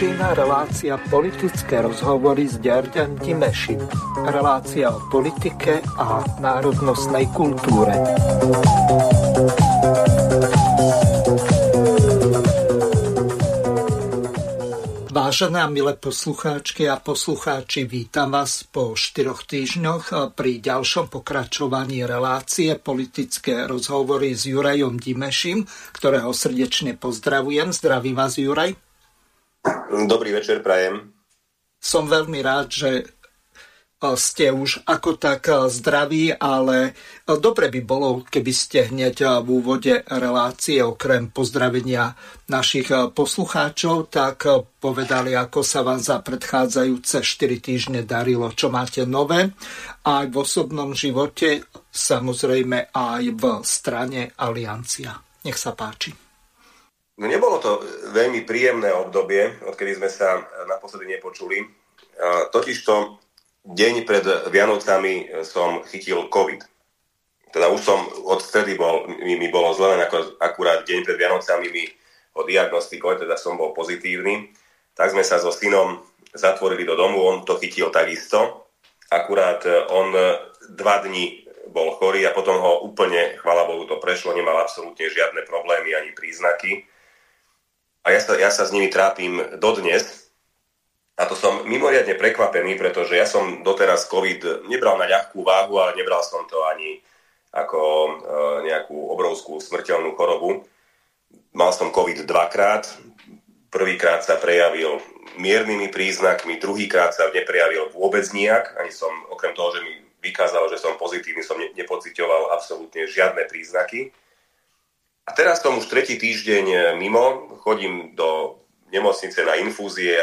Začína relácia politické rozhovory s Ďarďan Dimešim. Relácia o politike a národnostnej kultúre. Vážené a milé poslucháčky a poslucháči, vítam vás po štyroch týždňoch pri ďalšom pokračovaní relácie politické rozhovory s Jurajom Dimešim, ktorého srdečne pozdravujem. Zdraví vás, Juraj. Dobrý večer, prajem. Som veľmi rád, že ste už ako tak zdraví, ale dobre by bolo, keby ste hneď v úvode relácie okrem pozdravenia našich poslucháčov, tak povedali, ako sa vám za predchádzajúce 4 týždne darilo, čo máte nové, aj v osobnom živote, samozrejme aj v strane Aliancia. Nech sa páči. No nebolo to veľmi príjemné obdobie, odkedy sme sa naposledy nepočuli. Totižto deň pred Vianocami som chytil COVID. Teda už som od stredy bol, mi, mi bolo zle, len ako akurát deň pred Vianocami mi ho diagnostikovali, teda som bol pozitívny. Tak sme sa so synom zatvorili do domu, on to chytil takisto. Akurát e, on dva dni bol chorý a potom ho úplne, chvala Bohu, to prešlo, nemal absolútne žiadne problémy ani príznaky. A ja sa, ja sa s nimi trápim dodnes, a to som mimoriadne prekvapený, pretože ja som doteraz COVID nebral na ľahkú váhu, ale nebral som to ani ako e, nejakú obrovskú smrteľnú chorobu. Mal som COVID dvakrát. Prvýkrát sa prejavil miernymi príznakmi, druhýkrát sa neprejavil vôbec nijak. Ani som, okrem toho, že mi vykázal, že som pozitívny, som nepocitoval absolútne žiadne príznaky. A teraz som už tretí týždeň mimo, chodím do nemocnice na infúzie,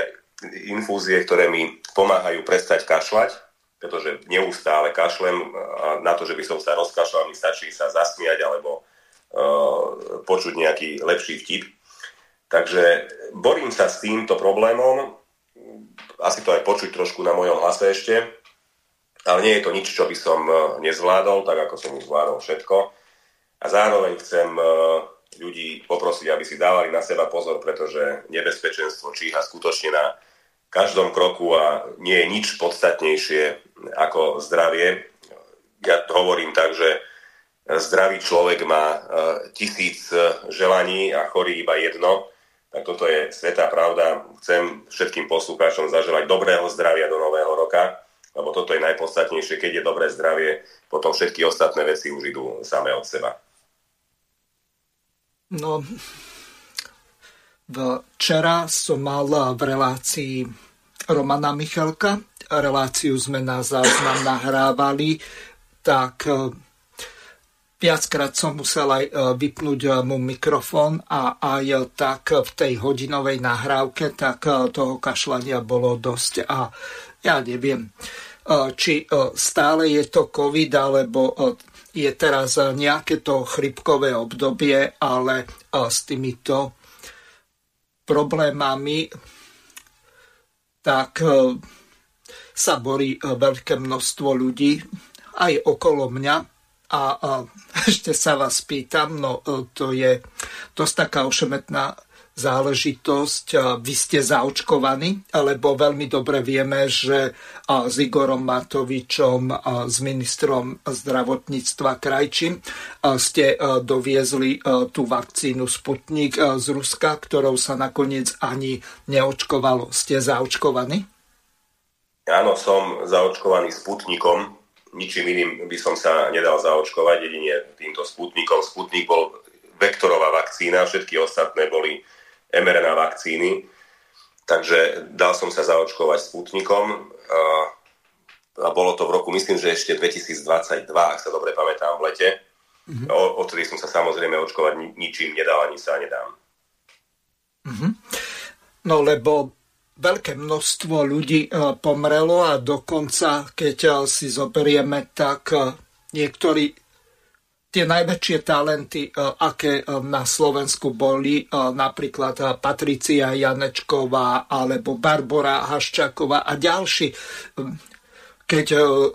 infúzie, ktoré mi pomáhajú prestať kašľať, pretože neustále kašlem a na to, že by som sa rozkašľal, mi stačí sa zasmiať alebo uh, počuť nejaký lepší vtip. Takže borím sa s týmto problémom, asi to aj počuť trošku na mojom hlase ešte, ale nie je to nič, čo by som nezvládol, tak ako som už zvládol všetko. A zároveň chcem uh, ľudí poprosiť, aby si dávali na seba pozor, pretože nebezpečenstvo číha skutočne na každom kroku a nie je nič podstatnejšie ako zdravie. Ja hovorím tak, že zdravý človek má e, tisíc želaní a chorý iba jedno. Tak toto je svetá pravda. Chcem všetkým poslucháčom zaželať dobrého zdravia do nového roka, lebo toto je najpodstatnejšie. Keď je dobré zdravie, potom všetky ostatné veci už idú samé od seba. No, Včera som mal v relácii Romana Michalka, reláciu sme na záznam nahrávali, tak e, viackrát som musel aj e, vypnúť e, mu mikrofón a aj tak v tej hodinovej nahrávke, tak toho kašľania bolo dosť a ja neviem, či stále je to COVID, alebo je teraz nejaké to chrypkové obdobie, ale s týmito problémami, tak e, sa borí veľké množstvo ľudí aj okolo mňa. A, a ešte sa vás pýtam, no to je dosť taká ošemetná záležitosť. Vy ste zaočkovaní, lebo veľmi dobre vieme, že s Igorom Matovičom, s ministrom zdravotníctva Krajčím ste doviezli tú vakcínu Sputnik z Ruska, ktorou sa nakoniec ani neočkovalo. Ste zaočkovaní? Áno, som zaočkovaný Sputnikom. Ničím iným by som sa nedal zaočkovať, jedine týmto Sputnikom. Sputnik bol vektorová vakcína, všetky ostatné boli mRNA vakcíny. Takže dal som sa zaočkovať Sputnikom a bolo to v roku, myslím, že ešte 2022, ak sa dobre pamätám, v lete. Mm-hmm. O, odtedy som sa samozrejme očkovať ničím nedal, ani sa nedám. Mm-hmm. No lebo veľké množstvo ľudí pomrelo a dokonca, keď si zoberieme, tak niektorí tie najväčšie talenty, e, aké e, na Slovensku boli, e, napríklad Patricia Janečková alebo Barbara Haščáková a ďalší. Keď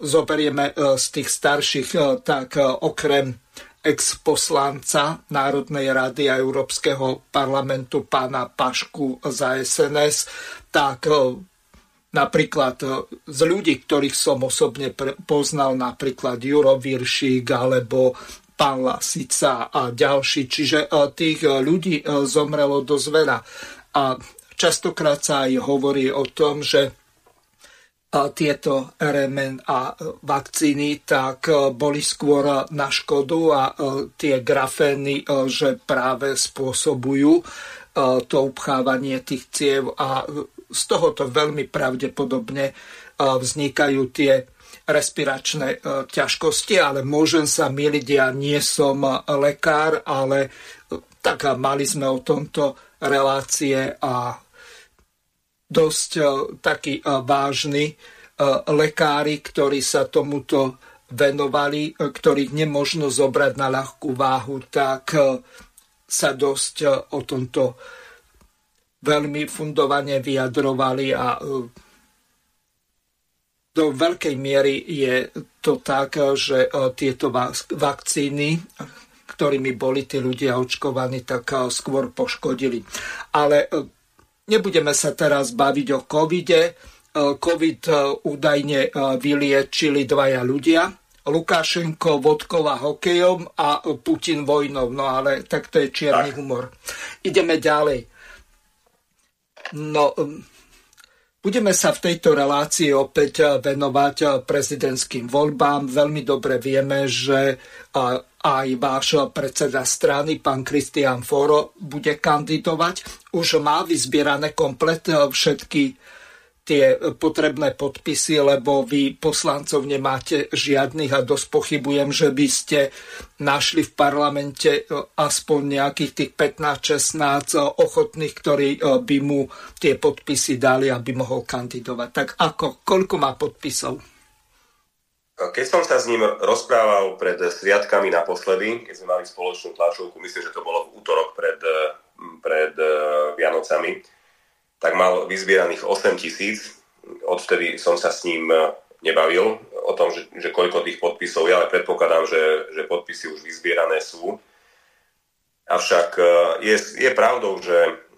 zoberieme z tých starších, tak okrem ex-poslanca Národnej rady a Európskeho parlamentu pána Pašku za SNS, tak napríklad z ľudí, ktorých som osobne poznal, napríklad Juro Viršík alebo pán Lasica a ďalší. Čiže tých ľudí zomrelo dosť veľa. A častokrát sa aj hovorí o tom, že tieto RMN a vakcíny, tak e, boli skôr na škodu a e, tie grafény, e, že práve spôsobujú to upchávanie tých ciev a z tohoto veľmi pravdepodobne vznikajú tie respiračné ťažkosti, ale môžem sa miliť, ja nie som lekár, ale tak mali sme o tomto relácie a dosť e, takí e, vážni e, lekári, ktorí sa tomuto venovali, ktorých nemožno zobrať na ľahkú váhu, tak sa dosť o tomto veľmi fundovane vyjadrovali a do veľkej miery je to tak, že tieto vakcíny, ktorými boli tí ľudia očkovaní, tak skôr poškodili. Ale Nebudeme sa teraz baviť o covide. E, Covid e, údajne e, vyliečili dvaja ľudia. Lukášenko vodkova hokejom a Putin vojnou. No ale tak to je čierny tak. humor. Ideme ďalej. No, budeme sa v tejto relácii opäť venovať prezidentským voľbám. Veľmi dobre vieme, že aj váš predseda strany, pán Kristian Foro, bude kandidovať. Už má vyzbierané komplet všetky tie potrebné podpisy, lebo vy poslancov nemáte žiadnych a dosť pochybujem, že by ste našli v parlamente aspoň nejakých tých 15-16 ochotných, ktorí by mu tie podpisy dali, aby mohol kandidovať. Tak ako, koľko má podpisov? Keď som sa s ním rozprával pred sviatkami naposledy, keď sme mali spoločnú tlačovku, myslím, že to bolo v útorok pred, pred Vianocami, tak mal vyzbieraných 8 tisíc. Odvtedy som sa s ním eh, nebavil o tom, že, že koľko tých podpisov je, ale predpokladám, že, že podpisy už vyzbierané sú. Avšak eh, je, je pravdou, že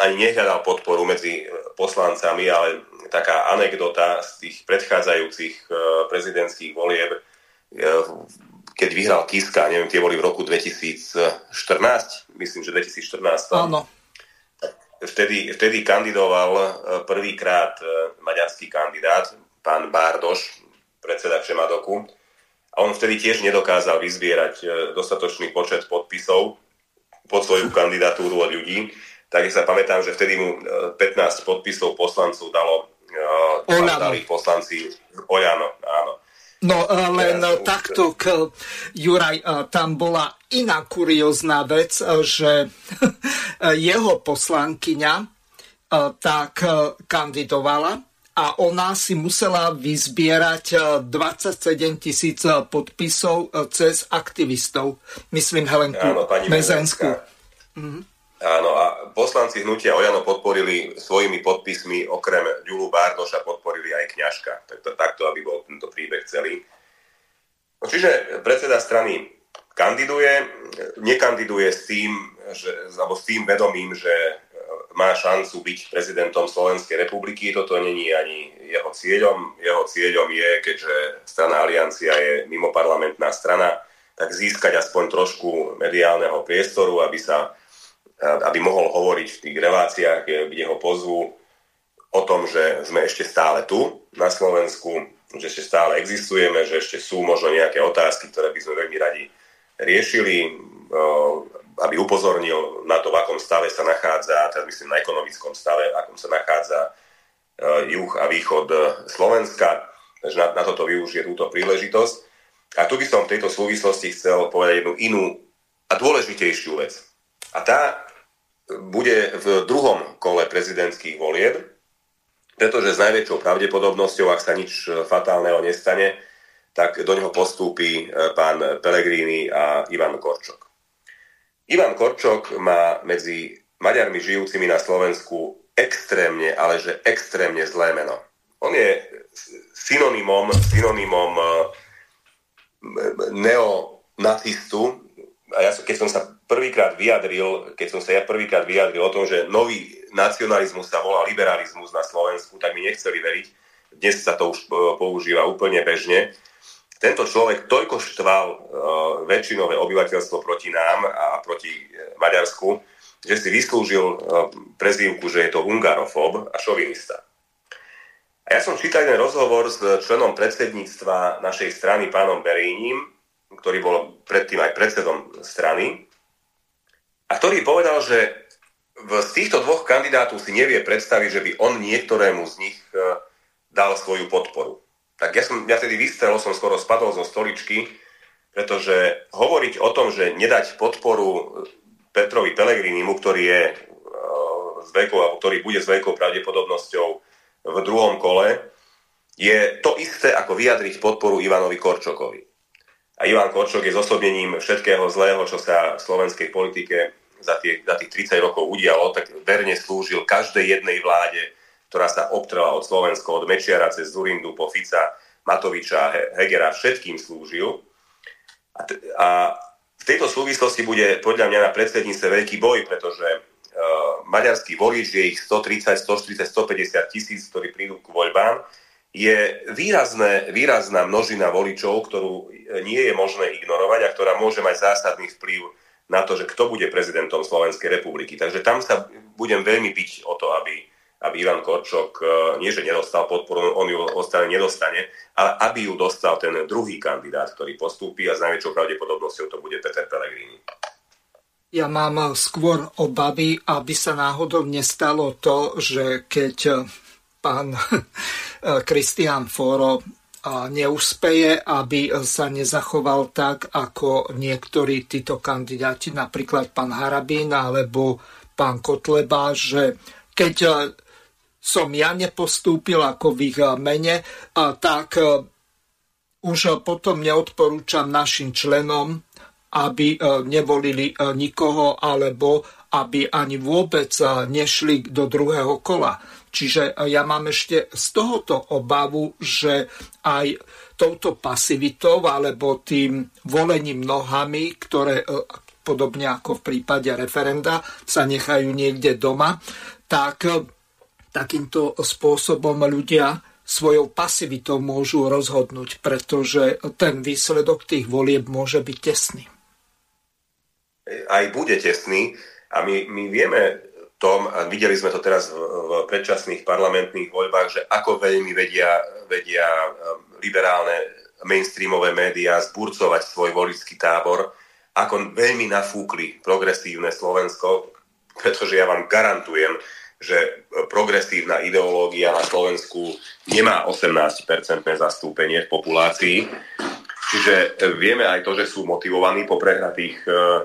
ani nehľadal podporu medzi poslancami, ale taká anekdota z tých predchádzajúcich e, prezidentských volieb, e, keď vyhral Kiska, neviem, tie boli v roku 2014, myslím, že 2014. Áno. Vtedy, vtedy kandidoval e, prvýkrát maďarský kandidát, pán Bárdoš, predseda Čemadoku. A on vtedy tiež nedokázal vyzbierať dostatočný počet podpisov pod svoju kandidatúru od ľudí. Tak sa pamätám, že vtedy mu 15 podpisov poslancov dalo Oľano. poslanci Oľano, áno. No e, len ja, takto, k, Juraj, e, tam bola iná kuriózna vec, že jeho poslankyňa tak kandidovala a ona si musela vyzbierať 27 tisíc podpisov cez aktivistov. Myslím Helenku Áno, Mezenskú. Mhm. Áno, a poslanci hnutia Ojano podporili svojimi podpismi, okrem Ďulu Bárdoša, podporili aj kňažka. Takto, takto, aby bol tento príbeh celý. No, čiže predseda strany kandiduje, nekandiduje s tým, že, alebo s tým vedomím, že e, má šancu byť prezidentom Slovenskej republiky. Toto není ani jeho cieľom. Jeho cieľom je, keďže strana Aliancia je mimoparlamentná strana, tak získať aspoň trošku mediálneho priestoru, aby sa aby mohol hovoriť v tých reláciách, kde ho pozvú o tom, že sme ešte stále tu na Slovensku, že ešte stále existujeme, že ešte sú možno nejaké otázky, ktoré by sme veľmi radi riešili, aby upozornil na to, v akom stave sa nachádza, teda myslím na ekonomickom stave, v akom sa nachádza juh a východ Slovenska. Takže na, na toto využije túto príležitosť. A tu by som v tejto súvislosti chcel povedať jednu inú a dôležitejšiu vec. A tá bude v druhom kole prezidentských volieb, pretože s najväčšou pravdepodobnosťou, ak sa nič fatálneho nestane, tak do neho postúpi e, pán Pelegrini a Ivan Korčok. Ivan Korčok má medzi Maďarmi žijúcimi na Slovensku extrémne, ale že extrémne zlé meno. On je synonymom, synonymom e, neo nacistu. A ja, keď som sa prvýkrát vyjadril, keď som sa ja prvýkrát vyjadril o tom, že nový nacionalizmus sa volá liberalizmus na Slovensku, tak mi nechceli veriť. Dnes sa to už používa úplne bežne. Tento človek toľko štval uh, väčšinové obyvateľstvo proti nám a proti Maďarsku, že si vyslúžil prezývku, že je to hungarofób a šovinista. A ja som čítal jeden rozhovor s členom predsedníctva našej strany, pánom Berínim, ktorý bol predtým aj predsedom strany, a ktorý povedal, že z týchto dvoch kandidátov si nevie predstaviť, že by on niektorému z nich e, dal svoju podporu. Tak ja, som, ja tedy vystrel, som skoro spadol zo stoličky, pretože hovoriť o tom, že nedať podporu Petrovi Pelegrinimu, ktorý je e, s veľkou, alebo ktorý bude s veľkou pravdepodobnosťou v druhom kole, je to isté, ako vyjadriť podporu Ivanovi Korčokovi. A Ivan Korčok je zosobnením všetkého zlého, čo sa v slovenskej politike za, tie, za tých 30 rokov udialo, tak verne slúžil každej jednej vláde, ktorá sa obtrela od Slovenska, od Mečiara cez Zurindu po Fica, Matoviča, Hegera, všetkým slúžil. A, t- a v tejto súvislosti bude podľa mňa na predsednice veľký boj, pretože uh, maďarský volič je ich 130, 140, 150 tisíc, ktorí prídu k voľbám, je výrazné, výrazná množina voličov, ktorú nie je možné ignorovať a ktorá môže mať zásadný vplyv na to, že kto bude prezidentom Slovenskej republiky. Takže tam sa budem veľmi byť o to, aby, aby Ivan Korčok uh, nie, že nedostal podporu, on ju ostane nedostane, ale aby ju dostal ten druhý kandidát, ktorý postúpi a s najväčšou pravdepodobnosťou to bude Peter Pellegrini. Ja mám skôr obavy, aby sa náhodou nestalo to, že keď pán Kristián Foro neúspeje, aby sa nezachoval tak, ako niektorí títo kandidáti, napríklad pán Harabín alebo pán Kotleba, že keď som ja nepostúpil ako v ich mene, tak už potom neodporúčam našim členom aby nevolili nikoho alebo aby ani vôbec nešli do druhého kola. Čiže ja mám ešte z tohoto obavu, že aj touto pasivitou alebo tým volením nohami, ktoré podobne ako v prípade referenda sa nechajú niekde doma, tak takýmto spôsobom ľudia svojou pasivitou môžu rozhodnúť, pretože ten výsledok tých volieb môže byť tesný. Aj bude tesný a my, my vieme tom, a videli sme to teraz v, v predčasných parlamentných voľbách, že ako veľmi vedia, vedia um, liberálne mainstreamové médiá zburcovať svoj voličský tábor, ako veľmi nafúkli progresívne Slovensko, pretože ja vám garantujem, že progresívna ideológia na Slovensku nemá 18-percentné zastúpenie v populácii. Čiže vieme aj to, že sú motivovaní po prehratých uh,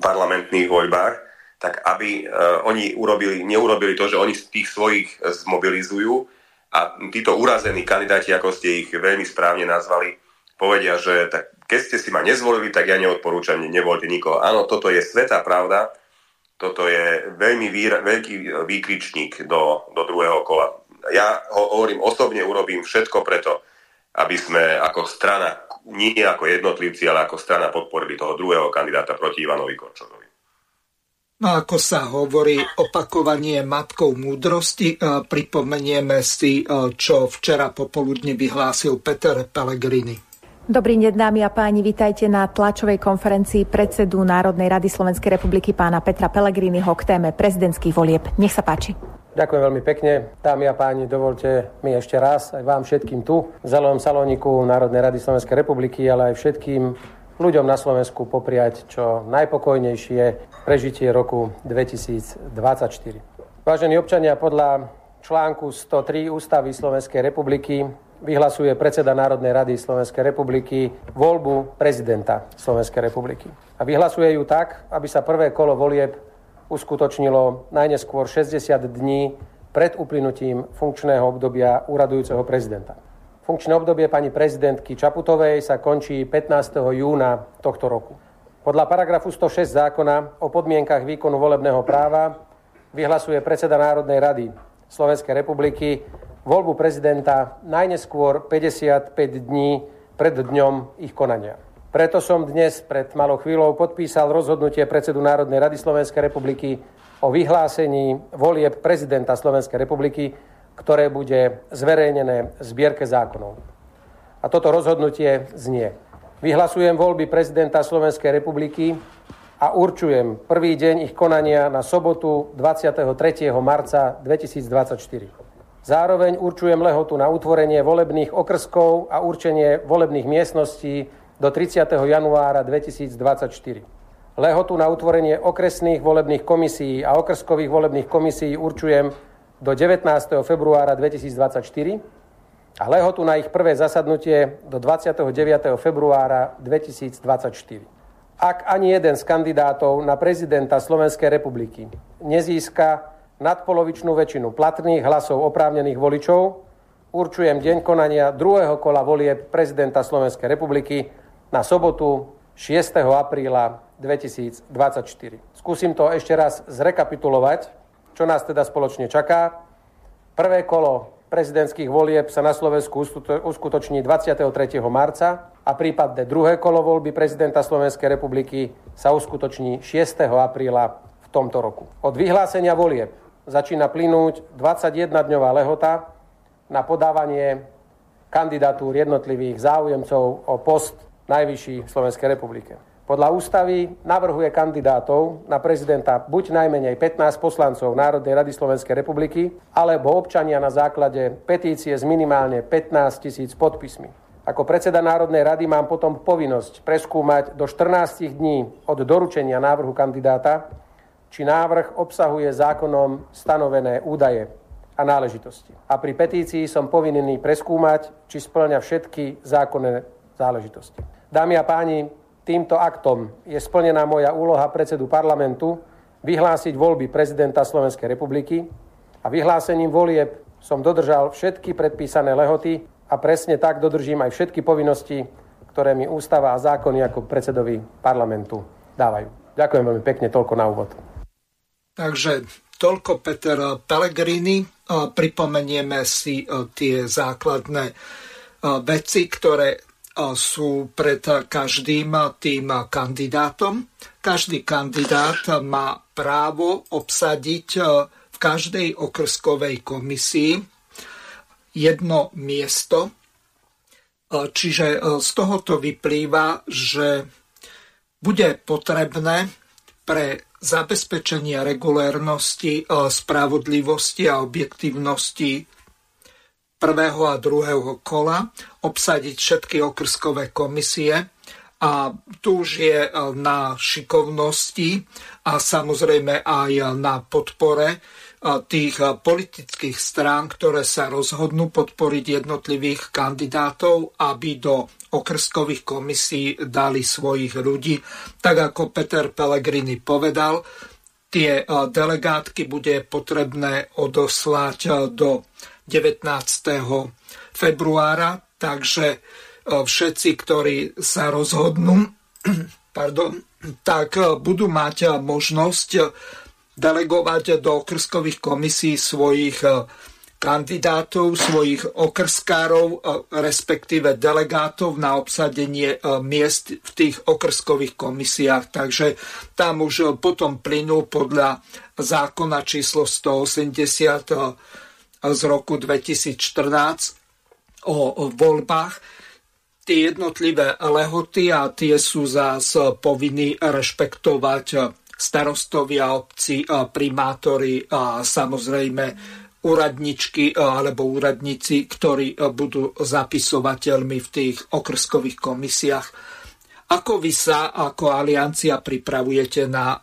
parlamentných voľbách, tak aby uh, oni urobili, neurobili to, že oni tých svojich zmobilizujú a títo urazení kandidáti, ako ste ich veľmi správne nazvali, povedia, že tak, keď ste si ma nezvolili, tak ja neodporúčam, nevolte nikoho. Áno, toto je svetá pravda, toto je veľmi výra, veľký výkričník do, do druhého kola. Ja ho, hovorím, osobne urobím všetko preto, aby sme ako strana nie ako jednotlivci, ale ako strana podporili toho druhého kandidáta proti Ivanovi Korčonovi. No ako sa hovorí, opakovanie matkou múdrosti. E, pripomenieme si, e, čo včera popoludne vyhlásil Peter Pellegrini. Dobrý deň, dámy a páni, vitajte na tlačovej konferencii predsedu Národnej rady Slovenskej republiky pána Petra Pellegriniho k téme prezidentských volieb. Nech sa páči. Ďakujem veľmi pekne. Dámy a páni, dovolte mi ešte raz aj vám všetkým tu v Zelenom salóniku Národnej rady Slovenskej republiky, ale aj všetkým ľuďom na Slovensku popriať čo najpokojnejšie prežitie roku 2024. Vážení občania, podľa článku 103 Ústavy Slovenskej republiky vyhlasuje predseda Národnej rady Slovenskej republiky voľbu prezidenta Slovenskej republiky. A vyhlasuje ju tak, aby sa prvé kolo volieb uskutočnilo najneskôr 60 dní pred uplynutím funkčného obdobia úradujúceho prezidenta. Funkčné obdobie pani prezidentky Čaputovej sa končí 15. júna tohto roku. Podľa paragrafu 106 zákona o podmienkach výkonu volebného práva vyhlasuje predseda Národnej rady Slovenskej republiky voľbu prezidenta najneskôr 55 dní pred dňom ich konania. Preto som dnes pred malou chvíľou podpísal rozhodnutie predsedu Národnej rady Slovenskej republiky o vyhlásení volieb prezidenta Slovenskej republiky, ktoré bude zverejnené v zbierke zákonov. A toto rozhodnutie znie. Vyhlasujem voľby prezidenta Slovenskej republiky a určujem prvý deň ich konania na sobotu 23. marca 2024. Zároveň určujem lehotu na utvorenie volebných okrskov a určenie volebných miestností do 30. januára 2024. Lehotu na utvorenie okresných volebných komisí a okrskových volebných komisí určujem do 19. februára 2024 a lehotu na ich prvé zasadnutie do 29. februára 2024 ak ani jeden z kandidátov na prezidenta Slovenskej republiky nezíska nadpolovičnú väčšinu platných hlasov oprávnených voličov, určujem deň konania druhého kola volieb prezidenta Slovenskej republiky na sobotu 6. apríla 2024. Skúsim to ešte raz zrekapitulovať, čo nás teda spoločne čaká. Prvé kolo prezidentských volieb sa na Slovensku uskutoční 23. marca a prípadne druhé kolo voľby prezidenta Slovenskej republiky sa uskutoční 6. apríla v tomto roku. Od vyhlásenia volieb začína plynúť 21-dňová lehota na podávanie kandidatúr jednotlivých záujemcov o post najvyšší v Slovenskej republike. Podľa ústavy navrhuje kandidátov na prezidenta buď najmenej 15 poslancov Národnej rady Slovenskej republiky, alebo občania na základe petície s minimálne 15 tisíc podpismi. Ako predseda Národnej rady mám potom povinnosť preskúmať do 14 dní od doručenia návrhu kandidáta, či návrh obsahuje zákonom stanovené údaje a náležitosti. A pri petícii som povinný preskúmať, či splňa všetky zákonné záležitosti. Dámy a páni, týmto aktom je splnená moja úloha predsedu parlamentu vyhlásiť voľby prezidenta Slovenskej republiky a vyhlásením volieb som dodržal všetky predpísané lehoty a presne tak dodržím aj všetky povinnosti, ktoré mi ústava a zákony ako predsedovi parlamentu dávajú. Ďakujem veľmi pekne, toľko na úvod. Takže toľko Peter Pellegrini. Pripomenieme si e, tie základné e, veci, ktoré sú pred každým tým kandidátom. Každý kandidát má právo obsadiť v každej okrskovej komisii jedno miesto. E, čiže e, z tohoto vyplýva, že bude potrebné pre zabezpečenie regulérnosti, e, spravodlivosti a objektívnosti prvého a druhého kola obsadiť všetky okrskové komisie a tu už je na šikovnosti a samozrejme aj na podpore tých politických strán, ktoré sa rozhodnú podporiť jednotlivých kandidátov, aby do okrskových komisí dali svojich ľudí. Tak ako Peter Pellegrini povedal, tie delegátky bude potrebné odoslať do 19. februára, takže všetci, ktorí sa rozhodnú, pardon, tak budú mať možnosť delegovať do okrskových komisí svojich e, kandidátov, svojich okrskárov, e, respektíve delegátov na obsadenie e, miest v tých okrskových komisiách. Takže tam už potom plynú podľa zákona číslo 180 z roku 2014 o voľbách tie jednotlivé lehoty a tie sú zás povinní rešpektovať starostovia obci, primátori a samozrejme úradničky alebo úradníci, ktorí budú zapisovateľmi v tých okrskových komisiách. Ako vy sa ako aliancia pripravujete na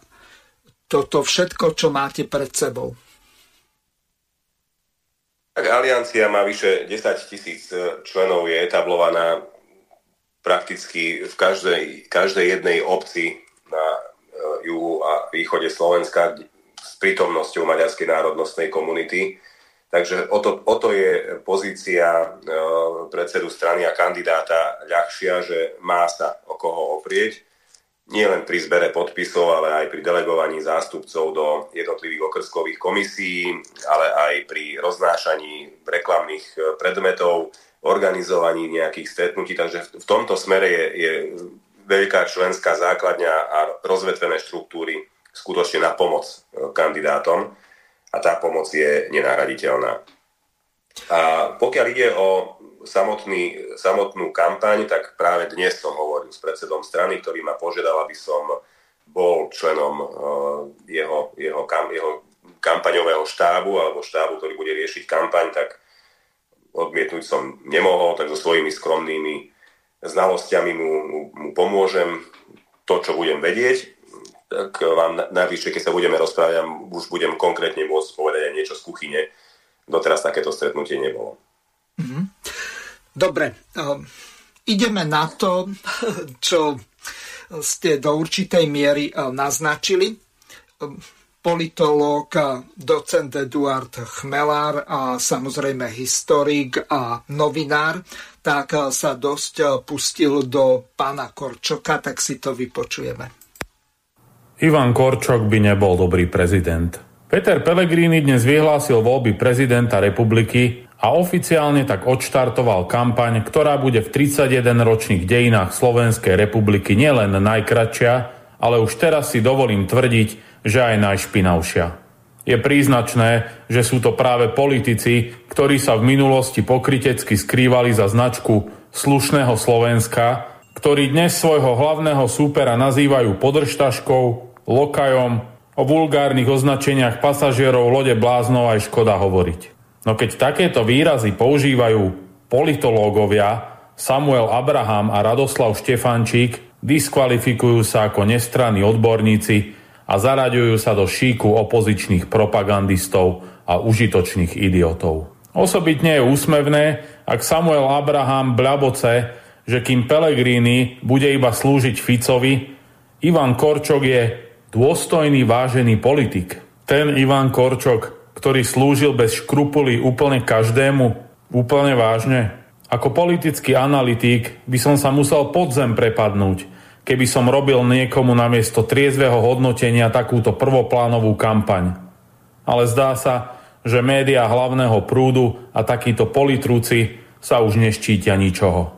toto všetko, čo máte pred sebou? Tak aliancia má vyše 10 tisíc členov, je etablovaná prakticky v každej, každej jednej obci na juhu a východe Slovenska s prítomnosťou maďarskej národnostnej komunity. Takže o to, o to je pozícia e, predsedu strany a kandidáta ľahšia, že má sa o koho oprieť. Nie len pri zbere podpisov, ale aj pri delegovaní zástupcov do jednotlivých okrskových komisí, ale aj pri roznášaní reklamných e, predmetov, organizovaní nejakých stretnutí. Takže v tomto smere je, je veľká členská základňa a rozvetvené štruktúry skutočne na pomoc e, kandidátom a tá pomoc je nenahraditeľná. A pokiaľ ide o samotný, samotnú kampaň, tak práve dnes som hovoril s predsedom strany, ktorý ma požiadal, aby som bol členom uh, jeho, jeho, kam, jeho kampaňového štábu alebo štábu, ktorý bude riešiť kampaň, tak odmietnúť som nemohol, tak so svojimi skromnými znalosťami mu, mu, mu pomôžem to, čo budem vedieť tak vám najvyššie, keď sa budeme rozprávať, už budem konkrétne môcť povedať aj niečo z kuchyne. Doteraz takéto stretnutie nebolo. Mm-hmm. Dobre, uh, ideme na to, čo ste do určitej miery uh, naznačili. Uh, politológ, docent Eduard Chmelár a samozrejme historik a novinár, tak sa dosť pustil do pána Korčoka, tak si to vypočujeme. Ivan Korčok by nebol dobrý prezident. Peter Pellegrini dnes vyhlásil voľby prezidenta republiky a oficiálne tak odštartoval kampaň, ktorá bude v 31 ročných dejinách Slovenskej republiky nielen najkračšia, ale už teraz si dovolím tvrdiť, že aj najšpinavšia. Je príznačné, že sú to práve politici, ktorí sa v minulosti pokrytecky skrývali za značku slušného Slovenska, ktorí dnes svojho hlavného súpera nazývajú podržtaškou, lokajom, o vulgárnych označeniach pasažierov lode bláznov aj škoda hovoriť. No keď takéto výrazy používajú politológovia Samuel Abraham a Radoslav Štefančík, diskvalifikujú sa ako nestranní odborníci a zaraďujú sa do šíku opozičných propagandistov a užitočných idiotov. Osobitne je úsmevné, ak Samuel Abraham bľaboce, že kým Pelegrini bude iba slúžiť Ficovi, Ivan Korčok je dôstojný, vážený politik. Ten Ivan Korčok, ktorý slúžil bez škrupulí úplne každému, úplne vážne. Ako politický analytík by som sa musel podzem prepadnúť, keby som robil niekomu namiesto triezveho hodnotenia takúto prvoplánovú kampaň. Ale zdá sa, že médiá hlavného prúdu a takíto politrúci sa už neštítia ničoho.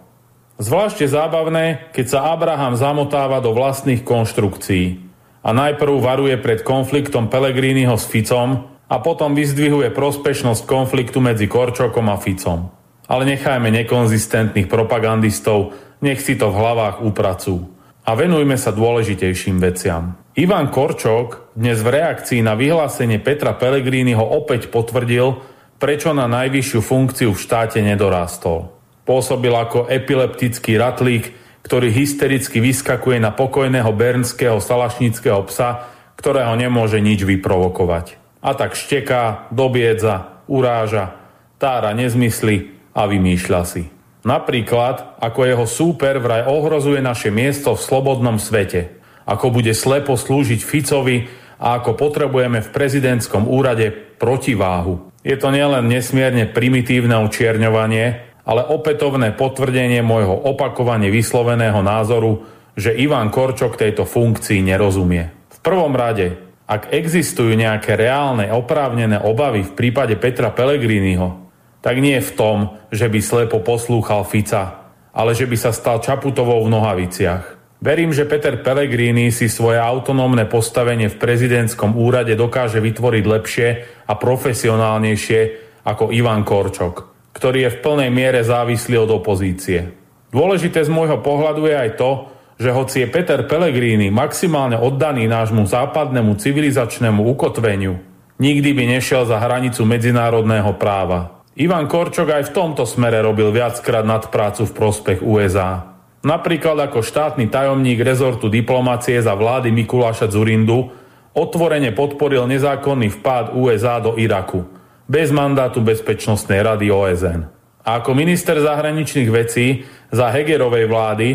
Zvlášte zábavné, keď sa Abraham zamotáva do vlastných konštrukcií a najprv varuje pred konfliktom Pelegriniho s Ficom a potom vyzdvihuje prospešnosť konfliktu medzi Korčokom a Ficom. Ale nechajme nekonzistentných propagandistov, nech si to v hlavách upracujú. A venujme sa dôležitejším veciam. Ivan Korčok dnes v reakcii na vyhlásenie Petra Pellegriniho opäť potvrdil, prečo na najvyššiu funkciu v štáte nedorástol. Pôsobil ako epileptický ratlík, ktorý hystericky vyskakuje na pokojného bernského salašnického psa, ktorého nemôže nič vyprovokovať. A tak šteká, dobiedza, uráža, tára nezmysly a vymýšľa si. Napríklad, ako jeho súper vraj ohrozuje naše miesto v slobodnom svete, ako bude slepo slúžiť Ficovi a ako potrebujeme v prezidentskom úrade protiváhu. Je to nielen nesmierne primitívne učierňovanie, ale opätovné potvrdenie môjho opakovane vysloveného názoru, že Ivan Korčok tejto funkcii nerozumie. V prvom rade, ak existujú nejaké reálne oprávnené obavy v prípade Petra Pellegriniho, tak nie v tom, že by slepo poslúchal Fica, ale že by sa stal Čaputovou v nohaviciach. Verím, že Peter Pellegrini si svoje autonómne postavenie v prezidentskom úrade dokáže vytvoriť lepšie a profesionálnejšie ako Ivan Korčok ktorý je v plnej miere závislý od opozície. Dôležité z môjho pohľadu je aj to, že hoci je Peter Pellegrini maximálne oddaný nášmu západnému civilizačnému ukotveniu, nikdy by nešiel za hranicu medzinárodného práva. Ivan Korčok aj v tomto smere robil viackrát nadprácu v prospech USA. Napríklad ako štátny tajomník rezortu diplomacie za vlády Mikuláša Zurindu otvorene podporil nezákonný vpád USA do Iraku – bez mandátu Bezpečnostnej rady OSN. A ako minister zahraničných vecí za Hegerovej vlády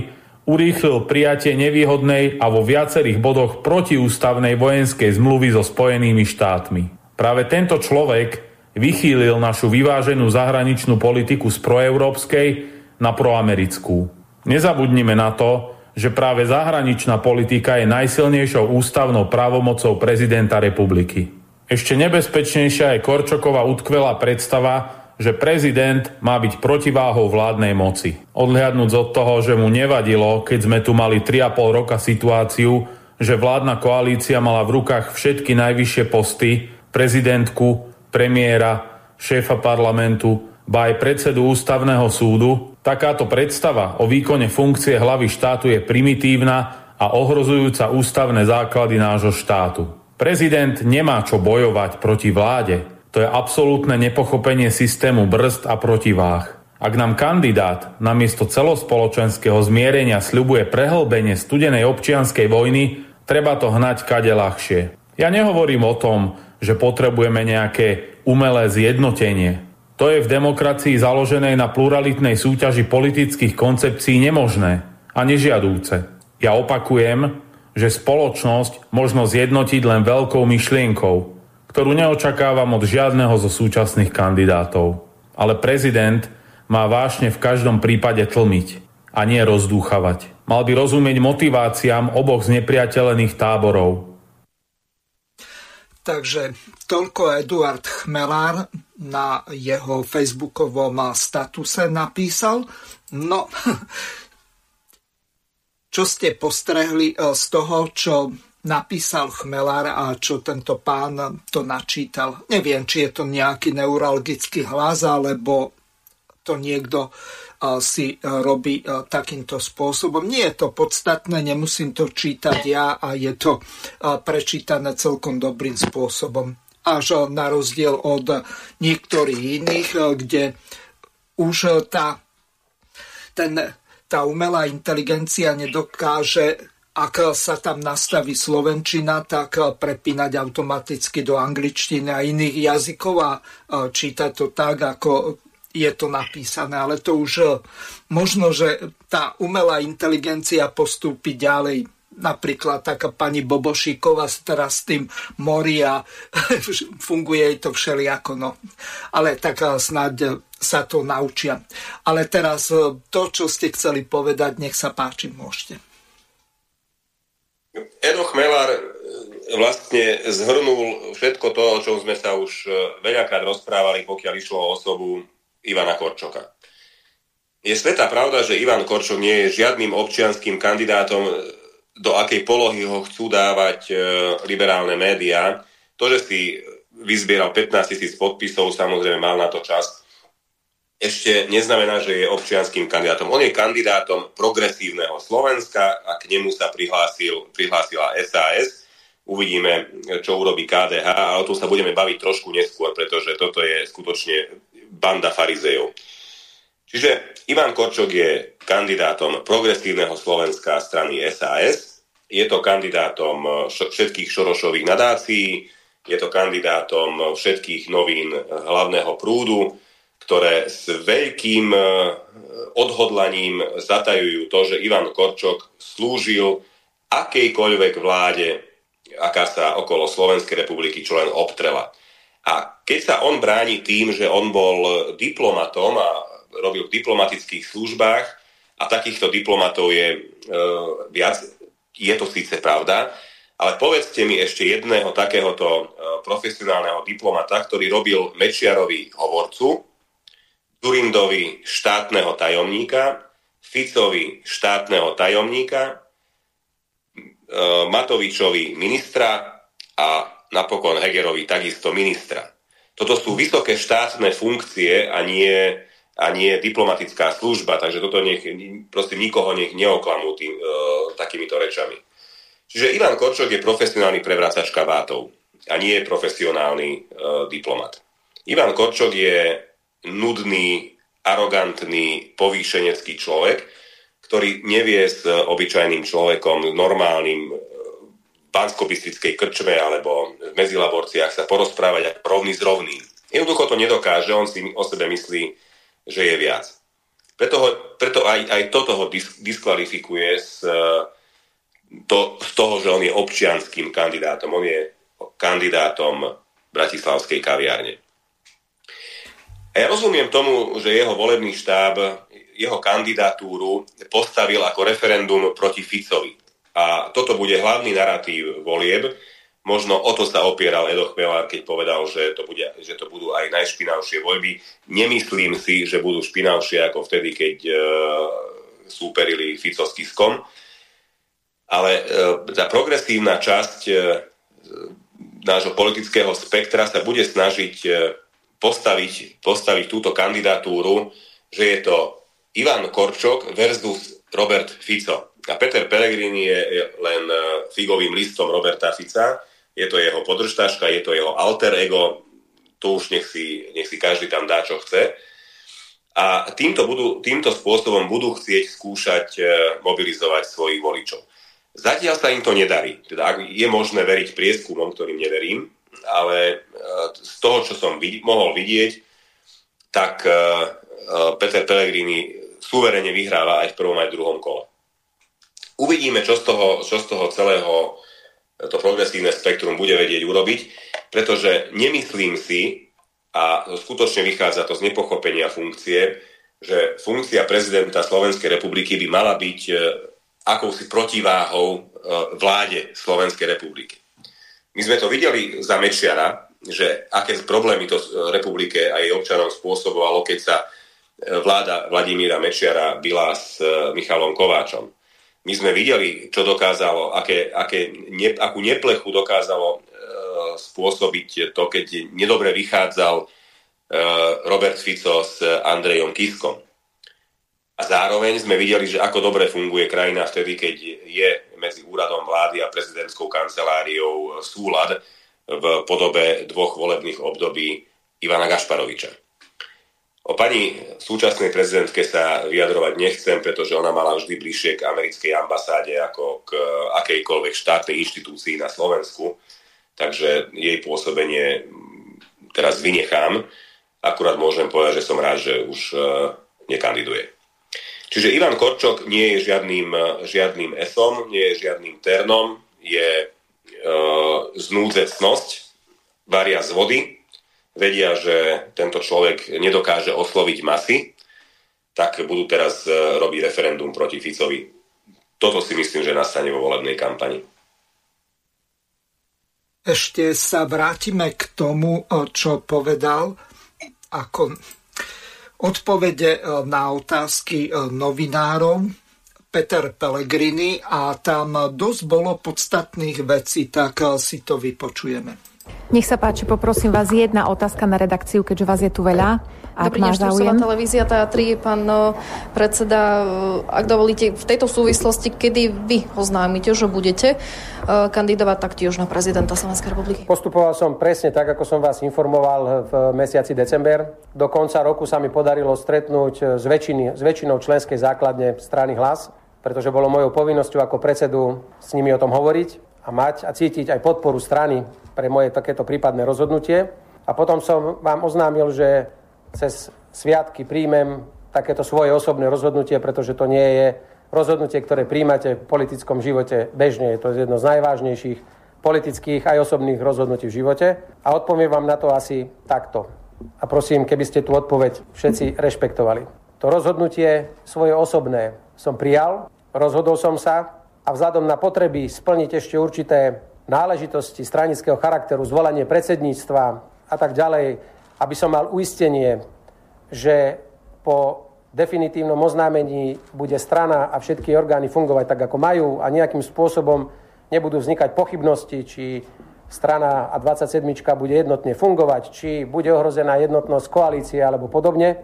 urýchlil prijatie nevýhodnej a vo viacerých bodoch protiústavnej vojenskej zmluvy so Spojenými štátmi. Práve tento človek vychýlil našu vyváženú zahraničnú politiku z proeurópskej na proamerickú. Nezabudnime na to, že práve zahraničná politika je najsilnejšou ústavnou právomocou prezidenta republiky. Ešte nebezpečnejšia je Korčoková utkvelá predstava, že prezident má byť protiváhou vládnej moci. Odhľadnúť od toho, že mu nevadilo, keď sme tu mali 3,5 roka situáciu, že vládna koalícia mala v rukách všetky najvyššie posty, prezidentku, premiéra, šéfa parlamentu, ba aj predsedu ústavného súdu, takáto predstava o výkone funkcie hlavy štátu je primitívna a ohrozujúca ústavné základy nášho štátu. Prezident nemá čo bojovať proti vláde, to je absolútne nepochopenie systému brzd a protiváh. Ak nám kandidát namiesto celospoločenského zmierenia sľubuje prehlbenie studenej občianskej vojny, treba to hnať kade ľahšie. Ja nehovorím o tom, že potrebujeme nejaké umelé zjednotenie. To je v demokracii založenej na pluralitnej súťaži politických koncepcií nemožné a nežiadúce. Ja opakujem, že spoločnosť možno zjednotiť len veľkou myšlienkou, ktorú neočakávam od žiadneho zo súčasných kandidátov. Ale prezident má vášne v každom prípade tlmiť a nie rozdúchavať. Mal by rozumieť motiváciám oboch znepriateľených táborov. Takže toľko Eduard Chmelár na jeho facebookovom statuse napísal. No, čo ste postrehli eh, z toho, čo napísal Chmelár a čo tento pán to načítal. Neviem, či je to nejaký neuralgický hlas, alebo to niekto si robí takýmto spôsobom. Nie je to podstatné, nemusím to čítať ja a je to prečítané celkom dobrým spôsobom. Až na rozdiel od niektorých iných, kde už tá, ten, tá umelá inteligencia nedokáže ak sa tam nastaví slovenčina, tak prepínať automaticky do angličtiny a iných jazykov a čítať to tak, ako je to napísané. Ale to už e, možno, že tá umelá inteligencia postúpi ďalej. Napríklad taká pani Bobošíková teraz s tým mori a funguje jej to všelijako. No. Ale tak e, snáď sa to naučia. Ale teraz e, to, čo ste chceli povedať, nech sa páči, môžete. Edo Chmelár vlastne zhrnul všetko to, o čom sme sa už veľakrát rozprávali, pokiaľ išlo o osobu Ivana Korčoka. Je svetá pravda, že Ivan Korčok nie je žiadnym občianským kandidátom, do akej polohy ho chcú dávať liberálne médiá. To, že si vyzbieral 15 tisíc podpisov, samozrejme mal na to čas, ešte neznamená, že je občianským kandidátom. On je kandidátom progresívneho Slovenska a k nemu sa prihlásil, prihlásila SAS. Uvidíme, čo urobí KDH, ale o tom sa budeme baviť trošku neskôr, pretože toto je skutočne banda farizejov. Čiže Ivan Korčok je kandidátom progresívneho Slovenska strany SAS. Je to kandidátom všetkých Šorošových nadácií, je to kandidátom všetkých novín hlavného prúdu, ktoré s veľkým odhodlaním zatajujú to, že Ivan Korčok slúžil akejkoľvek vláde, aká sa okolo Slovenskej republiky čo len obtrela. A keď sa on bráni tým, že on bol diplomatom a robil v diplomatických službách a takýchto diplomatov je e, viac, je to síce pravda, ale povedzte mi ešte jedného takéhoto e, profesionálneho diplomata, ktorý robil Mečiarovi hovorcu, Turindovi štátneho tajomníka, Ficovi štátneho tajomníka, e, Matovičovi ministra a napokon Hegerovi takisto ministra. Toto sú vysoké štátne funkcie a nie, a nie diplomatická služba, takže toto nech, proste nikoho nech neoklamú tým, e, takýmito rečami. Čiže Ivan Korčok je profesionálny prevracač kabátov a nie je profesionálny e, diplomat. Ivan Korčok je nudný, arogantný, povýšenecký človek, ktorý nevie s obyčajným človekom, normálnym banskopistickej krčme alebo v medzilaborciách sa porozprávať ako rovný z rovným. Jednoducho to nedokáže, on si o sebe myslí, že je viac. Preto, ho, preto aj, aj toto ho disk, diskvalifikuje z, to, z toho, že on je občianským kandidátom. On je kandidátom Bratislavskej kaviárne. A ja rozumiem tomu, že jeho volebný štáb jeho kandidatúru postavil ako referendum proti Ficovi. A toto bude hlavný narratív volieb, Možno o to sa opieral Edo Chmelár, keď povedal, že to, bude, že to budú aj najšpinavšie voľby. Nemyslím si, že budú špinavšie ako vtedy, keď e, súperili Fico s Kiskom. Ale e, tá progresívna časť e, nášho politického spektra sa bude snažiť e, postaviť, postaviť túto kandidatúru, že je to Ivan Korčok versus Robert Fico. A Peter Pellegrini je len e, figovým listom Roberta Fica je to jeho podržtaška, je to jeho alter ego, to už nech si, nech si každý tam dá, čo chce. A týmto, budú, týmto spôsobom budú chcieť skúšať e, mobilizovať svojich voličov. Zatiaľ sa im to nedarí. Teda je možné veriť prieskumom, ktorým neverím, ale e, z toho, čo som vid- mohol vidieť, tak e, Peter Pellegrini suverene vyhráva aj v prvom aj v druhom kole. Uvidíme, čo z toho, čo z toho celého to progresívne spektrum bude vedieť urobiť, pretože nemyslím si, a skutočne vychádza to z nepochopenia funkcie, že funkcia prezidenta Slovenskej republiky by mala byť e, akousi protiváhou e, vláde Slovenskej republiky. My sme to videli za Mečiara, že aké problémy to e, republike a jej občanom spôsobovalo, keď sa vláda Vladimíra Mečiara byla s Michalom Kováčom. My sme videli, čo dokázalo, aké, aké ne, akú neplechu dokázalo e, spôsobiť to, keď nedobre vychádzal e, Robert Fico s Andrejom Kiskom. A zároveň sme videli, že ako dobre funguje krajina vtedy, keď je medzi úradom vlády a prezidentskou kanceláriou súlad v podobe dvoch volebných období Ivana Gašparoviča. O pani súčasnej prezidentke sa vyjadrovať nechcem, pretože ona mala vždy bližšie k americkej ambasáde ako k akejkoľvek štátnej inštitúcii na Slovensku. Takže jej pôsobenie teraz vynechám. Akurát môžem povedať, že som rád, že už e, nekandiduje. Čiže Ivan Korčok nie je žiadnym, žiadnym esom, nie je žiadnym ternom, je e, znúdzecnosť, varia z vody, vedia, že tento človek nedokáže osloviť masy, tak budú teraz e, robiť referendum proti Ficovi. Toto si myslím, že nastane vo volebnej kampani. Ešte sa vrátime k tomu, e, čo povedal ako odpovede e, na otázky novinárov Peter Pellegrini a tam dosť bolo podstatných vecí, tak si to vypočujeme. Nech sa páči, poprosím vás jedna otázka na redakciu, keďže vás je tu veľa. Ak Dobrý deň, záujem. televízia Teatri, pán no, predseda, eh, ak dovolíte, v tejto súvislosti, kedy vy oznámite, že budete eh, kandidovať taktiež na prezidenta Slovenskej republiky? Postupoval som presne tak, ako som vás informoval v mesiaci december. Do konca roku sa mi podarilo stretnúť s, väčšiny, s väčšinou členskej základne strany Hlas, pretože bolo mojou povinnosťou ako predsedu s nimi o tom hovoriť a mať a cítiť aj podporu strany pre moje takéto prípadné rozhodnutie. A potom som vám oznámil, že cez sviatky príjmem takéto svoje osobné rozhodnutie, pretože to nie je rozhodnutie, ktoré príjmate v politickom živote bežne. Je to jedno z najvážnejších politických aj osobných rozhodnutí v živote. A odpoviem vám na to asi takto. A prosím, keby ste tú odpoveď všetci rešpektovali. To rozhodnutie svoje osobné som prijal, rozhodol som sa, a vzhľadom na potreby splniť ešte určité náležitosti stranického charakteru, zvolanie predsedníctva a tak ďalej, aby som mal uistenie, že po definitívnom oznámení bude strana a všetky orgány fungovať tak, ako majú a nejakým spôsobom nebudú vznikať pochybnosti, či strana a 27 bude jednotne fungovať, či bude ohrozená jednotnosť koalície alebo podobne,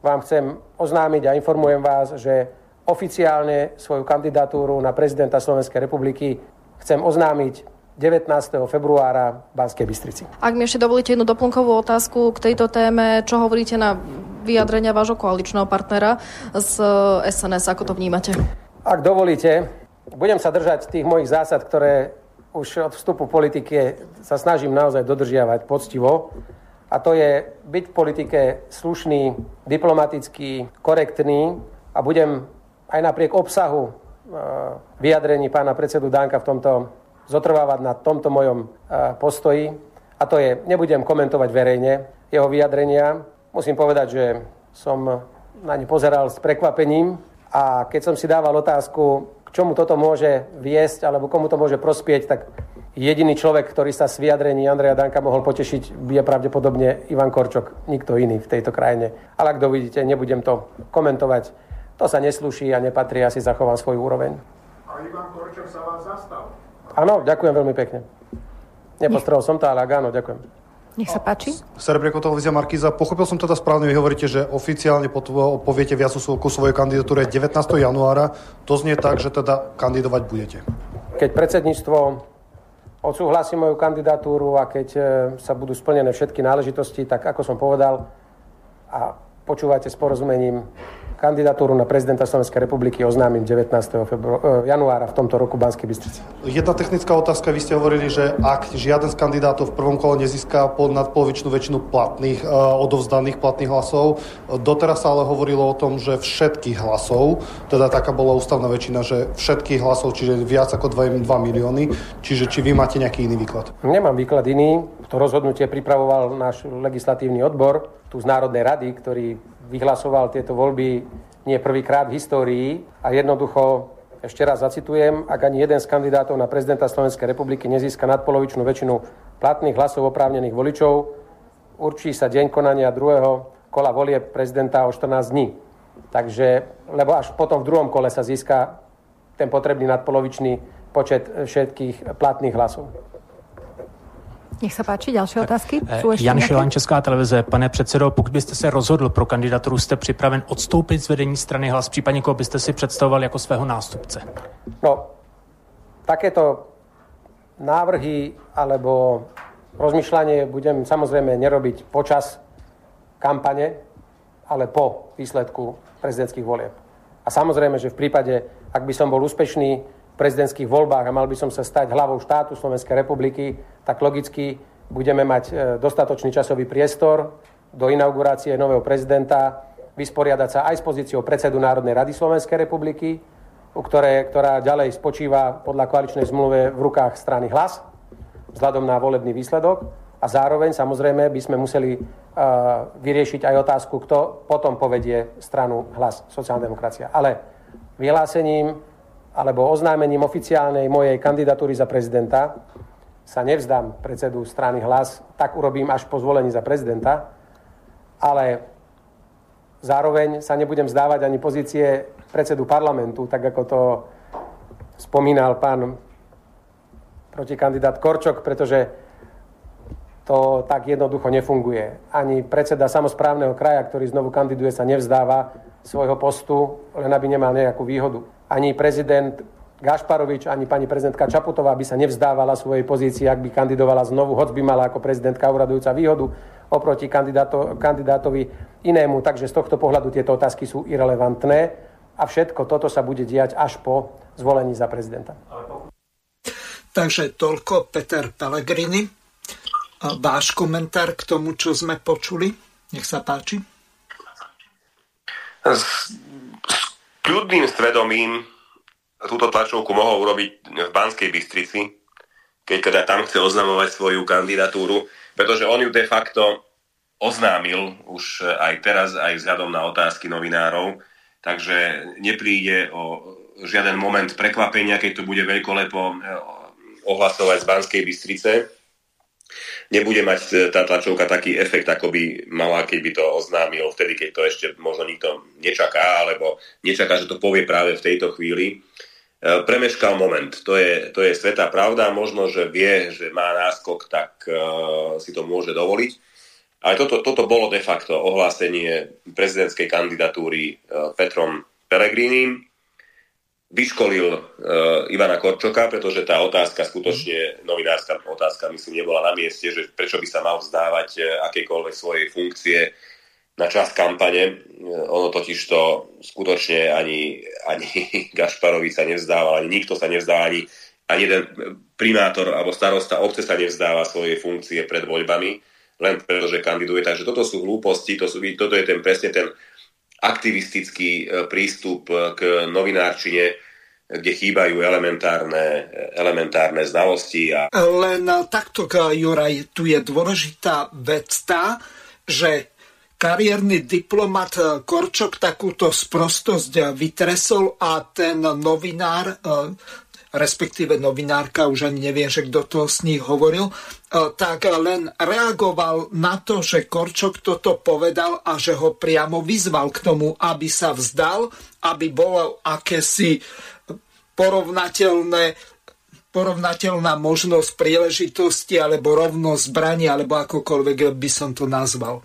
vám chcem oznámiť a informujem vás, že oficiálne svoju kandidatúru na prezidenta Slovenskej republiky chcem oznámiť 19. februára v Banskej Bystrici. Ak mi ešte dovolíte jednu doplnkovú otázku k tejto téme, čo hovoríte na vyjadrenia vášho koaličného partnera z SNS, ako to vnímate? Ak dovolíte, budem sa držať tých mojich zásad, ktoré už od vstupu politike sa snažím naozaj dodržiavať poctivo. A to je byť v politike slušný, diplomatický, korektný a budem aj napriek obsahu e, vyjadrení pána predsedu Danka v tomto zotrvávať na tomto mojom e, postoji. A to je, nebudem komentovať verejne jeho vyjadrenia. Musím povedať, že som na ne pozeral s prekvapením a keď som si dával otázku, k čomu toto môže viesť alebo komu to môže prospieť, tak Jediný človek, ktorý sa s vyjadrení Andreja Danka mohol potešiť, je pravdepodobne Ivan Korčok, nikto iný v tejto krajine. Ale ak dovidíte, nebudem to komentovať. To sa neslúši a nepatrí, asi zachovám svoju úroveň. A Ivan Korčok sa vás zastal. Áno, ďakujem veľmi pekne. Nepostrel som to, ale áno, ďakujem. Nech sa páči. Serebrieko televízia Markíza. Pochopil som teda správne, vy hovoríte, že oficiálne poviete viac ku svojej kandidatúre 19. januára. To znie tak, že teda kandidovať budete. Keď predsedníctvo odsúhlasí moju kandidatúru a keď e, sa budú splnené všetky náležitosti, tak ako som povedal, a počúvate s porozumením, kandidatúru na prezidenta Slovenskej republiky oznámim 19. Febru- e, januára v tomto roku Banskej Bystrici. Jedna technická otázka. Vy ste hovorili, že ak žiaden z kandidátov v prvom kole nezíska pod nadpolovičnú väčšinu platných, uh, odovzdaných platných hlasov, doteraz sa ale hovorilo o tom, že všetkých hlasov, teda taká bola ústavná väčšina, že všetkých hlasov, čiže viac ako 2, 2 milióny, čiže či vy máte nejaký iný výklad? Nemám výklad iný. To rozhodnutie pripravoval náš legislatívny odbor tu z Národnej rady, ktorý vyhlasoval tieto voľby nie prvýkrát v histórii a jednoducho ešte raz zacitujem, ak ani jeden z kandidátov na prezidenta Slovenskej republiky nezíska nadpolovičnú väčšinu platných hlasov oprávnených voličov, určí sa deň konania druhého kola volie prezidenta o 14 dní. Takže, lebo až potom v druhom kole sa získa ten potrebný nadpolovičný počet všetkých platných hlasov. Nech sa páči, ďalšie otázky. Eh, Jan Šilan, Česká televize. Pane předsedo, pokud byste se rozhodl pro kandidaturu, jste připraven odstoupit z vedení strany hlas, případně koho byste si představoval jako svého nástupce? No, takéto návrhy alebo rozmýšľanie budem samozrejme nerobiť počas kampane, ale po výsledku prezidentských volieb. A samozrejme, že v prípade, ak by som bol úspešný prezidentských voľbách a mal by som sa stať hlavou štátu Slovenskej republiky, tak logicky budeme mať e, dostatočný časový priestor do inaugurácie nového prezidenta, vysporiadať sa aj s pozíciou predsedu Národnej rady Slovenskej republiky, ktoré, ktorá ďalej spočíva podľa koaličnej zmluve v rukách strany hlas, vzhľadom na volebný výsledok. A zároveň samozrejme by sme museli uh, vyriešiť aj otázku, kto potom povedie stranu hlas sociálna demokracia. Ale vyhlásením alebo oznámením oficiálnej mojej kandidatúry za prezidenta sa nevzdám predsedu strany hlas, tak urobím až po zvolení za prezidenta, ale zároveň sa nebudem vzdávať ani pozície predsedu parlamentu, tak ako to spomínal pán protikandidát Korčok, pretože to tak jednoducho nefunguje. Ani predseda samozprávneho kraja, ktorý znovu kandiduje, sa nevzdáva svojho postu, len aby nemal nejakú výhodu ani prezident Gašparovič, ani pani prezidentka Čaputová by sa nevzdávala svojej pozícii, ak by kandidovala znovu, hoď by mala ako prezidentka uradujúca výhodu oproti kandidáto, kandidátovi inému. Takže z tohto pohľadu tieto otázky sú irrelevantné a všetko toto sa bude diať až po zvolení za prezidenta. Takže toľko Peter Pellegrini. Váš komentár k tomu, čo sme počuli? Nech sa páči kľudným svedomím túto tlačovku mohol urobiť v Banskej Bystrici, keď teda tam chce oznamovať svoju kandidatúru, pretože on ju de facto oznámil už aj teraz, aj vzhľadom na otázky novinárov, takže nepríde o žiaden moment prekvapenia, keď to bude veľkolepo ohlasovať z Banskej Bystrice nebude mať e, tá tlačovka taký efekt, ako by mala, keď to oznámil vtedy, keď to ešte možno nikto nečaká, alebo nečaká, že to povie práve v tejto chvíli. E, premeškal moment, to je, to je svetá pravda, možno, že vie, že má náskok, tak uh, si to môže dovoliť. Ale toto, toto bolo de facto ohlásenie prezidentskej kandidatúry uh, Petrom Pelegrínim vyškolil uh, Ivana Korčoka, pretože tá otázka skutočne, novinárska otázka, myslím, nebola na mieste, že prečo by sa mal vzdávať uh, akékoľvek svojej funkcie na čas kampane. Uh, ono totiž to skutočne ani, ani Gašparovi sa nevzdával, ani nikto sa nevzdáva, ani, ani jeden primátor alebo starosta obce sa nevzdáva svojej funkcie pred voľbami, len preto, že kandiduje. Takže toto sú hlúposti, to sú, toto je ten presne ten aktivistický e, prístup e, k novinárčine, kde chýbajú elementárne, elementárne znalosti. A... Len takto, Juraj, tu je dôležitá vec tá, že kariérny diplomat e, Korčok takúto sprostosť vytresol a ten novinár respektíve novinárka, už ani neviem, že kto to s nich hovoril, e, tak len reagoval na to, že Korčok toto povedal a že ho priamo vyzval k tomu, aby sa vzdal, aby bolo akési porovnateľné porovnateľná možnosť príležitosti alebo rovnosť zbraní, alebo akokoľvek by som to nazval.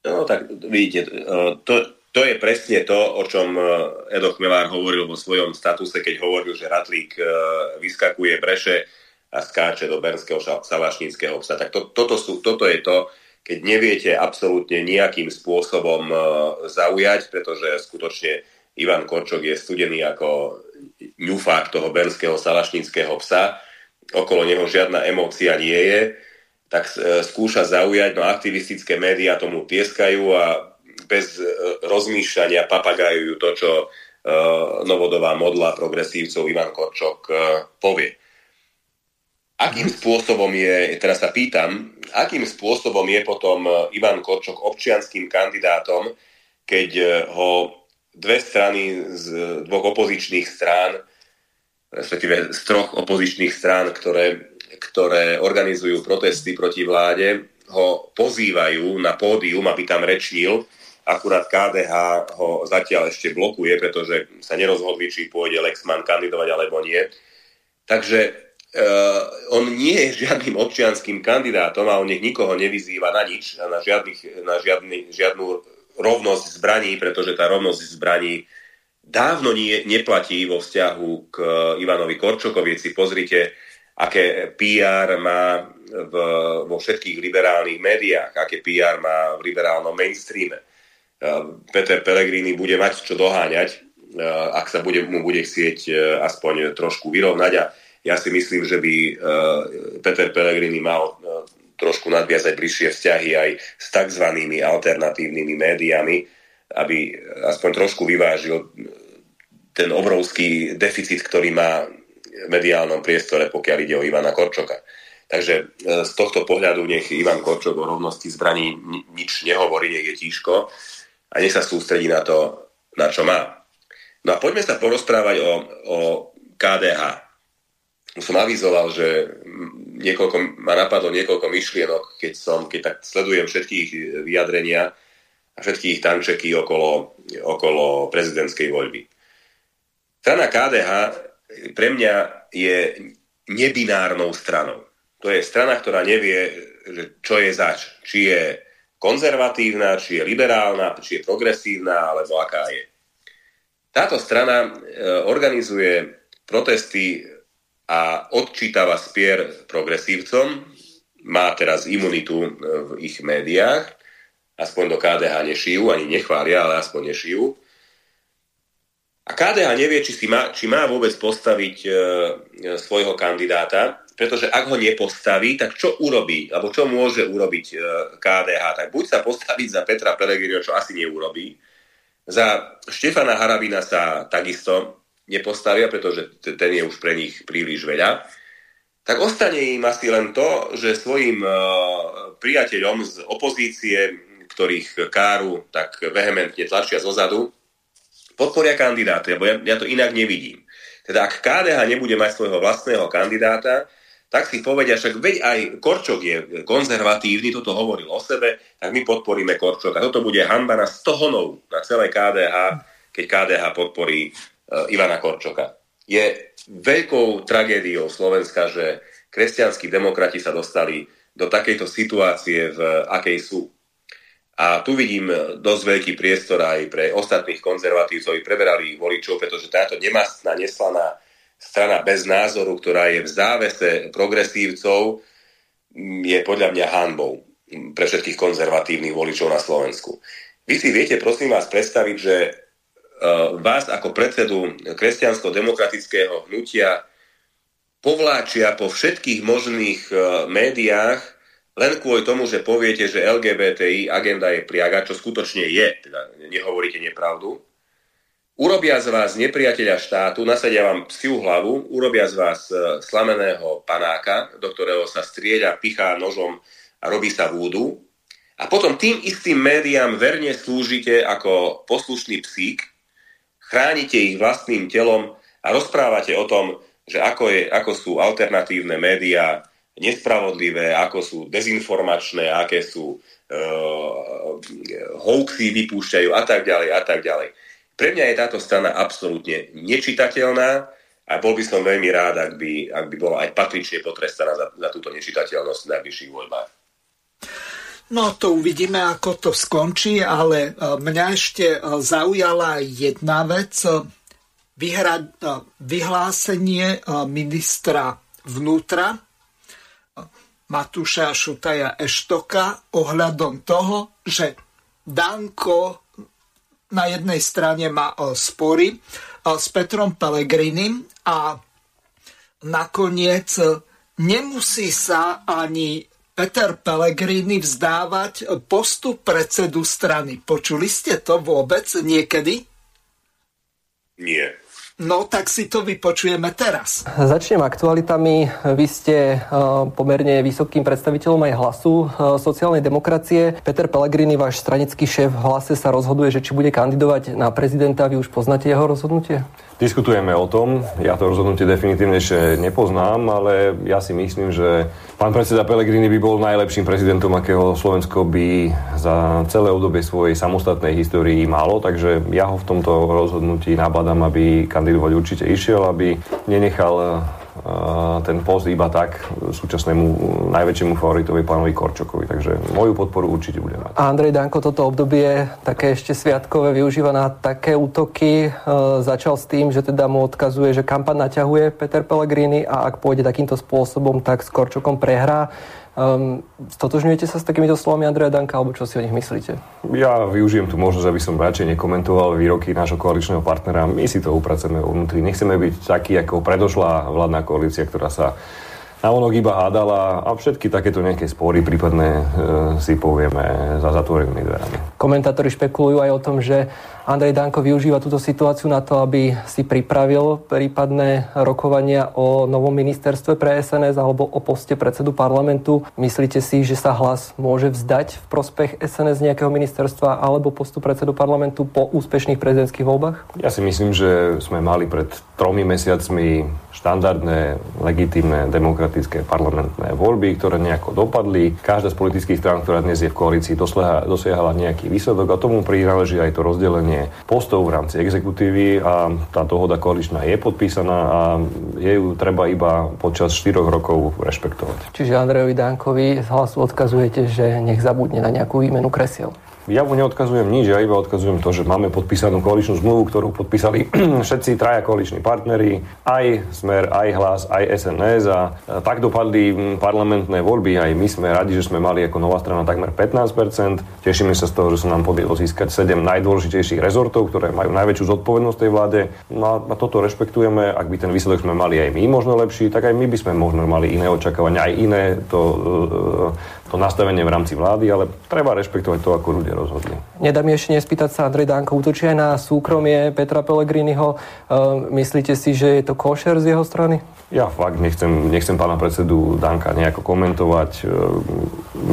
No tak vidíte, to, to je presne to, o čom e, Edo Chmelár hovoril vo svojom statuse, keď hovoril, že Ratlík e, vyskakuje breše a skáče do Bernského salašníckého psa. Tak to, toto, sú, toto je to, keď neviete absolútne nejakým spôsobom e, zaujať, pretože skutočne Ivan Korčok je studený ako ňufák toho Bernského salašníckého psa, okolo neho žiadna emócia nie je, tak skúša zaujať, no aktivistické médiá tomu tieskajú a bez e, rozmýšľania papagajujú to, čo e, novodová modla progresívcov Ivan Korčok e, povie. Akým spôsobom je, teraz sa pýtam, akým spôsobom je potom Ivan Korčok občianským kandidátom, keď ho dve strany z dvoch opozičných strán, respektíve z troch opozičných strán, ktoré, ktoré organizujú protesty proti vláde, ho pozývajú na pódium, aby tam rečnil Akurát KDH ho zatiaľ ešte blokuje, pretože sa nerozhodli, či pôjde Lexman kandidovať alebo nie. Takže uh, on nie je žiadnym občianským kandidátom a on nech nikoho nevyzýva na nič, na, žiadnych, na žiadny, žiadnu rovnosť zbraní, pretože tá rovnosť zbraní dávno nie, neplatí vo vzťahu k Ivanovi Korčokovi. Si pozrite, aké PR má v, vo všetkých liberálnych médiách, aké PR má v liberálnom mainstreame Peter Pellegrini bude mať čo doháňať, ak sa bude, mu bude chcieť e, aspoň trošku vyrovnať a ja si myslím, že by e, Peter Pellegrini mal e, trošku nadviazať bližšie vzťahy aj s tzv. alternatívnymi médiami, aby aspoň trošku vyvážil ten obrovský deficit, ktorý má v mediálnom priestore, pokiaľ ide o Ivana Korčoka. Takže z tohto pohľadu nech Ivan Korčok o rovnosti zbraní nič nehovorí, nech je tížko a nech sa sústredí na to, na čo má. No a poďme sa porozprávať o, o KDH. Som avizoval, že niekoľko, ma napadlo niekoľko myšlienok, keď som, keď tak sledujem všetkých vyjadrenia a všetkých tančeky okolo, okolo prezidentskej voľby. Strana KDH pre mňa je nebinárnou stranou. To je strana, ktorá nevie, čo je zač. Či je konzervatívna, či je liberálna, či je progresívna, alebo aká je. Táto strana e, organizuje protesty a odčítava spier progresívcom, má teraz imunitu e, v ich médiách, aspoň do KDH nešijú, ani nechvália, ale aspoň nešijú. A KDH nevie, či, si má, či má vôbec postaviť e, svojho kandidáta, pretože ak ho nepostaví, tak čo urobí, alebo čo môže urobiť KDH? Tak buď sa postaviť za Petra Pellegrino, čo asi neurobí, za Štefana Harabina sa takisto nepostavia, pretože ten je už pre nich príliš veľa, tak ostane im asi len to, že svojim priateľom z opozície, ktorých Káru tak vehementne tlačia zozadu, podporia kandidáty, lebo ja, ja to inak nevidím. Teda ak KDH nebude mať svojho vlastného kandidáta, tak si povedia, však veď aj Korčok je konzervatívny, toto hovoril o sebe, tak my podporíme Korčoka. Toto bude hamba na 100 honov na celé KDH, keď KDH podporí uh, Ivana Korčoka. Je veľkou tragédiou Slovenska, že kresťanskí demokrati sa dostali do takejto situácie, v akej sú. A tu vidím dosť veľký priestor aj pre ostatných konzervatívcov, preberali ich voličov, pretože táto nemastná, neslaná strana bez názoru, ktorá je v závese progresívcov, je podľa mňa hanbou pre všetkých konzervatívnych voličov na Slovensku. Vy si viete, prosím vás, predstaviť, že e, vás ako predsedu kresťansko-demokratického hnutia povláčia po všetkých možných e, médiách len kvôli tomu, že poviete, že LGBTI agenda je priaga, čo skutočne je, teda nehovoríte nepravdu, Urobia z vás nepriateľa štátu, nasadia vám psiu hlavu, urobia z vás e, slameného panáka, do ktorého sa strieľa, pichá nožom a robí sa vúdu. A potom tým istým médiám verne slúžite ako poslušný psík, chránite ich vlastným telom a rozprávate o tom, že ako, je, ako sú alternatívne médiá nespravodlivé, ako sú dezinformačné, aké sú uh, hoaxy vypúšťajú a tak ďalej a tak ďalej. Pre mňa je táto strana absolútne nečitateľná a bol by som veľmi rád, ak by, ak by bola aj patrične potrestaná za, za túto nečitateľnosť v najbližších voľbách. No to uvidíme, ako to skončí, ale e, mňa ešte e, zaujala jedna vec. Vyhra, e, vyhlásenie ministra vnútra Matúša Šutaja Eštoka ohľadom toho, že Danko na jednej strane má spory s Petrom Pelegrinim a nakoniec nemusí sa ani Peter Pellegrini vzdávať postup predsedu strany. Počuli ste to vôbec niekedy? Nie. No, tak si to vypočujeme teraz. Začnem aktualitami. Vy ste uh, pomerne vysokým predstaviteľom aj hlasu uh, sociálnej demokracie. Peter Pellegrini, váš stranický šéf v hlase sa rozhoduje, že či bude kandidovať na prezidenta. Vy už poznáte jeho rozhodnutie? Diskutujeme o tom. Ja to rozhodnutie definitívne ešte nepoznám, ale ja si myslím, že pán predseda Pellegrini by bol najlepším prezidentom, akého Slovensko by za celé obdobie svojej samostatnej histórii malo, takže ja ho v tomto rozhodnutí nabadám, aby kandidovať určite išiel, aby nenechal ten post iba tak súčasnému najväčšiemu favoritovi pánovi Korčokovi. Takže moju podporu určite bude mať. A Andrej Danko toto obdobie také ešte sviatkové využíva na také útoky. E, začal s tým, že teda mu odkazuje, že kampaň naťahuje Peter Pellegrini a ak pôjde takýmto spôsobom, tak s Korčokom prehrá. Um, stotožňujete sa s takýmito slovami Andreja Danka, alebo čo si o nich myslíte? Ja využijem tú možnosť, aby som radšej nekomentoval výroky nášho koaličného partnera. My si to upracujeme vnútri. Nechceme byť takí, ako predošla vládna koalícia, ktorá sa navonok iba hádala a všetky takéto nejaké spory prípadné e, si povieme za zatvorenými dverami. Komentátori špekulujú aj o tom, že Andrej Danko využíva túto situáciu na to, aby si pripravil prípadné rokovania o novom ministerstve pre SNS alebo o poste predsedu parlamentu. Myslíte si, že sa hlas môže vzdať v prospech SNS nejakého ministerstva alebo postu predsedu parlamentu po úspešných prezidentských voľbách? Ja si myslím, že sme mali pred tromi mesiacmi štandardné, legitímne, demokratické parlamentné voľby, ktoré nejako dopadli. Každá z politických strán, ktorá dnes je v koalícii, dosiahala nejaký výsledok a tomu prináleží aj to rozdelenie postov v rámci exekutívy a tá dohoda koaličná je podpísaná a je ju treba iba počas 4 rokov rešpektovať. Čiže Andrejovi Dankovi z hlasu odkazujete, že nech zabudne na nejakú výmenu kresiel. Ja mu neodkazujem nič, ja iba odkazujem to, že máme podpísanú koaličnú zmluvu, ktorú podpísali všetci traja koaliční partneri, aj Smer, aj Hlas, aj SNS a tak dopadli parlamentné voľby. Aj my sme radi, že sme mali ako nová strana takmer 15%. Tešíme sa z toho, že sa nám podarilo získať 7 najdôležitejších rezortov, ktoré majú najväčšiu zodpovednosť tej vláde. No a toto rešpektujeme. Ak by ten výsledok sme mali aj my možno lepší, tak aj my by sme možno mali iné očakávania, aj iné to to nastavenie v rámci vlády, ale treba rešpektovať to, ako ľudia rozhodli. Nedá mi ešte nespýtať sa, Andrej Danko útočí aj na súkromie Petra Pellegriniho. E, myslíte si, že je to košer z jeho strany? Ja fakt nechcem, nechcem pána predsedu Danka nejako komentovať. E,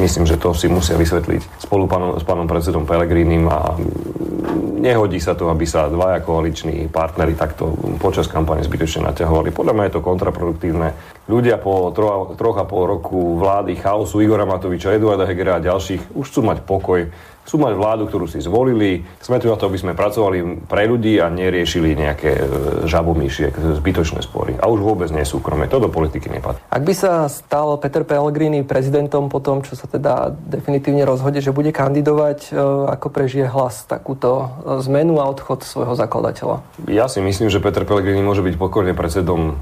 myslím, že to si musia vysvetliť spolu pánom, s pánom predsedom Pellegrinim a nehodí sa to, aby sa dvaja koaliční partnery takto počas kampane zbytočne naťahovali. Podľa mňa je to kontraproduktívne. Ľudia po troch a pol roku vlády chaosu Igora Matoviča, Eduarda Hegera a ďalších už chcú mať pokoj Chcú mať vládu, ktorú si zvolili. Sme tu na to, aby sme pracovali pre ľudí a neriešili nejaké e, žabomíšie, zbytočné spory. A už vôbec nie súkromie. To do politiky nepatrí. Ak by sa stal Peter Pellegrini prezidentom po tom, čo sa teda definitívne rozhodne, že bude kandidovať, e, ako prežije hlas takúto e, zmenu a odchod svojho zakladateľa? Ja si myslím, že Peter Pellegrini môže byť pokojne predsedom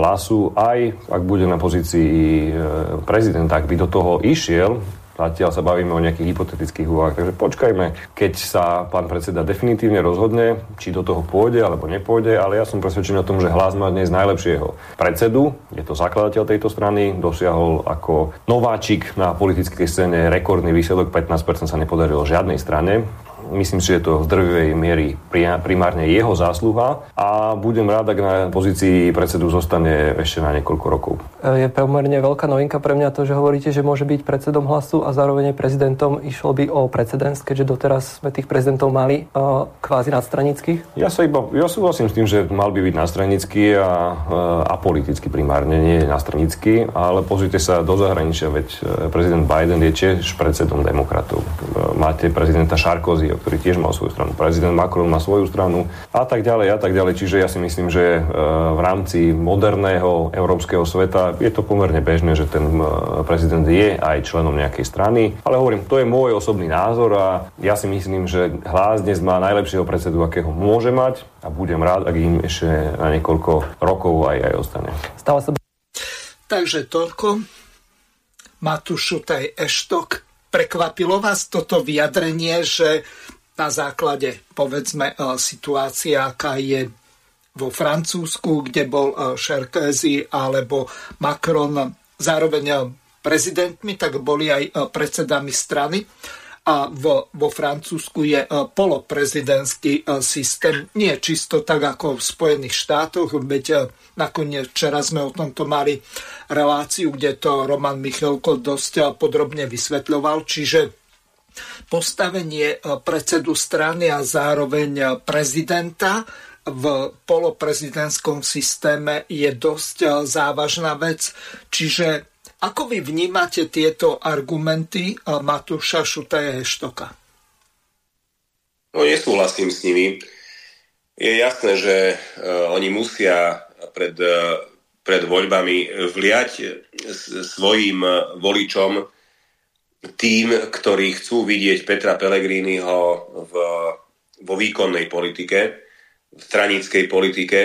hlasu, aj ak bude na pozícii prezidenta, ak by do toho išiel, Zatiaľ sa bavíme o nejakých hypotetických úvahách, takže počkajme, keď sa pán predseda definitívne rozhodne, či do toho pôjde alebo nepôjde, ale ja som presvedčený o tom, že hlas má dnes najlepšieho predsedu, je to zakladateľ tejto strany, dosiahol ako nováčik na politickej scéne rekordný výsledok, 15% sa nepodarilo žiadnej strane, Myslím si, že to v drvivej miery primárne jeho zásluha a budem rád, ak na pozícii predsedu zostane ešte na niekoľko rokov. Je pomerne veľká novinka pre mňa to, že hovoríte, že môže byť predsedom hlasu a zároveň prezidentom. Išlo by o precedens, keďže doteraz sme tých prezidentov mali uh, kvázi nadstranických? Ja sa iba, ja súhlasím s tým, že mal by byť nadstranický a, a politicky primárne, nie nadstranický, ale pozrite sa do zahraničia, veď prezident Biden je tiež predsedom demokratov. Máte prezidenta Sarkozy, ktorý tiež mal svoju stranu. Prezident Macron má svoju stranu a tak ďalej a tak ďalej. Čiže ja si myslím, že e, v rámci moderného európskeho sveta je to pomerne bežné, že ten e, prezident je aj členom nejakej strany. Ale hovorím, to je môj osobný názor a ja si myslím, že hlas dnes má najlepšieho predsedu, akého môže mať a budem rád, ak im ešte na niekoľko rokov aj, aj ostane. Stále sa... Takže toľko. Matúš Šutaj Eštok Prekvapilo vás toto vyjadrenie, že na základe, povedzme, e, situácie, aká je vo Francúzsku, kde bol Šerkézy alebo Macron zároveň e, prezidentmi, tak boli aj predsedami strany a vo, vo Francúzsku je e, poloprezidentský e, systém. Nie čisto tak ako v Spojených štátoch, veď e, nakoniec včera sme o tomto mali reláciu, kde to Roman Michalko dosť podrobne vysvetľoval, čiže postavenie predsedu strany a zároveň prezidenta v poloprezidentskom systéme je dosť závažná vec. Čiže ako vy vnímate tieto argumenty Matúša Šutaja Heštoka? No nesúhlasím s nimi. Je jasné, že oni musia pred, pred voľbami vliať svojim voličom tým, ktorí chcú vidieť Petra Pellegriniho v, vo výkonnej politike, v stranickej politike,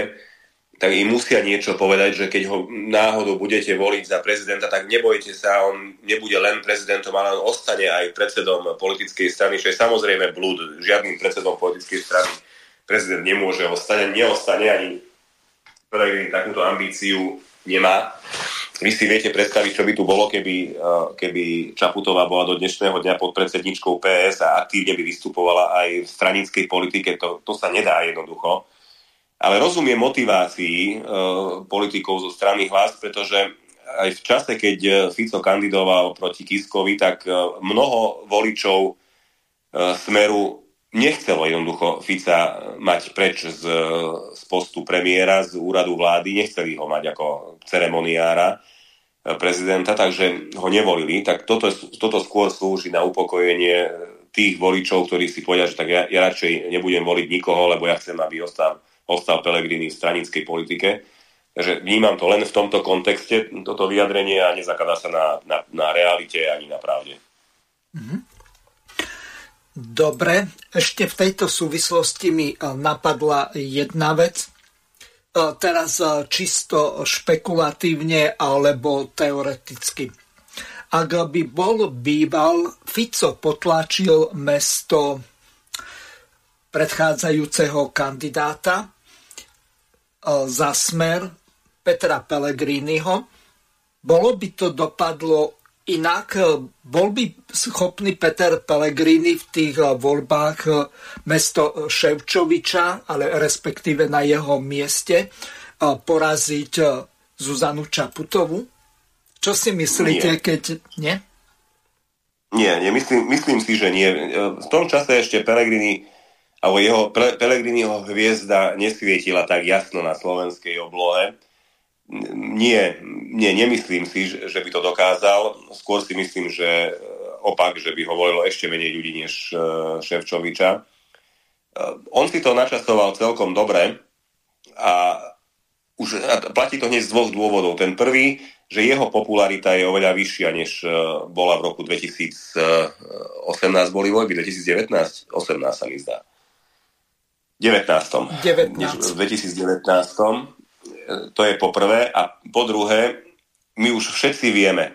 tak im musia niečo povedať, že keď ho náhodou budete voliť za prezidenta, tak nebojte sa, on nebude len prezidentom, ale on ostane aj predsedom politickej strany, čo je samozrejme blúd. Žiadnym predsedom politickej strany prezident nemôže ostať, neostane ani Pelegrini takúto ambíciu nemá. Vy si viete predstaviť, čo by tu bolo, keby, keby Čaputová bola do dnešného dňa pod predsedničkou PS a aktívne by vystupovala aj v stranickej politike. To, to sa nedá jednoducho ale rozumiem motivácii e, politikov zo strany hlas, pretože aj v čase, keď e, Fico kandidoval proti Kiskovi, tak e, mnoho voličov e, Smeru nechcelo jednoducho Fica mať preč z, z postu premiéra, z úradu vlády, nechceli ho mať ako ceremoniára e, prezidenta, takže ho nevolili. Tak toto, toto skôr slúži na upokojenie tých voličov, ktorí si povedia, že tak ja, ja radšej nebudem voliť nikoho, lebo ja chcem, aby ostal ostal Pelegrini v stranickej politike. Takže vnímam to len v tomto kontexte, toto vyjadrenie a nezakladá sa na, na, na realite ani na pravde. Mhm. Dobre, ešte v tejto súvislosti mi e, napadla jedna vec. E, teraz e, čisto špekulatívne alebo teoreticky. Ak by bol býval, Fico potlačil mesto predchádzajúceho kandidáta, za smer Petra Pellegriniho. Bolo by to dopadlo inak. Bol by schopný Peter Pellegrini v tých voľbách mesto Ševčoviča, ale respektíve na jeho mieste, poraziť Zuzanu Čaputovu? Čo si myslíte, nie. keď... Nie? Nie, nie myslím, myslím si, že nie. V tom čase ešte Pellegrini alebo jeho Pelegriniho hviezda nesvietila tak jasno na slovenskej oblohe. Nie, nie, nemyslím si, že by to dokázal. Skôr si myslím, že opak, že by ho volilo ešte menej ľudí než e, Ševčoviča. E, on si to načasoval celkom dobre a už platí to hneď z dvoch dôvodov. Ten prvý, že jeho popularita je oveľa vyššia, než e, bola v roku 2018, boli voľby, 2019, 18 sa mi zdá. 19. 19. V 2019. To je po prvé. A po druhé, my už všetci vieme,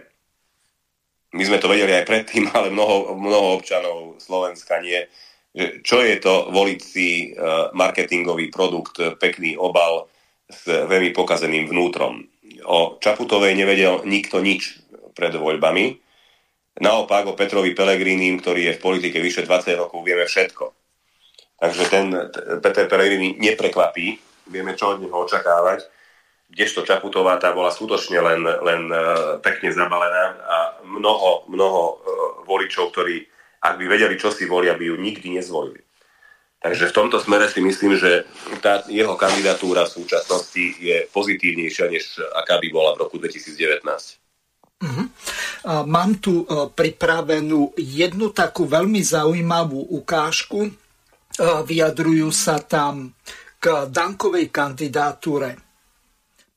my sme to vedeli aj predtým, ale mnoho, mnoho občanov Slovenska nie, že čo je to voliť si e, marketingový produkt, pekný obal s veľmi pokazeným vnútrom. O Čaputovej nevedel nikto nič pred voľbami. Naopak o Petrovi Pelegrínim, ktorý je v politike vyše 20 rokov, vieme všetko Takže ten Peter Pellegrini neprekvapí, vieme, čo od neho očakávať, kdežto Čaputová tá bola skutočne len, len e, pekne zabalená a mnoho, mnoho e, voličov, ktorí, ak by vedeli, čo si volia, by ju nikdy nezvolili. Takže v tomto smere si myslím, že tá jeho kandidatúra v súčasnosti je pozitívnejšia, než aká by bola v roku 2019. Uh-huh. Mám tu pripravenú jednu takú veľmi zaujímavú ukážku vyjadrujú sa tam k Dankovej kandidatúre.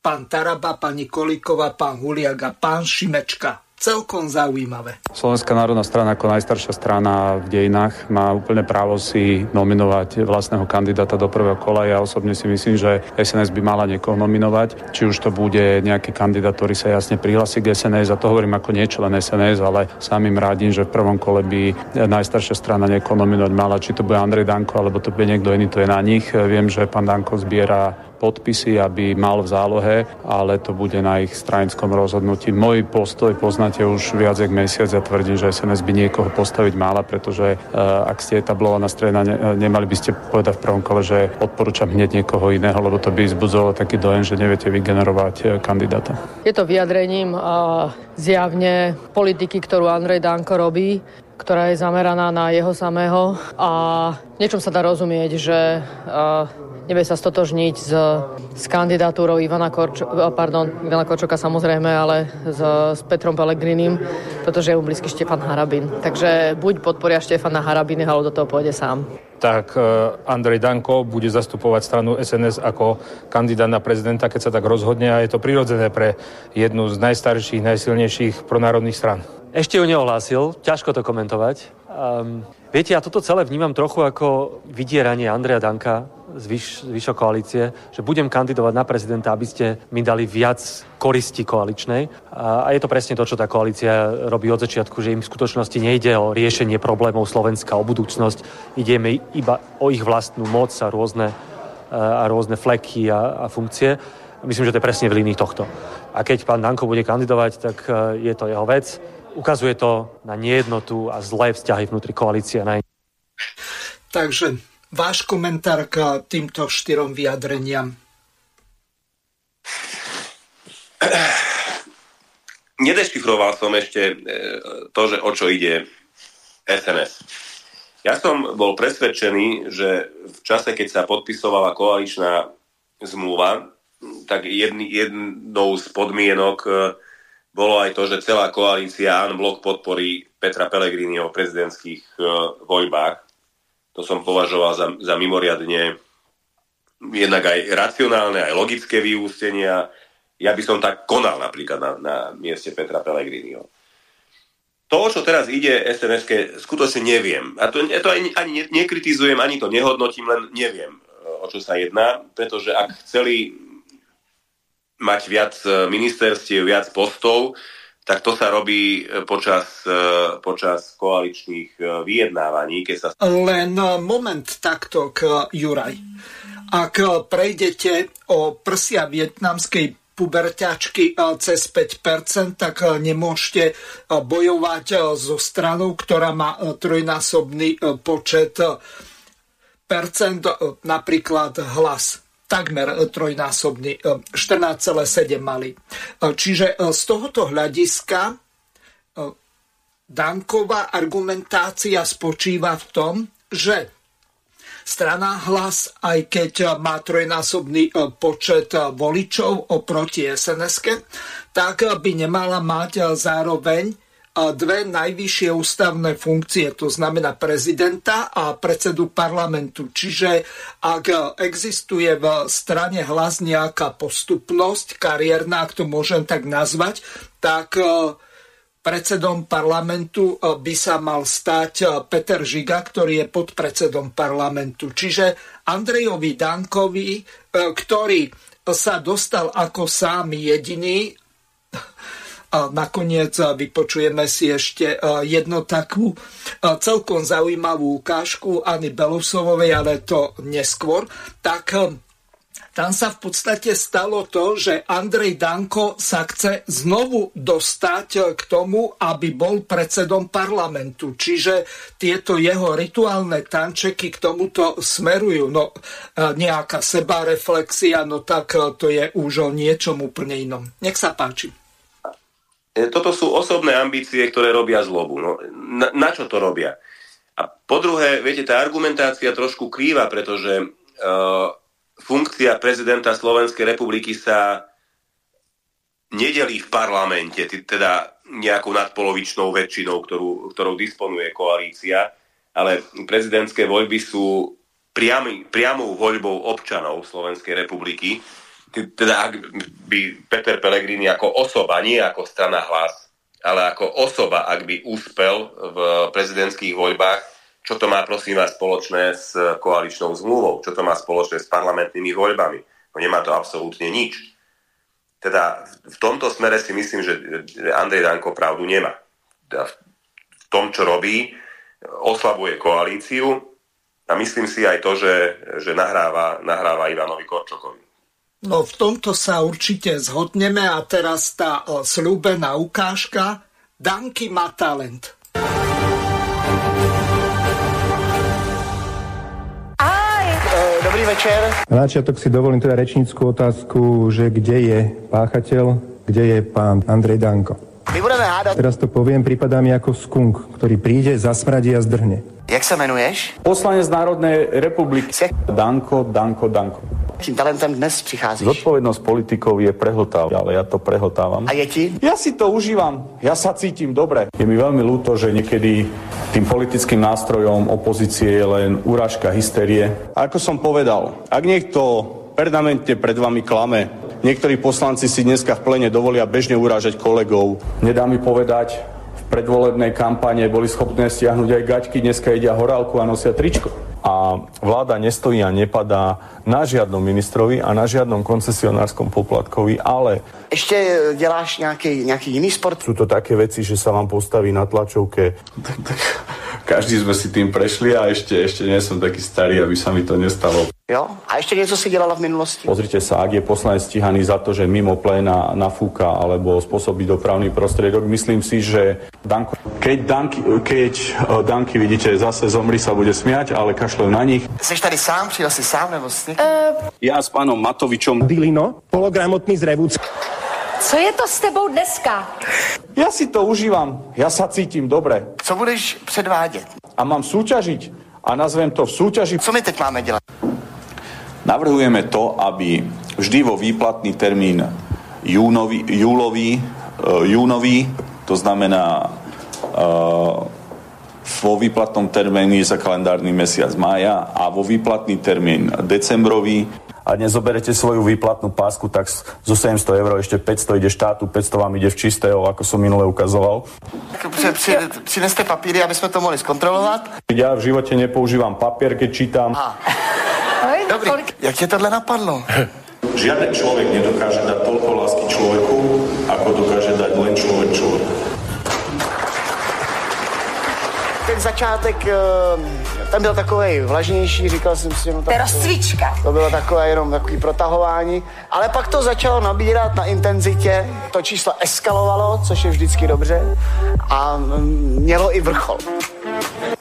Pán Taraba, pani Kolíková, pán Huliak a pán Šimečka celkom zaujímavé. Slovenská národná strana ako najstaršia strana v dejinách má úplne právo si nominovať vlastného kandidáta do prvého kola. Ja osobne si myslím, že SNS by mala niekoho nominovať. Či už to bude nejaký kandidát, ktorý sa jasne prihlasí k SNS, a to hovorím ako niečo len SNS, ale samým radím, že v prvom kole by najstaršia strana niekoho nominovať mala. Či to bude Andrej Danko, alebo to bude niekto iný, to je na nich. Viem, že pán Danko zbiera podpisy, aby mal v zálohe, ale to bude na ich stranickom rozhodnutí. Môj postoj poznáte už viac jak mesiac a ja tvrdím, že SNS by niekoho postaviť mala, pretože uh, ak ste etablovaná strana, ne, nemali by ste povedať v prvom kole, že odporúčam hneď niekoho iného, lebo to by zbudzovalo taký dojem, že neviete vygenerovať uh, kandidáta. Je to vyjadrením uh, zjavne politiky, ktorú Andrej Danko robí ktorá je zameraná na jeho samého a niečom sa dá rozumieť, že nevie sa stotožniť s, s kandidatúrou Ivana, Korčo, pardon, Ivana Korčoka samozrejme, ale s, s Petrom Pelegrinim, pretože je mu blízky Štefan Harabin. Takže buď podporia Štefana Harabin, alebo do toho pôjde sám. Tak Andrej Danko bude zastupovať stranu SNS ako kandidát na prezidenta, keď sa tak rozhodne a je to prirodzené pre jednu z najstarších, najsilnejších pronárodných stran. Ešte ju neohlásil, ťažko to komentovať. Um, viete, ja toto celé vnímam trochu ako vydieranie Andreja Danka z, vyš, z vyššou koalície, že budem kandidovať na prezidenta, aby ste mi dali viac koristi koaličnej. A, a je to presne to, čo tá koalícia robí od začiatku, že im v skutočnosti nejde o riešenie problémov Slovenska, o budúcnosť. Ide mi iba o ich vlastnú moc a rôzne, a rôzne fleky a, a funkcie. Myslím, že to je presne v línii tohto. A keď pán Danko bude kandidovať, tak e, je to jeho vec ukazuje to na nejednotu a zlé vzťahy vnútri koalície. Takže váš komentár k týmto štyrom vyjadreniam. Nedešifroval som ešte e, to, že o čo ide SNS. Ja som bol presvedčený, že v čase, keď sa podpisovala koaličná zmluva, tak jedný, jednou z podmienok e, bolo aj to, že celá koalícia blok podporí Petra Pellegriniho v prezidentských uh, voľbách. To som považoval za, za mimoriadne jednak aj racionálne, aj logické vyústenia. Ja by som tak konal napríklad na, na mieste Petra Pellegriniho. To, čo teraz ide sns skutočne neviem. A to, to ani, ani nekritizujem, ani to nehodnotím, len neviem, eh, o čo sa jedná, pretože ak chceli mať viac e, ministerstiev, viac postov, tak to sa robí e, počas, e, počas koaličných vyjednávaní. Keď sa... Len moment takto k Juraj. Ak prejdete o prsia vietnamskej puberťačky cez 5%, tak nemôžete bojovať so stranou, ktorá má trojnásobný počet percent, napríklad hlas takmer trojnásobný, 14,7 e, mali. E, čiže e, z tohoto hľadiska Danková argumentácia spočíva v tom, že strana hlas, aj keď má trojnásobný počet voličov oproti sns tak by nemala mať zároveň dve najvyššie ústavné funkcie, to znamená prezidenta a predsedu parlamentu. Čiže ak existuje v strane hlas nejaká postupnosť kariérna, ak to môžem tak nazvať, tak e, predsedom parlamentu e, by sa mal stať e, Peter Žiga, ktorý je podpredsedom parlamentu. Čiže Andrejovi Dankovi, ktorý sa dostal ako sám jediný a nakoniec vypočujeme si ešte jednu takú celkom zaujímavú ukážku Ani Belusovovej, ale to neskôr. Tak tam sa v podstate stalo to, že Andrej Danko sa chce znovu dostať k tomu, aby bol predsedom parlamentu. Čiže tieto jeho rituálne tančeky k tomuto smerujú. No nejaká sebareflexia, no tak to je už o niečom úplne inom. Nech sa páči. E, toto sú osobné ambície, ktoré robia zlobu. No, na, na čo to robia? A po druhé, viete, tá argumentácia trošku krýva, pretože uh, funkcia prezidenta Slovenskej republiky sa nedelí v parlamente, teda nejakou nadpolovičnou väčšinou, ktorú, ktorou disponuje koalícia, ale prezidentské voľby sú priamy, priamou voľbou občanov Slovenskej republiky. Teda ak by Peter Pellegrini ako osoba, nie ako strana hlas, ale ako osoba, ak by úspel v prezidentských voľbách, čo to má prosím vás spoločné s koaličnou zmluvou? Čo to má spoločné s parlamentnými voľbami? No nemá to absolútne nič. Teda v tomto smere si myslím, že Andrej Danko pravdu nemá. Teda v tom, čo robí, oslabuje koalíciu a myslím si aj to, že, že nahráva, nahráva Ivanovi Korčokovi. No v tomto sa určite zhodneme a teraz tá slúbená ukážka. Danky má talent. Dobrý večer. Na začiatok si dovolím teda rečníckú otázku, že kde je páchateľ, kde je pán Andrej Danko. My budeme hádať. Teraz to poviem, prípadá mi ako skunk, ktorý príde, zasmradí a zdrhne. Jak sa menuješ? Poslanec Národnej republiky. Danko, Danko, Danko. Tým talentem dnes přicházíš. Zodpovednosť politikov je prehltávať, ale ja to prehltávam. A je ti? Ja si to užívam, ja sa cítim dobre. Je mi veľmi ľúto, že niekedy tým politickým nástrojom opozície je len úražka hysterie. Ako som povedal, ak niekto permanentne pred vami klame, niektorí poslanci si dneska v plene dovolia bežne urážať kolegov. Nedá mi povedať, predvolebnej kampane boli schopné stiahnuť aj gaťky, dneska jedia horálku a nosia tričko. A vláda nestojí a nepadá na žiadnom ministrovi a na žiadnom koncesionárskom poplatkovi, ale... Ešte deláš nejaký, nejaký iný sport? Sú to také veci, že sa vám postaví na tlačovke. Tak, tak, každý sme si tým prešli a ešte, ešte nie som taký starý, aby sa mi to nestalo. Jo? A ešte niečo si delala v minulosti? Pozrite sa, ak je poslanec stíhaný za to, že mimo pléna nafúka alebo spôsobí dopravný prostriedok, myslím si, že Danko, keď, Danky, keď uh, Danky vidíte, zase zomri sa bude smiať, ale kašľujú na nich. Jsi tady sám? Přijel si sám nebo s Uh... Ja s pánom Matovičom. Dilino, pologramotný zrevúc. Co je to s tebou dneska? Ja si to užívam, ja sa cítim dobre. Co budeš předvádět? A mám súťažiť a nazvem to v súťaži. Co my teď máme dělat? Navrhujeme to, aby vždy vo výplatný termín júnový, júlový, uh, júnový, to znamená uh, vo výplatnom termíne za kalendárny mesiac mája a vo výplatný termín decembrový a dnes zoberete svoju výplatnú pásku, tak zo 700 eur ešte 500 ide štátu, 500 vám ide v čistého, ako som minule ukazoval. Přineste papíry, aby sme to mohli skontrolovať. Ja v živote nepoužívam papier, keď čítam. Aha. Dobrý, jak tě tohle napadlo? Žiaden človek nedokáže dať toľko lásky človeku, ako dokáže dať len človek človeku. Ten začátek, ten byl takový vlažnější, říkal jsem si, no tak to, rozcvička. To bylo takové jenom takový protahování, ale pak to začalo nabírat na intenzitě, to číslo eskalovalo, což je vždycky dobře a mělo i vrchol.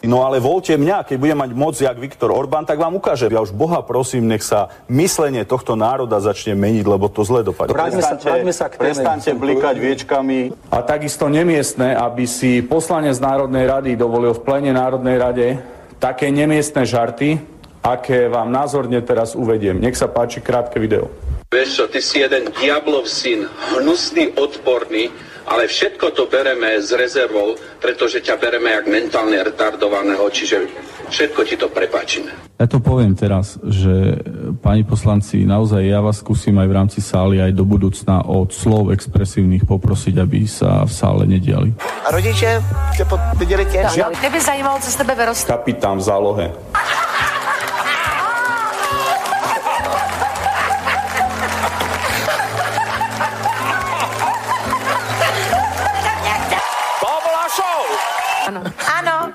No ale voľte mňa, keď budem mať moc jak Viktor Orbán, tak vám ukáže. Ja už Boha prosím, nech sa myslenie tohto národa začne meniť, lebo to zle dopadne. Vráťme sa, sa k Prestaňte blikať viečkami. A takisto nemiestne, aby si poslanec Národnej rady dovolil v plene Národnej rade také nemiestne žarty, aké vám názorne teraz uvediem. Nech sa páči krátke video. Vieš čo, ty si jeden diablov syn, hnusný, odporný, ale všetko to bereme s rezervou, pretože ťa bereme jak mentálne retardovaného, čiže všetko ti to prepáčime. Ja to poviem teraz, že pani poslanci, naozaj ja vás skúsim aj v rámci sály aj do budúcna od slov expresívnych poprosiť, aby sa v sále nediali. A rodiče tě viděli tě? Mě by zajímalo, co z tebe vyrostlo. Kapitán v zálohe.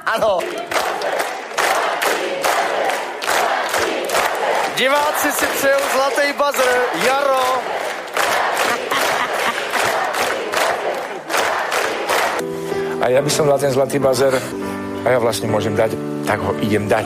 Ano. Diváci si přejou zlatý buzzer. Jaro. A ja by som dal ten zlatý bazer a ja vlastne môžem dať, tak ho idem dať.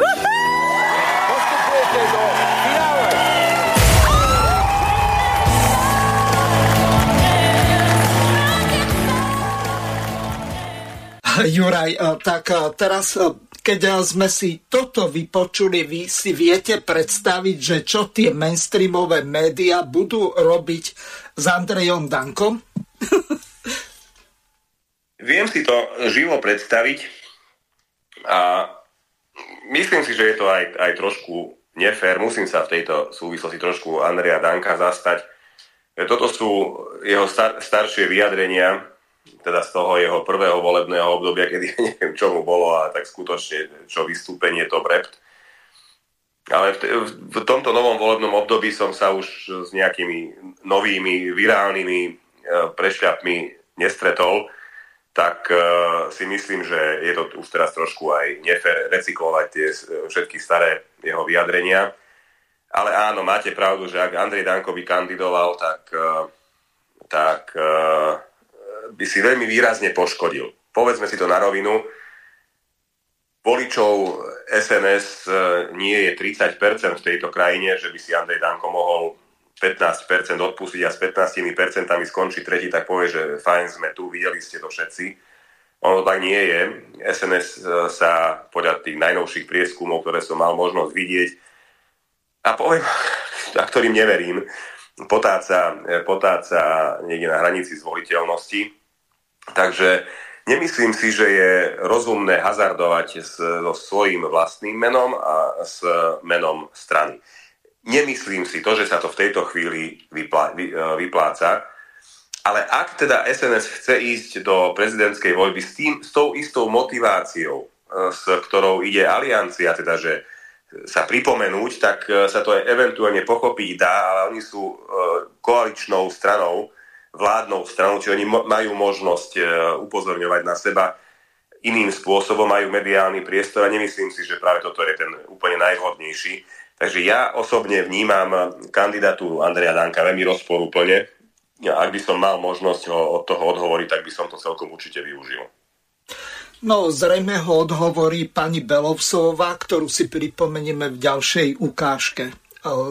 Juraj, tak teraz keď sme si toto vypočuli, vy si viete predstaviť, že čo tie mainstreamové médiá budú robiť s Andrejom Dankom? Viem si to živo predstaviť a myslím si, že je to aj, aj trošku nefér. Musím sa v tejto súvislosti trošku Andreja Danka zastať. Toto sú jeho star- staršie vyjadrenia, teda z toho jeho prvého volebného obdobia, kedy neviem, čo mu bolo a tak skutočne, čo vystúpenie to brept. Ale v, t- v tomto novom volebnom období som sa už s nejakými novými virálnymi e, prešľapmi nestretol, tak e, si myslím, že je to už teraz trošku aj nefér recyklovať tie všetky staré jeho vyjadrenia. Ale áno, máte pravdu, že ak Andrej Danko by kandidoval, tak, e, tak e, by si veľmi výrazne poškodil. Povedzme si to na rovinu. Voličov SNS nie je 30% v tejto krajine, že by si Andrej Danko mohol 15% odpustiť a s 15% skončí tretí, tak povie, že fajn sme tu, videli ste to všetci. Ono tak nie je. SNS sa podľa tých najnovších prieskumov, ktoré som mal možnosť vidieť, a poviem, a ktorým neverím, potáca, potáca niekde na hranici zvoliteľnosti. Takže nemyslím si, že je rozumné hazardovať so svojím vlastným menom a s menom strany. Nemyslím si to, že sa to v tejto chvíli vyplá, vy, e, vypláca, ale ak teda SNS chce ísť do prezidentskej voľby s, tým, s tou istou motiváciou, e, s ktorou ide aliancia, teda že sa pripomenúť, tak e, sa to aj eventuálne pochopiť dá, ale oni sú koaličnou stranou, vládnou stranou, čiže oni majú možnosť upozorňovať na seba iným spôsobom, majú mediálny priestor a nemyslím si, že práve toto je ten úplne najvhodnejší. Takže ja osobne vnímam kandidatúru Andreja Danka veľmi rozporúplne. Ak by som mal možnosť ho od toho odhovoriť, tak by som to celkom určite využil. No, zrejme ho odhovorí pani Belovsová, ktorú si pripomenieme v ďalšej ukážke.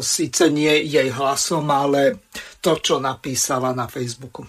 Sice nie jej hlasom, ale to, čo napísala na Facebooku.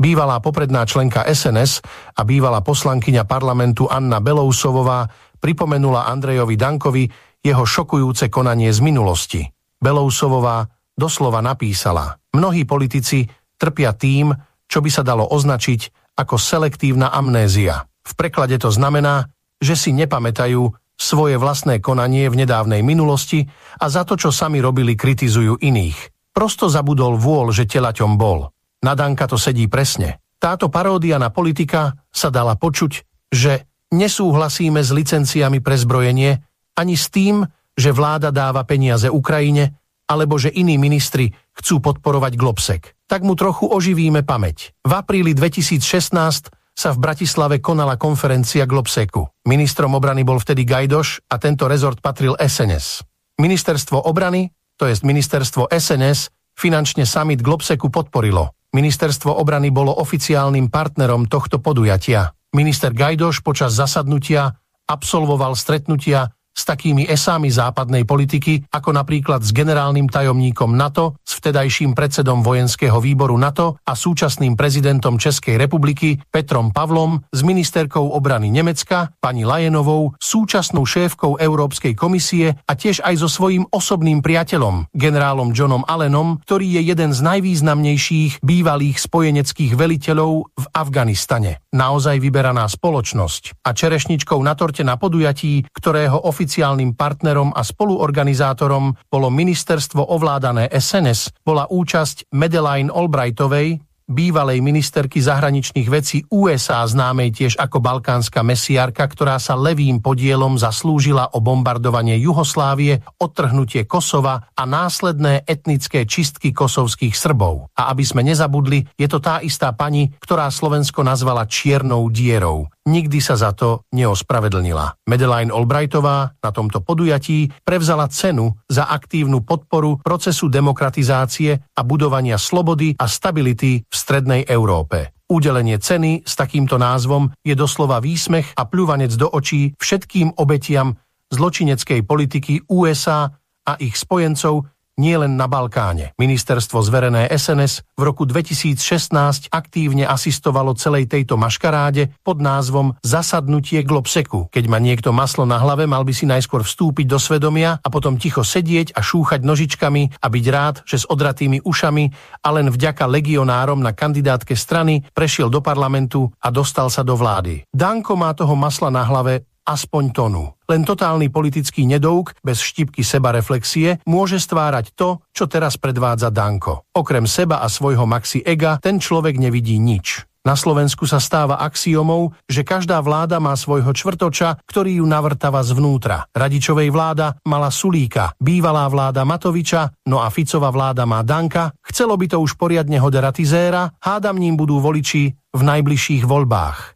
Bývalá popredná členka SNS a bývalá poslankyňa parlamentu Anna Belousovová pripomenula Andrejovi Dankovi, jeho šokujúce konanie z minulosti. Belousovová doslova napísala, mnohí politici trpia tým, čo by sa dalo označiť ako selektívna amnézia. V preklade to znamená, že si nepamätajú svoje vlastné konanie v nedávnej minulosti a za to, čo sami robili, kritizujú iných. Prosto zabudol vôľ, že telaťom bol. Na Danka to sedí presne. Táto paródia na politika sa dala počuť, že nesúhlasíme s licenciami pre zbrojenie, ani s tým, že vláda dáva peniaze Ukrajine, alebo že iní ministri chcú podporovať Globsek. Tak mu trochu oživíme pamäť. V apríli 2016 sa v Bratislave konala konferencia Globseku. Ministrom obrany bol vtedy Gajdoš a tento rezort patril SNS. Ministerstvo obrany, to jest ministerstvo SNS, finančne summit Globseku podporilo. Ministerstvo obrany bolo oficiálnym partnerom tohto podujatia. Minister Gajdoš počas zasadnutia absolvoval stretnutia s takými esámi západnej politiky, ako napríklad s generálnym tajomníkom NATO, s vtedajším predsedom vojenského výboru NATO a súčasným prezidentom Českej republiky Petrom Pavlom, s ministerkou obrany Nemecka, pani Lajenovou, súčasnou šéfkou Európskej komisie a tiež aj so svojím osobným priateľom, generálom Johnom Allenom, ktorý je jeden z najvýznamnejších bývalých spojeneckých veliteľov v Afganistane. Naozaj vyberaná spoločnosť a čerešničkou na torte na podujatí, ktorého oficiálne oficiálnym partnerom a spoluorganizátorom bolo ministerstvo ovládané SNS, bola účasť Madeleine Albrightovej, bývalej ministerky zahraničných vecí USA, známej tiež ako balkánska mesiárka, ktorá sa levým podielom zaslúžila o bombardovanie Juhoslávie, odtrhnutie Kosova a následné etnické čistky kosovských Srbov. A aby sme nezabudli, je to tá istá pani, ktorá Slovensko nazvala čiernou dierou. Nikdy sa za to neospravedlnila. Madeleine Albrightová na tomto podujatí prevzala cenu za aktívnu podporu procesu demokratizácie a budovania slobody a stability v strednej Európe. Udelenie ceny s takýmto názvom je doslova výsmech a pľúvanec do očí všetkým obetiam zločineckej politiky USA a ich spojencov nie len na Balkáne. Ministerstvo zverené SNS v roku 2016 aktívne asistovalo celej tejto maškaráde pod názvom Zasadnutie Globseku. Keď má niekto maslo na hlave, mal by si najskôr vstúpiť do svedomia a potom ticho sedieť a šúchať nožičkami a byť rád, že s odratými ušami a len vďaka legionárom na kandidátke strany prešiel do parlamentu a dostal sa do vlády. Danko má toho masla na hlave aspoň tonu. Len totálny politický nedouk bez štipky sebareflexie môže stvárať to, čo teraz predvádza Danko. Okrem seba a svojho maxi ega ten človek nevidí nič. Na Slovensku sa stáva axiomou, že každá vláda má svojho čvrtoča, ktorý ju navrtava zvnútra. Radičovej vláda mala Sulíka, bývalá vláda Matoviča, no a Ficová vláda má Danka. Chcelo by to už poriadne hoderatizéra, hádam ním budú voliči v najbližších voľbách.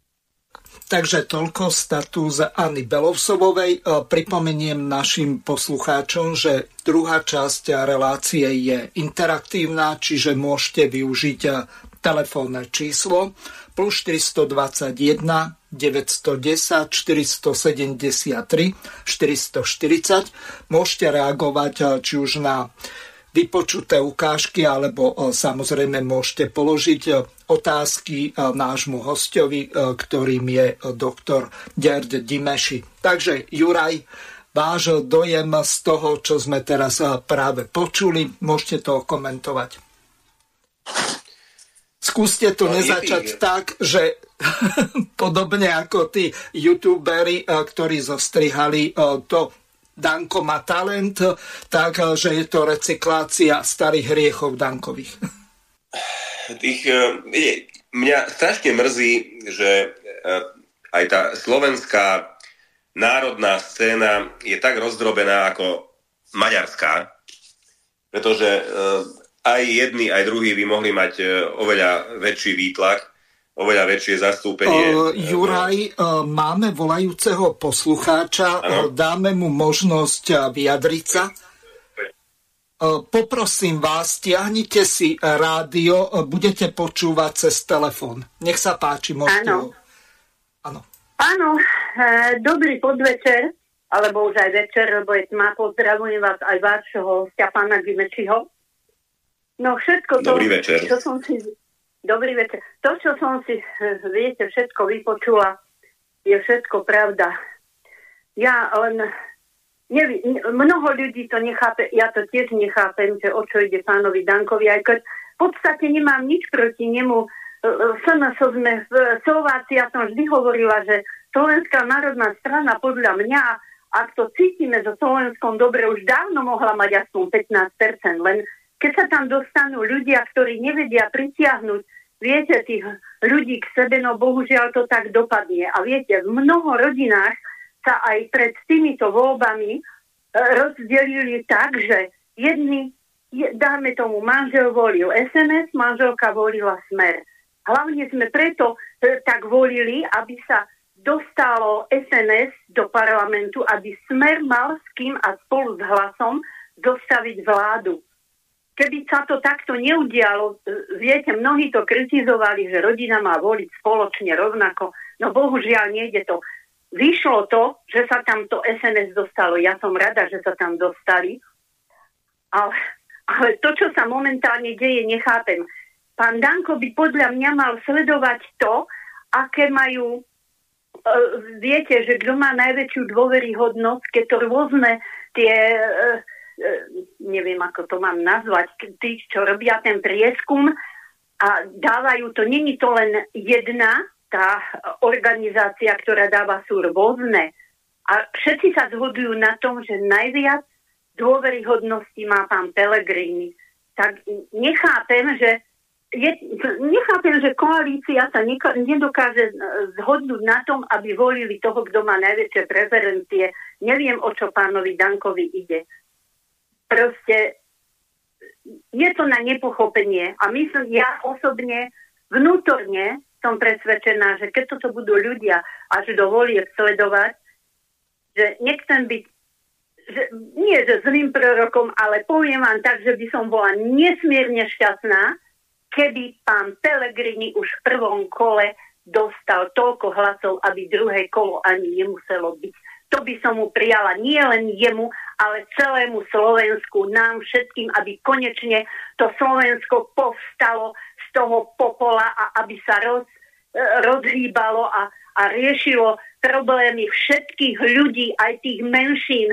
Takže toľko status Anny Belovsovovej. E, pripomeniem našim poslucháčom, že druhá časť relácie je interaktívna, čiže môžete využiť e, telefónne číslo plus 421 910 473 440. Môžete reagovať e, či už na vypočuté ukážky, alebo samozrejme môžete položiť otázky nášmu hostovi, ktorým je doktor Gerd Dimeši. Takže Juraj, váš dojem z toho, čo sme teraz práve počuli, môžete to komentovať. Skúste to no, nezačať tak, že podobne ako tí youtuberi, ktorí zostrihali to Danko má talent, tak, že je to recyklácia starých hriechov Dankových. Tých, e, mňa strašne mrzí, že e, aj tá slovenská národná scéna je tak rozdrobená ako maďarská, pretože aj jedni, aj druhí by mohli mať oveľa väčší výtlak oveľa väčšie zastúpenie. Uh, Juraj, uh, máme volajúceho poslucháča, uh, dáme mu možnosť vyjadriť sa. Uh, poprosím vás, stiahnite si rádio, budete počúvať cez telefón. Nech sa páči, môžete. Áno. Áno. Áno, dobrý podvečer, alebo už aj večer, lebo je tma. Pozdravujem vás aj vášho hostia, pána Gimečiho. No všetko to, čo som si Dobrý večer. To, čo som si, viete, všetko vypočula, je všetko pravda. Ja len, nevi, mnoho ľudí to nechápe, ja to tiež nechápem, že o čo ide pánovi Dankovi, aj keď v podstate nemám nič proti nemu. SNS sme v Slovácii, ja som vždy hovorila, že Slovenská národná strana podľa mňa, ak to cítime so Slovenskom dobre, už dávno mohla mať aspoň 15%, len keď sa tam dostanú ľudia, ktorí nevedia pritiahnuť, viete, tých ľudí k sebe, no bohužiaľ to tak dopadne. A viete, v mnoho rodinách sa aj pred týmito voľbami e, rozdelili tak, že jedni, dáme tomu, manžel volil SNS, manželka volila Smer. Hlavne sme preto e, tak volili, aby sa dostalo SNS do parlamentu, aby Smer mal s kým a spolu s hlasom zostaviť vládu keby sa to takto neudialo, e, viete, mnohí to kritizovali, že rodina má voliť spoločne rovnako, no bohužiaľ nejde to. Vyšlo to, že sa tam to SNS dostalo. Ja som rada, že sa tam dostali. Ale, ale to, čo sa momentálne deje, nechápem. Pán Danko by podľa mňa mal sledovať to, aké majú uh, viete, že kto má najväčšiu dôveryhodnosť, keď to rôzne tie E, neviem ako to mám nazvať, tí, čo robia ten prieskum a dávajú to, není to len jedna tá organizácia, ktorá dáva, sú rôzne. A všetci sa zhodujú na tom, že najviac dôveryhodnosti má pán Pellegrini. Tak nechápem, že je, nechápem, že koalícia sa nedokáže zhodnúť na tom, aby volili toho, kto má najväčšie preferencie. Neviem, o čo pánovi Dankovi ide proste je to na nepochopenie. A myslím, ja osobne vnútorne som presvedčená, že keď toto budú ľudia až do volie sledovať, že nechcem byť že, nie že zlým prorokom, ale poviem vám tak, že by som bola nesmierne šťastná, keby pán Pelegrini už v prvom kole dostal toľko hlasov, aby druhé kolo ani nemuselo byť. To by som mu prijala nie len jemu, ale celému Slovensku, nám všetkým, aby konečne to Slovensko povstalo z toho popola a aby sa roz, rozhýbalo a, a riešilo problémy všetkých ľudí, aj tých menšín.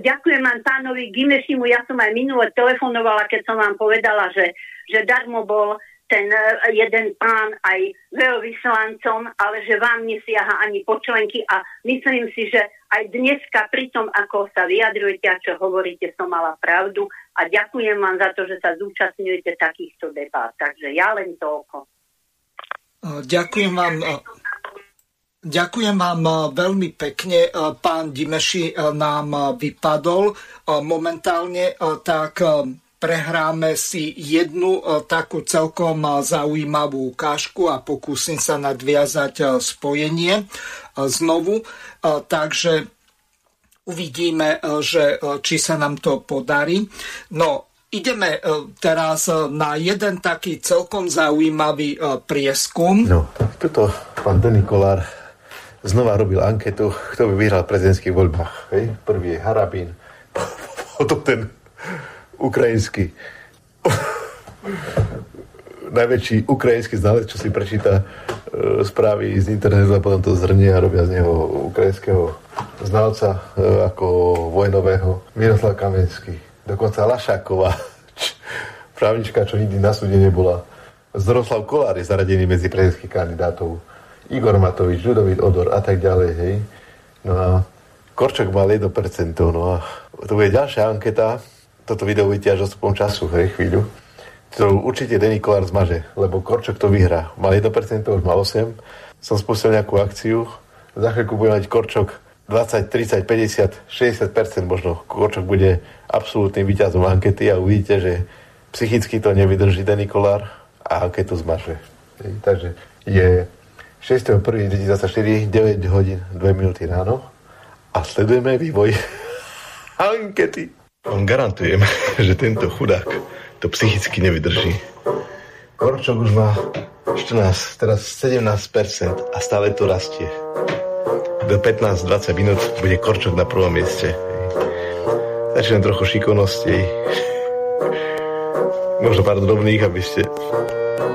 Ďakujem vám pánovi Gimešimu, ja som aj minule telefonovala, keď som vám povedala, že, že darmo bol ten e, jeden pán aj veľvyslancom, ale že vám nesiaha ani počlenky a myslím si, že aj dneska pri tom, ako sa vyjadrujete a čo hovoríte, som mala pravdu a ďakujem vám za to, že sa zúčastňujete takýchto debát. Takže ja len toľko. E, ďakujem vám. E, ďakujem vám veľmi pekne. Pán Dimeši nám vypadol momentálne, tak prehráme si jednu e, takú celkom e, zaujímavú ukážku a pokúsim sa nadviazať e, spojenie znovu. Takže uvidíme, že, či sa nám to podarí. No, ideme teraz na jeden taký celkom zaujímavý prieskum. No, tuto pán Denis znova robil anketu, kto by vyhral v prezidentských voľbách. Hej? Prvý je Harabín, potom ten ukrajinský najväčší ukrajinský znalec, čo si prečíta e, správy z internetu a potom to zhrnie a robia z neho ukrajinského znalca e, ako vojnového. Miroslav Kamenský, dokonca Lašáková, právnička, čo nikdy na súde nebola. Zoroslav Kolár je zaradený medzi prezidentských kandidátov. Igor Matovič, Ľudovít Odor a tak ďalej, hej. No a Korčok mal 1%, no a to bude ďalšia anketa, toto video uvidíte až postupom času, hej, chvíľu, ktorú určite Denny Kolár zmaže, lebo Korčok to vyhrá. Mal 1%, už mal 8. Som spustil nejakú akciu, za chvíľku bude mať Korčok 20, 30, 50, 60% možno. Korčok bude absolútnym víťazom ankety a uvidíte, že psychicky to nevydrží Denny Kolár a anketu zmaže. Hej, takže je 6.1.2024, 9 hodín, 2 minúty ráno a sledujeme vývoj ankety. On garantujem, že tento chudák to psychicky nevydrží. Korčok už má 14, teraz 17% a stále to rastie. Do 15-20 minút bude Korčok na prvom mieste. Začína trochu šikovnosti. Možno pár drobných, aby ste...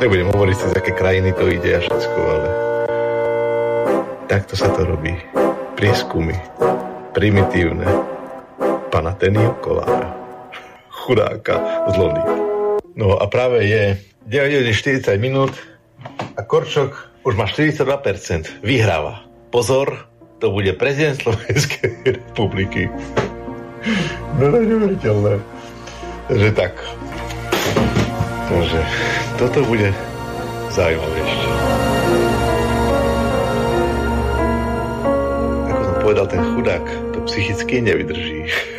Nebudem hovoriť si, z aké krajiny to ide a všetko, ale... Takto sa to robí. Prieskumy. Primitívne pana Tenio Kolára. Chudáka zlomný. No a práve je 9 40 minút a Korčok už má 42%. Vyhráva. Pozor, to bude prezident Slovenskej republiky. No neuveriteľné. Takže tak. Takže toto bude zaujímavé ešte. Ako som povedal, ten chudák to psychicky nevydrží.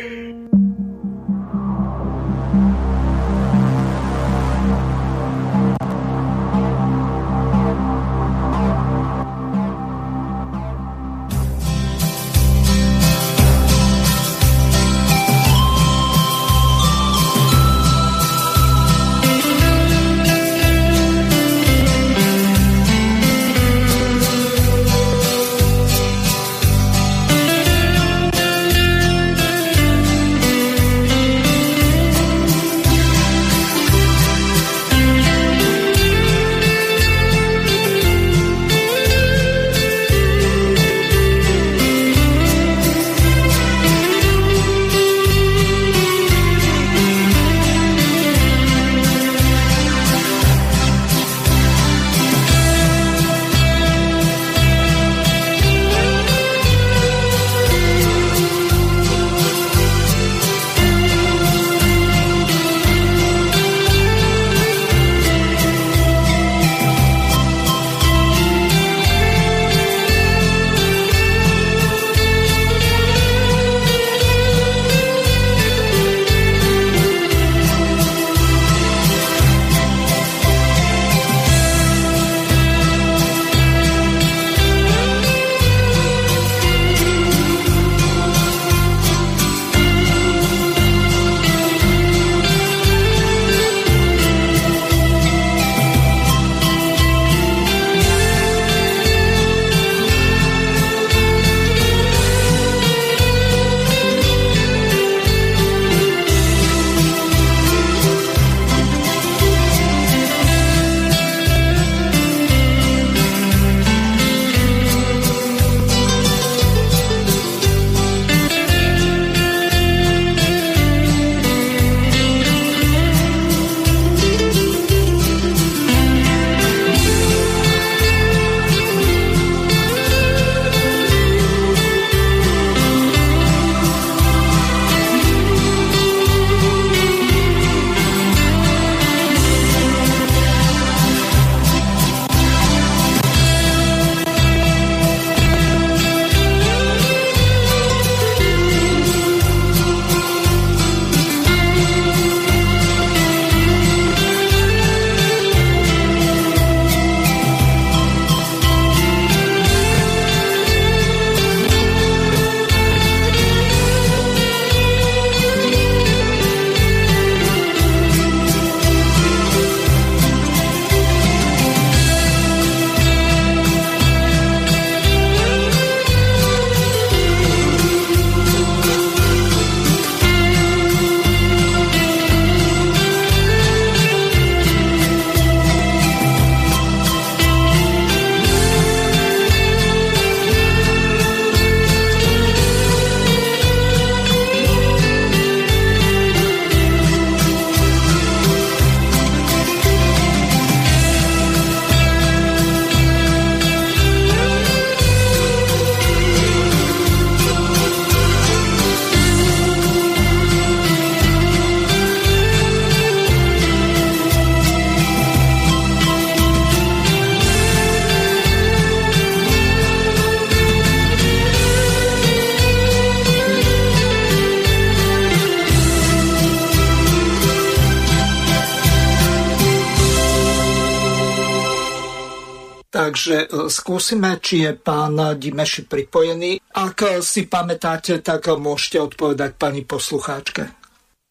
Takže e, skúsime, či je pán Dimeši pripojený. Ak si pamätáte, tak môžete odpovedať pani poslucháčke.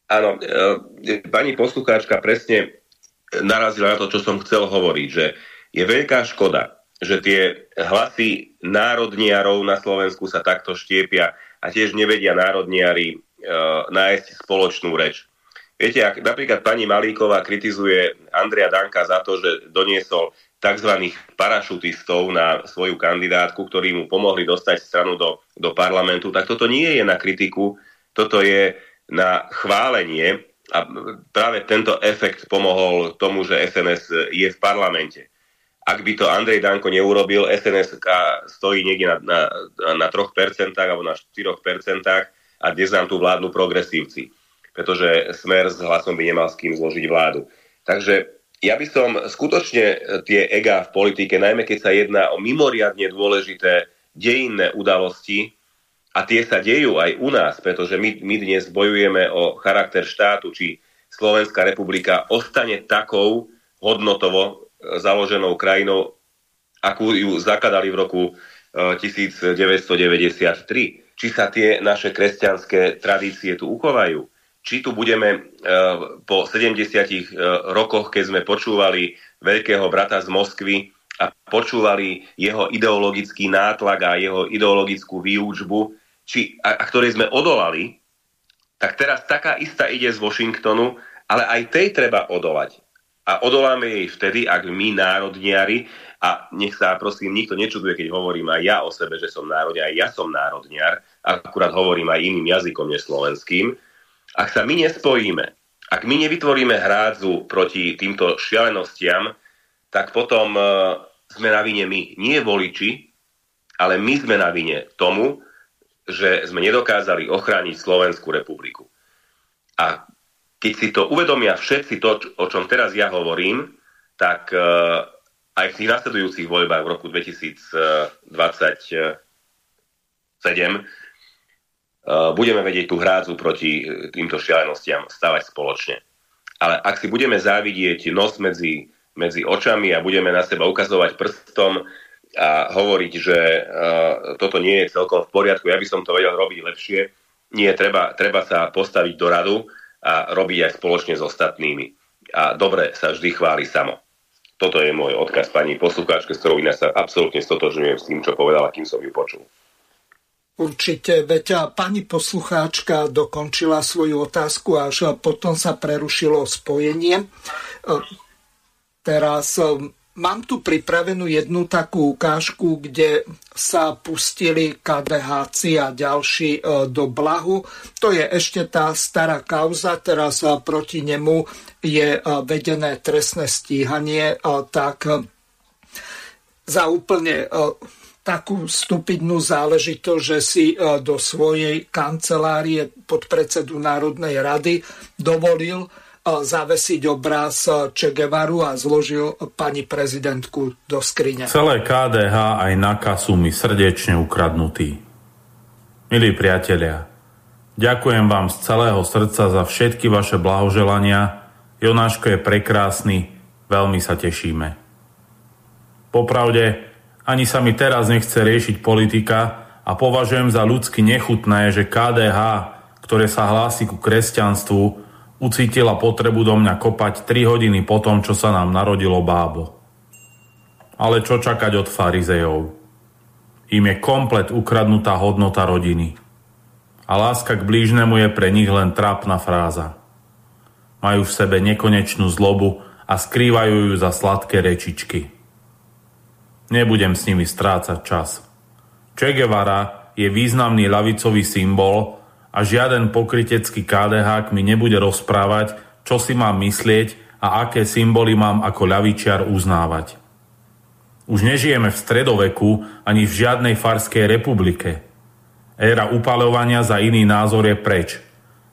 Áno, e, pani poslucháčka presne narazila na to, čo som chcel hovoriť, že je veľká škoda, že tie hlasy národniarov na Slovensku sa takto štiepia a tiež nevedia národniari e, nájsť spoločnú reč. Viete, ak napríklad pani Malíková kritizuje Andrea Danka za to, že doniesol tzv. parašutistov na svoju kandidátku, ktorí mu pomohli dostať stranu do, do parlamentu, tak toto nie je na kritiku, toto je na chválenie a práve tento efekt pomohol tomu, že SNS je v parlamente. Ak by to Andrej Danko neurobil, SNS stojí niekde na, na, na 3% alebo na 4% a dnes nám tu vládnu progresívci, pretože Smer s hlasom by nemal s kým zložiť vládu. Takže ja by som skutočne e, tie ega v politike, najmä keď sa jedná o mimoriadne dôležité dejinné udalosti, a tie sa dejú aj u nás, pretože my, my dnes bojujeme o charakter štátu, či Slovenská republika ostane takou hodnotovo e, založenou krajinou, akú ju zakladali v roku 1993. E, či sa tie naše kresťanské tradície tu uchovajú či tu budeme e, po 70 e, rokoch, keď sme počúvali veľkého brata z Moskvy a počúvali jeho ideologický nátlak a jeho ideologickú výučbu, či, a, a ktorej sme odolali, tak teraz taká istá ide z Washingtonu, ale aj tej treba odolať. A odoláme jej vtedy, ak my, národniari, a nech sa prosím nikto nečuduje, keď hovorím aj ja o sebe, že som národniar, aj ja som národniar, akurát hovorím aj iným jazykom než slovenským, ak sa my nespojíme, ak my nevytvoríme hrádzu proti týmto šialenostiam, tak potom e, sme na vine my, nie voliči, ale my sme na vine tomu, že sme nedokázali ochrániť Slovenskú republiku. A keď si to uvedomia všetci to, o čom teraz ja hovorím, tak e, aj v tých nasledujúcich voľbách v roku 2027 Eh, budeme vedieť tú hrádzu proti eh, týmto šialenostiam stavať spoločne. Ale ak si budeme závidieť nos medzi, medzi očami a budeme na seba ukazovať prstom a hovoriť, že uh, toto nie je celkom v poriadku, ja by som to vedel robiť lepšie, nie, treba, treba sa postaviť do radu a robiť aj spoločne s ostatnými. A dobre sa vždy chváli samo. Toto je môj odkaz pani poslucháčke, s ktorou iná sa absolútne stotožňujem s tým, čo povedala, kým som ju počul. Určite, veď pani poslucháčka dokončila svoju otázku, až potom sa prerušilo spojenie. E, teraz e, mám tu pripravenú jednu takú ukážku, kde sa pustili KDH a ďalší e, do blahu. To je ešte tá stará kauza, teraz proti nemu je vedené trestné stíhanie, tak za úplne takú stupidnú záležitosť, že si e, do svojej kancelárie podpredsedu Národnej rady dovolil e, zavesiť obraz e, Che Guevaru a zložil pani prezidentku do skrine. Celé KDH aj NAKA sú mi srdečne ukradnutí. Milí priatelia, ďakujem vám z celého srdca za všetky vaše blahoželania. Jonáško je prekrásny, veľmi sa tešíme. Popravde, ani sa mi teraz nechce riešiť politika a považujem za ľudsky nechutné, že KDH, ktoré sa hlási ku kresťanstvu, ucítila potrebu do mňa kopať 3 hodiny po tom, čo sa nám narodilo bábo. Ale čo čakať od farizejov? Im je komplet ukradnutá hodnota rodiny. A láska k blížnemu je pre nich len trápna fráza. Majú v sebe nekonečnú zlobu a skrývajú ju za sladké rečičky. Nebudem s nimi strácať čas. Che Guevara je významný lavicový symbol a žiaden pokrytecký KDH mi nebude rozprávať, čo si mám myslieť a aké symboly mám ako ľavičiar uznávať. Už nežijeme v stredoveku ani v žiadnej farskej republike. Éra upalovania za iný názor je preč.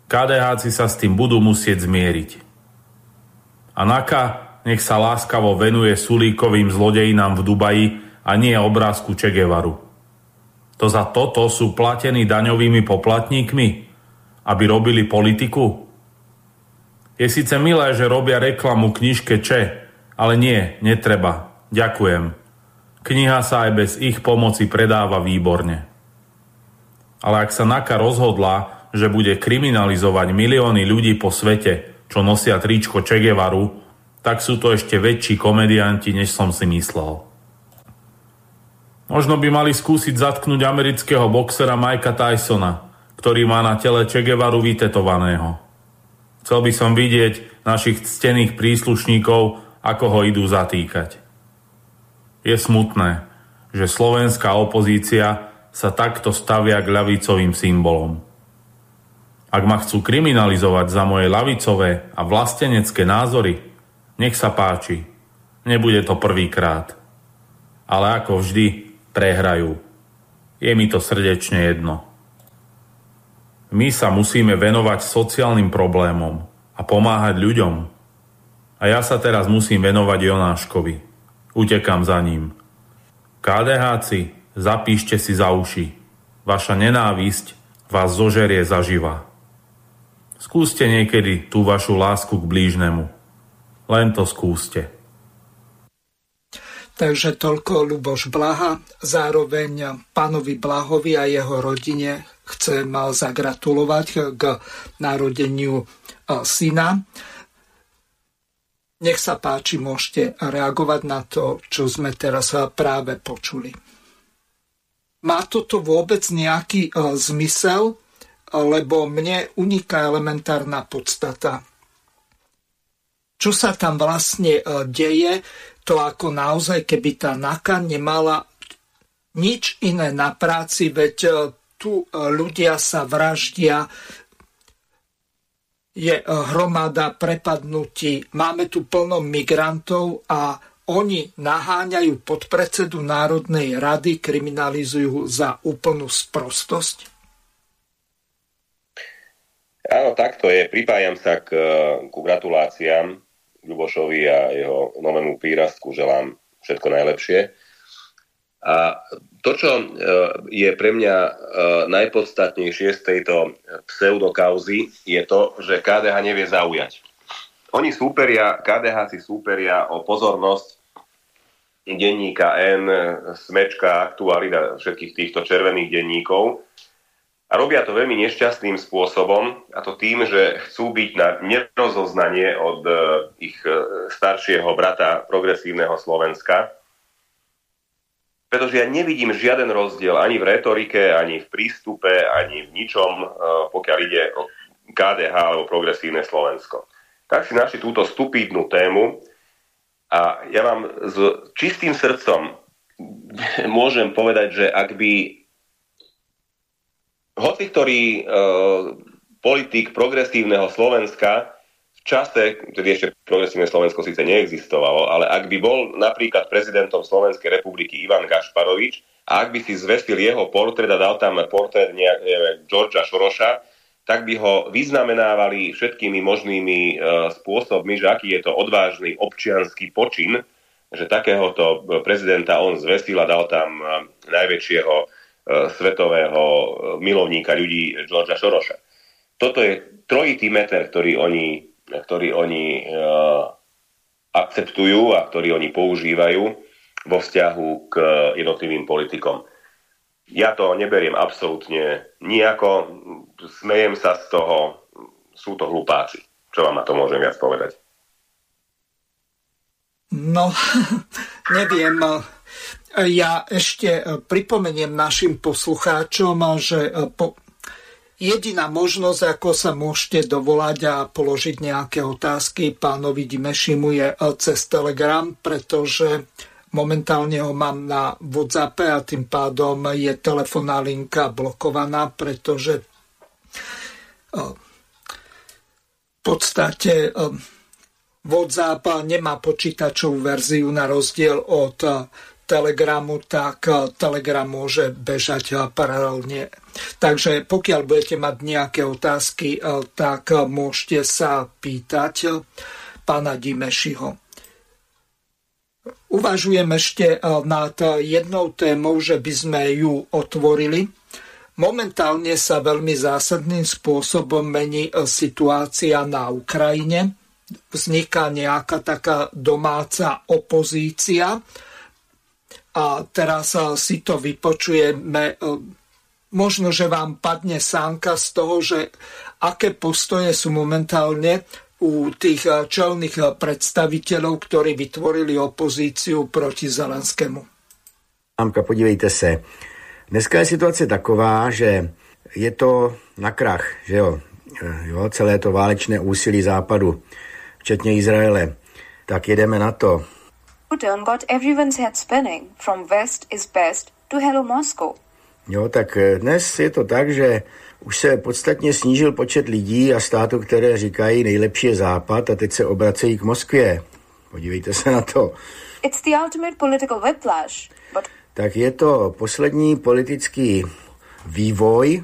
KDH sa s tým budú musieť zmieriť. A Naka nech sa láskavo venuje sulíkovým zlodejinám v Dubaji a nie obrázku Che Guevaru. To za toto sú platení daňovými poplatníkmi, aby robili politiku? Je síce milé, že robia reklamu knižke Che, ale nie, netreba. Ďakujem. Kniha sa aj bez ich pomoci predáva výborne. Ale ak sa NAKA rozhodla, že bude kriminalizovať milióny ľudí po svete, čo nosia tričko Che Guevaru, tak sú to ešte väčší komedianti, než som si myslel. Možno by mali skúsiť zatknúť amerického boxera Mikea Tysona, ktorý má na tele Che Guevaru vytetovaného. Chcel by som vidieť našich ctených príslušníkov, ako ho idú zatýkať. Je smutné, že slovenská opozícia sa takto stavia k ľavicovým symbolom. Ak ma chcú kriminalizovať za moje lavicové a vlastenecké názory, nech sa páči. Nebude to prvýkrát. Ale ako vždy, prehrajú. Je mi to srdečne jedno. My sa musíme venovať sociálnym problémom a pomáhať ľuďom. A ja sa teraz musím venovať Jonáškovi. Utekám za ním. KDHci, zapíšte si za uši. Vaša nenávisť vás zožerie zaživa. Skúste niekedy tú vašu lásku k blížnemu. Len to skúste. Takže toľko Luboš Blaha. Zároveň pánovi Blahovi a jeho rodine chcem zagratulovať k narodeniu syna. Nech sa páči, môžete reagovať na to, čo sme teraz práve počuli. Má toto vôbec nejaký uh, zmysel, lebo mne uniká elementárna podstata. Čo sa tam vlastne uh, deje, to ako naozaj, keby tá NAKA nemala nič iné na práci, veď uh, tu ľudia sa vraždia, je hromada prepadnutí. Máme tu plno migrantov a oni naháňajú podpredsedu Národnej rady, kriminalizujú za úplnú sprostosť? Áno, takto je. Pripájam sa k, k gratuláciám Ľubošovi a jeho novému prírastku. Želám všetko najlepšie. A to, čo e, je pre mňa e, najpodstatnejšie z tejto pseudokauzy, je to, že KDH nevie zaujať. Oni súperia, KDH si súperia o pozornosť denníka N, Smečka, Aktualita, všetkých týchto červených denníkov. Robia to veľmi nešťastným spôsobom, a to tým, že chcú byť na nerozoznanie od e, ich staršieho brata progresívneho Slovenska, pretože ja nevidím žiaden rozdiel ani v retorike, ani v prístupe, ani v ničom, e, pokiaľ ide o KDH alebo progresívne Slovensko. Tak si našli túto stupidnú tému a ja vám s čistým srdcom môžem povedať, že ak by hoci ktorý e, politik progresívneho Slovenska čase, kedy ešte progresívne Slovensko síce neexistovalo, ale ak by bol napríklad prezidentom Slovenskej republiky Ivan Gašparovič a ak by si zvestil jeho portrét a dal tam portrét nejak, neviem, Šoroša, tak by ho vyznamenávali všetkými možnými e, spôsobmi, že aký je to odvážny občianský počin, že takéhoto prezidenta on zvesil a dal tam e, najväčšieho svetového e, milovníka ľudí Georgia Šoroša. Toto je trojitý meter, ktorý oni ktorý oni uh, akceptujú a ktorý oni používajú vo vzťahu k jednotlivým politikom. Ja to neberiem absolútne nejako, smejem sa z toho, sú to hlupáci. Čo vám na to môžem viac povedať? No, neviem. Ja ešte pripomeniem našim poslucháčom, že po, Jediná možnosť, ako sa môžete dovolať a položiť nejaké otázky pánovi Dimešimu je eh, cez Telegram, pretože momentálne ho mám na WhatsApp a tým pádom je telefónna linka blokovaná, pretože v podstate WhatsApp nemá počítačovú verziu na rozdiel od Telegramu, tak Telegram môže bežať paralelne Takže pokiaľ budete mať nejaké otázky, eh, tak môžete sa pýtať eh, pána Dimešiho. Uvažujem ešte eh, nad jednou témou, že by sme ju otvorili. Momentálne sa veľmi zásadným spôsobom mení situácia na Ukrajine. Vzniká nejaká taká domáca opozícia, A teraz si to vypočujeme. Možno, že vám padne sánka z toho, že aké postoje sú momentálne u tých čelných predstaviteľov, ktorí vytvorili opozíciu proti Zelenskému. Amka, podívejte se. Dneska je situace taková, že je to na krach, že jo? jo celé to válečné úsilí západu, včetně Izraele. Tak jedeme na to. Putin got everyone's head spinning. From west is best to hello Moscow. Jo, tak eh, dnes je to tak, že už se podstatně snížil počet lidí a států, které říkají nejlepší je západ a teď se obracejí k Moskvě. Podívejte se na to. It's the ultimate political whiplash. But... Tak je to poslední politický vývoj.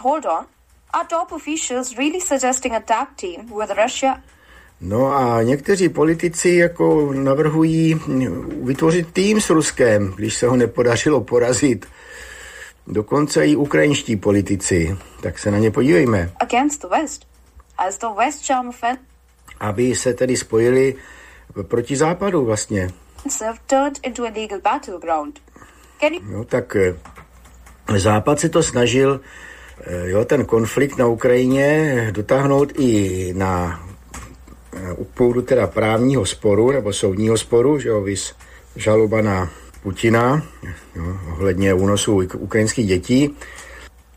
Hold on. Are top officials really suggesting a tag team with Russia No a někteří politici jako navrhují vytvořit tým s Ruskem, když se ho nepodařilo porazit. Dokonce i ukrajinští politici. Tak se na ně podívejme. Against the West. As the West Aby se tedy spojili proti západu vlastně. into a legal battleground. Can you... No tak eh, Západ se to snažil eh, jo, ten konflikt na Ukrajině dotáhnout i na u půdu teda právního sporu nebo soudního sporu, že jo, vys žaloba na Putina jo, ohledně únosu ukrajinských dětí.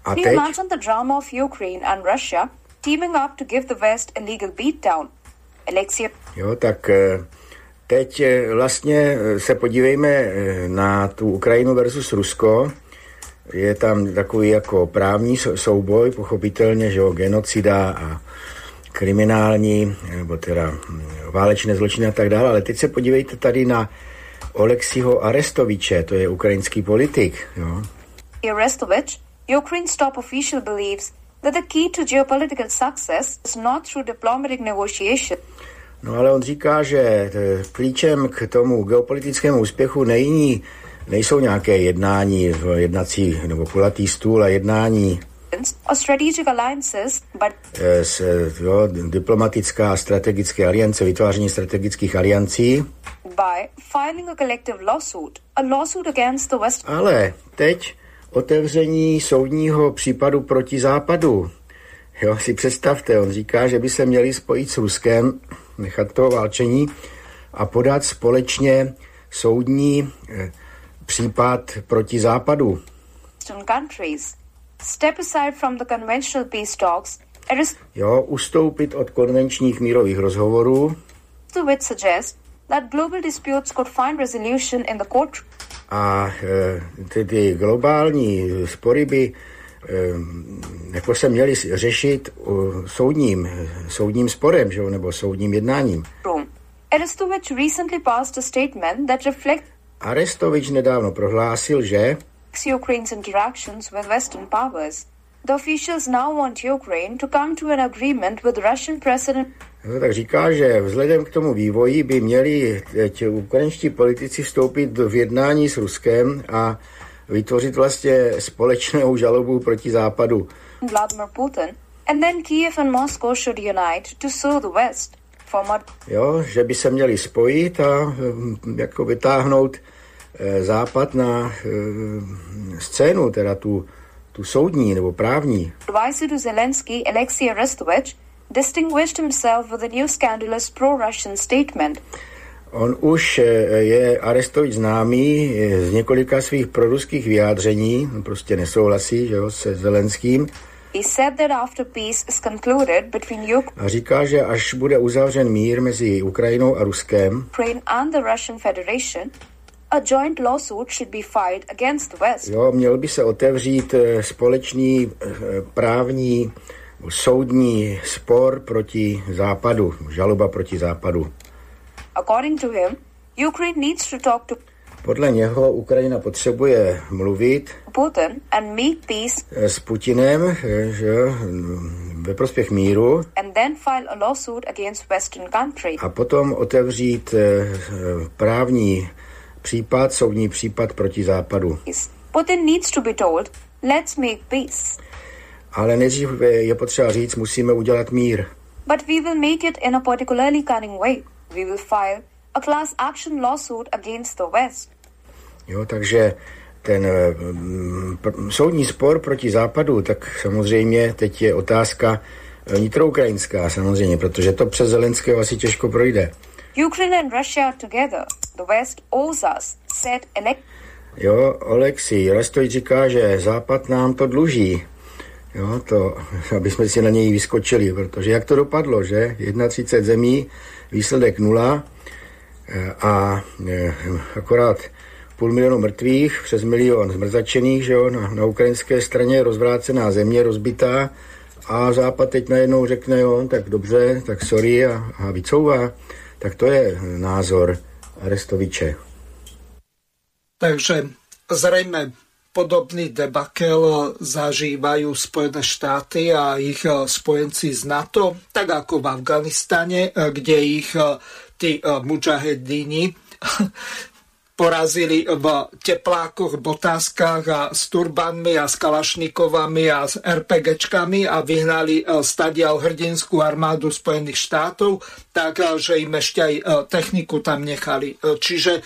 A teď... the drama of Ukraine and Russia teaming up to give the West a legal beatdown. Alexia... Jo, tak eh, teď eh, vlastně eh, se podívejme na tu Ukrajinu versus Rusko. Je tam takový jako právní souboj, pochopitelně, že jo, genocida a kriminální, nebo teda hm, válečné zločiny a tak dále, ale teď se podívejte tady na Oleksiho Arestoviče, to je ukrajinský politik. Jo. Arestovič, Ukraine's top official believes that the key to geopolitical success is not through diplomatic negotiation. No ale on říká, že e, klíčem k tomu geopolitickému úspěchu není, nejsou nějaké jednání v jednací nebo kulatý stůl a jednání or strategic alliances, but s, jo, diplomatická a strategické aliance, vytváření strategických aliancí. By filing a collective lawsuit, a lawsuit against the West. Ale teď otevření soudního případu proti západu. Jo, si představte, on říká, že by se měli spojit s Ruskem, nechat toho válčení a podat společně soudní eh, případ proti západu. Countries step aside from the conventional peace talks Jo, ustoupit od konvenčních mírových rozhovorů. To which suggest that global disputes could find resolution in the court. A e, ty, ty globální spory by e, jako se měly řešit uh, soudním, soudním sporem, že, nebo soudním jednáním. Arestovič recently passed a statement that reflects Arestovič nedávno prohlásil, že Ukraine's interactions with Western powers. The officials now want Ukraine to come to an agreement with Russian President. No, tak říká, že vzhledem k tomu vývoji by měli teď ukrajinští politici vstoupit v jednání s Ruskem a vytvořit vlastně společnou žalobu proti západu. Vladimir Putin. And then Kiev and Moscow should unite to sue the West. Jo, že by se měli spojit a hm, jako vytáhnout Západ na eh, scénu, teda tu, tu soudní nebo právní. Advisor to Zelensky, Alexei Arestovich, distinguished himself with a new scandalous pro-Russian statement. On už eh, je Arestovič známý z několika svých proruských vyjádření, on prostě nesouhlasí že jo, se Zelenským. He said that after peace is concluded between Ukraine a říká, že až bude uzavřen mír mezi Ukrajinou a Ruskem, Ukraine and the Russian Federation, a joint lawsuit should be filed against West. Jo, měl by se otevřít eh, společný eh, právní soudní spor proti Západu, žaloba proti Západu. According to him, Ukraine needs to talk to podle něho Ukrajina potřebuje mluvit Putin and make peace eh, s Putinem že, ve prospěch míru and then file a lawsuit against Western country. a potom otevřít právní případ, soudní případ proti západu. Putin needs to be told, let's make peace. Ale nejdřív je potřeba říct, musíme udělat mír. But we will make it in a particularly cunning way. We will file a class action lawsuit against the West. Jo, takže ten soudní spor proti západu, tak samozřejmě teď je otázka vnitroukrajinská samozřejmě, protože to přes Zelenského asi těžko projde. Ukraine and Russia together, the West owes us, said elect... Jo, Oleksi, Rastoj říká, že Západ nám to dluží. Jo, to, aby jsme si na něj vyskočili, protože jak to dopadlo, že? 31 zemí, výsledek nula a e, akorát půl milionu mrtvých, přes milion zmrzačených, že jo, na, na ukrajinské straně rozvrácená země, rozbitá a Západ teď najednou řekne, jo, tak dobře, tak sorry a, a vycouvá. Tak to je názor Arestoviče. Takže zrejme podobný debakel zažívajú Spojené štáty a ich spojenci z NATO, tak ako v Afganistane, kde ich tí mujahedíni porazili v teplákoch, botáskach a s turbanmi a s kalašnikovami a s RPGčkami a vyhnali e, stadial hrdinskú armádu Spojených štátov, tak e, im ešte aj e, techniku tam nechali. Čiže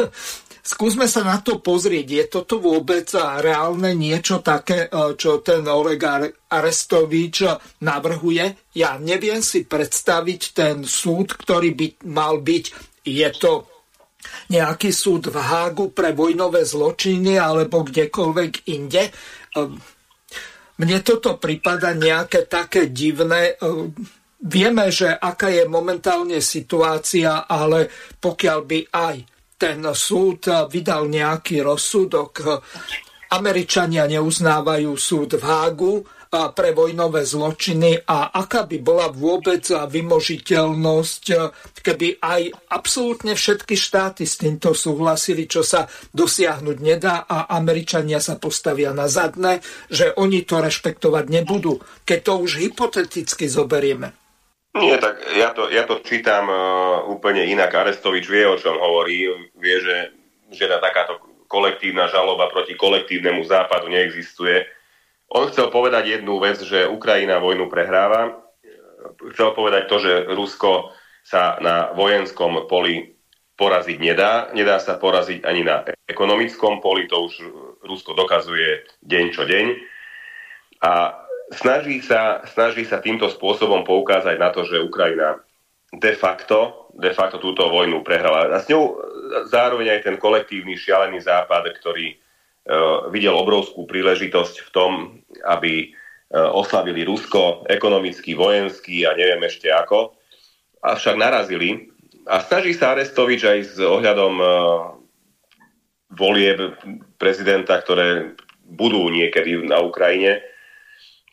skúsme sa na to pozrieť. Je toto vôbec reálne niečo také, čo ten Oleg Arestovič navrhuje? Ja neviem si predstaviť ten súd, ktorý by mal byť. Je to nejaký súd v Hágu pre vojnové zločiny alebo kdekoľvek inde. Ehm, mne toto prípada nejaké také divné. Ehm, vieme, že aká je momentálne situácia, ale pokiaľ by aj ten súd vydal nejaký rozsudok, Američania neuznávajú súd v Hágu, pre vojnové zločiny a aká by bola vôbec vymožiteľnosť, keby aj absolútne všetky štáty s týmto súhlasili, čo sa dosiahnuť nedá a Američania sa postavia na zadné, že oni to rešpektovať nebudú, keď to už hypoteticky zoberieme. Nie, tak ja to, ja to čítam uh, úplne inak. Arestovič vie, o čom hovorí. Vie, že, že takáto kolektívna žaloba proti kolektívnemu západu neexistuje on chcel povedať jednu vec, že Ukrajina vojnu prehráva. Chcel povedať to, že Rusko sa na vojenskom poli poraziť nedá. Nedá sa poraziť ani na ekonomickom poli, to už Rusko dokazuje deň čo deň. A snaží sa, snaží sa týmto spôsobom poukázať na to, že Ukrajina de facto, de facto túto vojnu prehrala. A s ňou zároveň aj ten kolektívny šialený západ, ktorý videl obrovskú príležitosť v tom, aby e, oslavili Rusko ekonomicky, vojensky a neviem ešte ako. Avšak narazili a snaží sa Arestovič aj s ohľadom e, volieb prezidenta, ktoré budú niekedy na Ukrajine,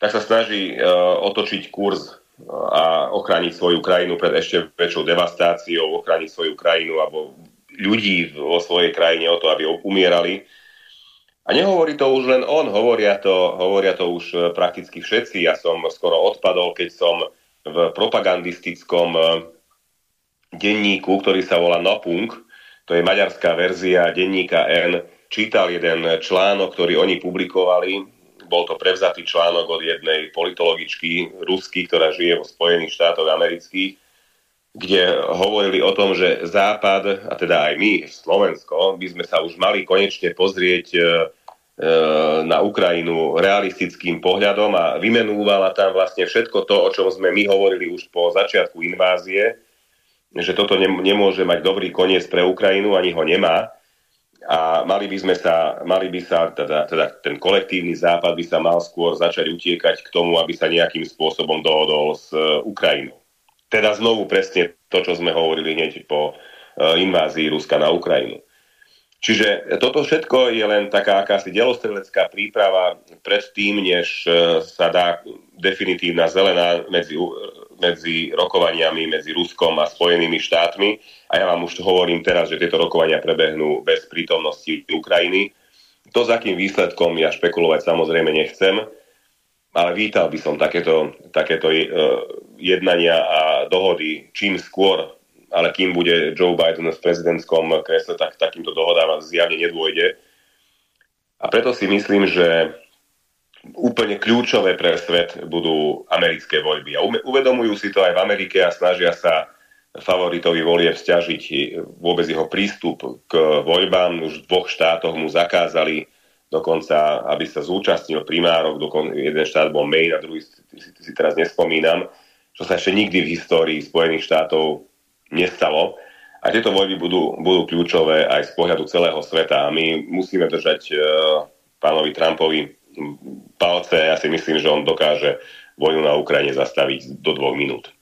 tak sa snaží otočiť kurz a ochrániť svoju krajinu pred ešte väčšou devastáciou, ochrániť svoju krajinu alebo ľudí vo svojej krajine o to, aby umierali a nehovorí to už len on, hovoria to, hovoria to už e, prakticky všetci. Ja som skoro odpadol, keď som v propagandistickom e, denníku, ktorý sa volá Nopung, to je maďarská verzia denníka N, čítal jeden článok, ktorý oni publikovali. Bol to prevzatý článok od jednej politologičky rusky, ktorá žije vo Spojených štátoch amerických, kde hovorili o tom, že Západ, a teda aj my, Slovensko, by sme sa už mali konečne pozrieť E, na Ukrajinu realistickým pohľadom a vymenúvala tam vlastne všetko to, o čom sme my hovorili už po začiatku invázie, že toto nemôže mať dobrý koniec pre Ukrajinu, ani ho nemá. A mali by sme sa, mali by sa, teda, teda ten kolektívny západ by sa mal skôr začať utiekať k tomu, aby sa nejakým spôsobom dohodol s e, Ukrajinou. Teda znovu presne to, čo sme hovorili hneď po e, invázii Ruska na Ukrajinu. Čiže toto všetko je len taká akási delostrelecká príprava pred tým, než e, sa dá definitívna zelená medzi, medzi rokovaniami medzi Ruskom a Spojenými štátmi. A ja vám už hovorím teraz, že tieto rokovania prebehnú bez prítomnosti Ukrajiny. To, za akým výsledkom ja špekulovať samozrejme nechcem, ale vítal by som takéto, takéto e, jednania a dohody čím skôr ale kým bude Joe Biden v prezidentskom kresle, tak takýmto dohodám zjavne nedôjde. A preto si myslím, že úplne kľúčové pre svet budú americké voľby. A uvedomujú si to aj v Amerike a snažia sa favoritovi volieb stiažiť vôbec jeho prístup k voľbám. Už v dvoch štátoch mu zakázali dokonca, aby sa zúčastnil primárok, dokon, jeden štát bol Maine a druhý si, si, si teraz nespomínam, čo sa ešte nikdy v histórii Spojených štátov nestalo. A tieto voľby budú, budú kľúčové aj z pohľadu celého sveta. A my musíme držať uh, pánovi Trumpovi palce. Ja si myslím, že on dokáže vojnu na Ukrajine zastaviť do dvoch minút.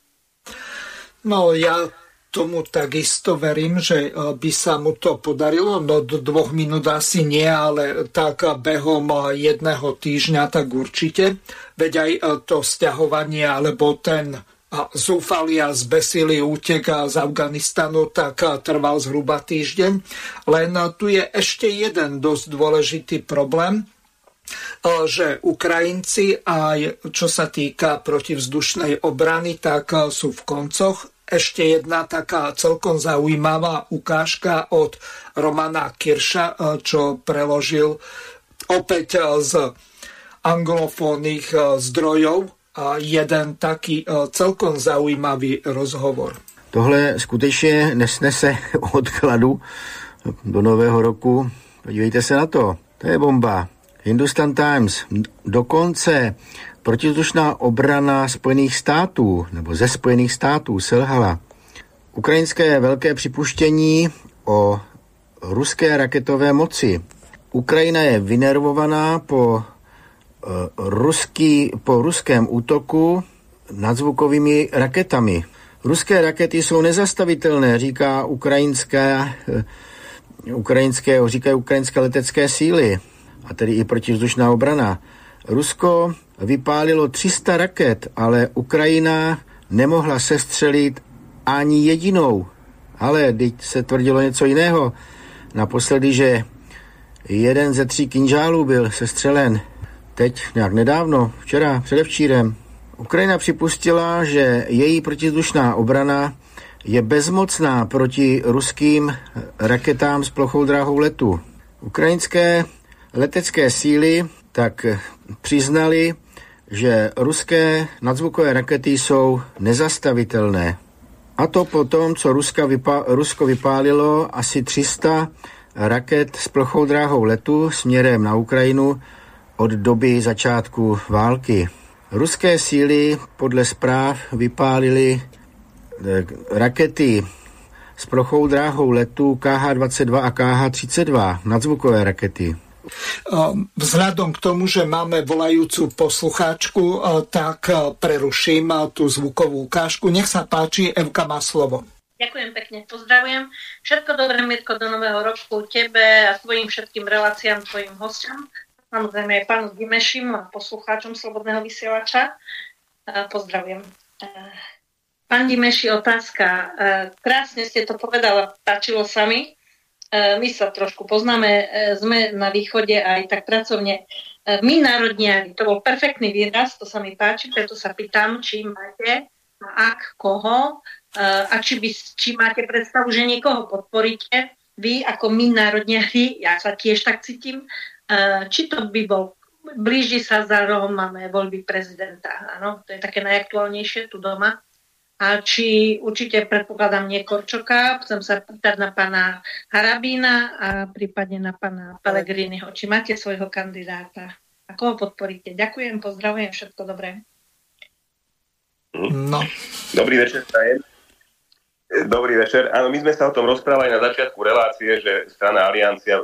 No ja tomu takisto verím, že e, by sa mu to podarilo, no do dvoch minút asi nie, ale tak behom jedného týždňa tak určite. Veď aj e, to stiahovanie alebo ten zúfali a zbesili útek z Afganistanu, tak trval zhruba týždeň. Len tu je ešte jeden dosť dôležitý problém, že Ukrajinci aj čo sa týka protivzdušnej obrany, tak sú v koncoch. Ešte jedna taká celkom zaujímavá ukážka od Romana Kirša, čo preložil opäť z anglofónnych zdrojov jeden taký celkom zaujímavý rozhovor. Tohle skutečně nesnese odkladu do nového roku. Podívejte se na to. To je bomba. Hindustan Times. Dokonce protizdušná obrana Spojených států nebo ze Spojených států selhala. Ukrajinské velké připuštění o ruské raketové moci. Ukrajina je vynervovaná po, ruský, po ruském útoku nadzvukovými raketami. Ruské rakety jsou nezastavitelné, říká ukrajinské, ukrajinské, říkají ukrajinské letecké síly a tedy i protivzdušná obrana. Rusko vypálilo 300 raket, ale Ukrajina nemohla sestřelit ani jedinou. Ale teď se tvrdilo něco jiného. Naposledy, že jeden ze tří kinžálů byl sestřelen teď nějak nedávno, včera, předevčírem. Ukrajina připustila, že její protizdušná obrana je bezmocná proti ruským raketám s plochou dráhou letu. Ukrajinské letecké síly tak přiznali, že ruské nadzvukové rakety jsou nezastavitelné. A to po tom, co Ruska vypá, Rusko vypálilo asi 300 raket s plochou dráhou letu směrem na Ukrajinu od doby začátku války. Ruské síly podle zpráv vypálily eh, rakety s plochou dráhou letu KH-22 a KH-32, nadzvukové rakety. Ehm, vzhľadom k tomu, že máme volajúcu poslucháčku, eh, tak preruším tú zvukovú ukážku. Nech sa páči, Evka má slovo. Ďakujem pekne, pozdravujem. Všetko dobré, Mirko, do nového roku tebe a svojim všetkým reláciám, tvojim hostom. Samozrejme aj pánu Dimešim a poslucháčom Slobodného vysielača. Pozdravujem. Pán Dimeši, otázka. Krásne ste to povedala, páčilo sa mi. E, my sa trošku poznáme, e, sme na východe aj tak pracovne. E, my národniari, to bol perfektný výraz, to sa mi páči, preto sa pýtam, či máte, ak, koho, a či, by, či máte predstavu, že niekoho podporíte, vy ako my národniari, ja sa tiež tak cítim, či to by bol blíži sa za rohom máme voľby prezidenta. Áno, to je také najaktuálnejšie tu doma a či určite predpokladám nie Korčoka, chcem sa pýtať na pána Harabína a prípadne na pána Pelegriniho. Či máte svojho kandidáta? A koho podporíte? Ďakujem, pozdravujem, všetko dobré. No. Dobrý večer, Tajem. Dobrý večer. Áno, my sme sa o tom rozprávali na začiatku relácie, že strana Aliancia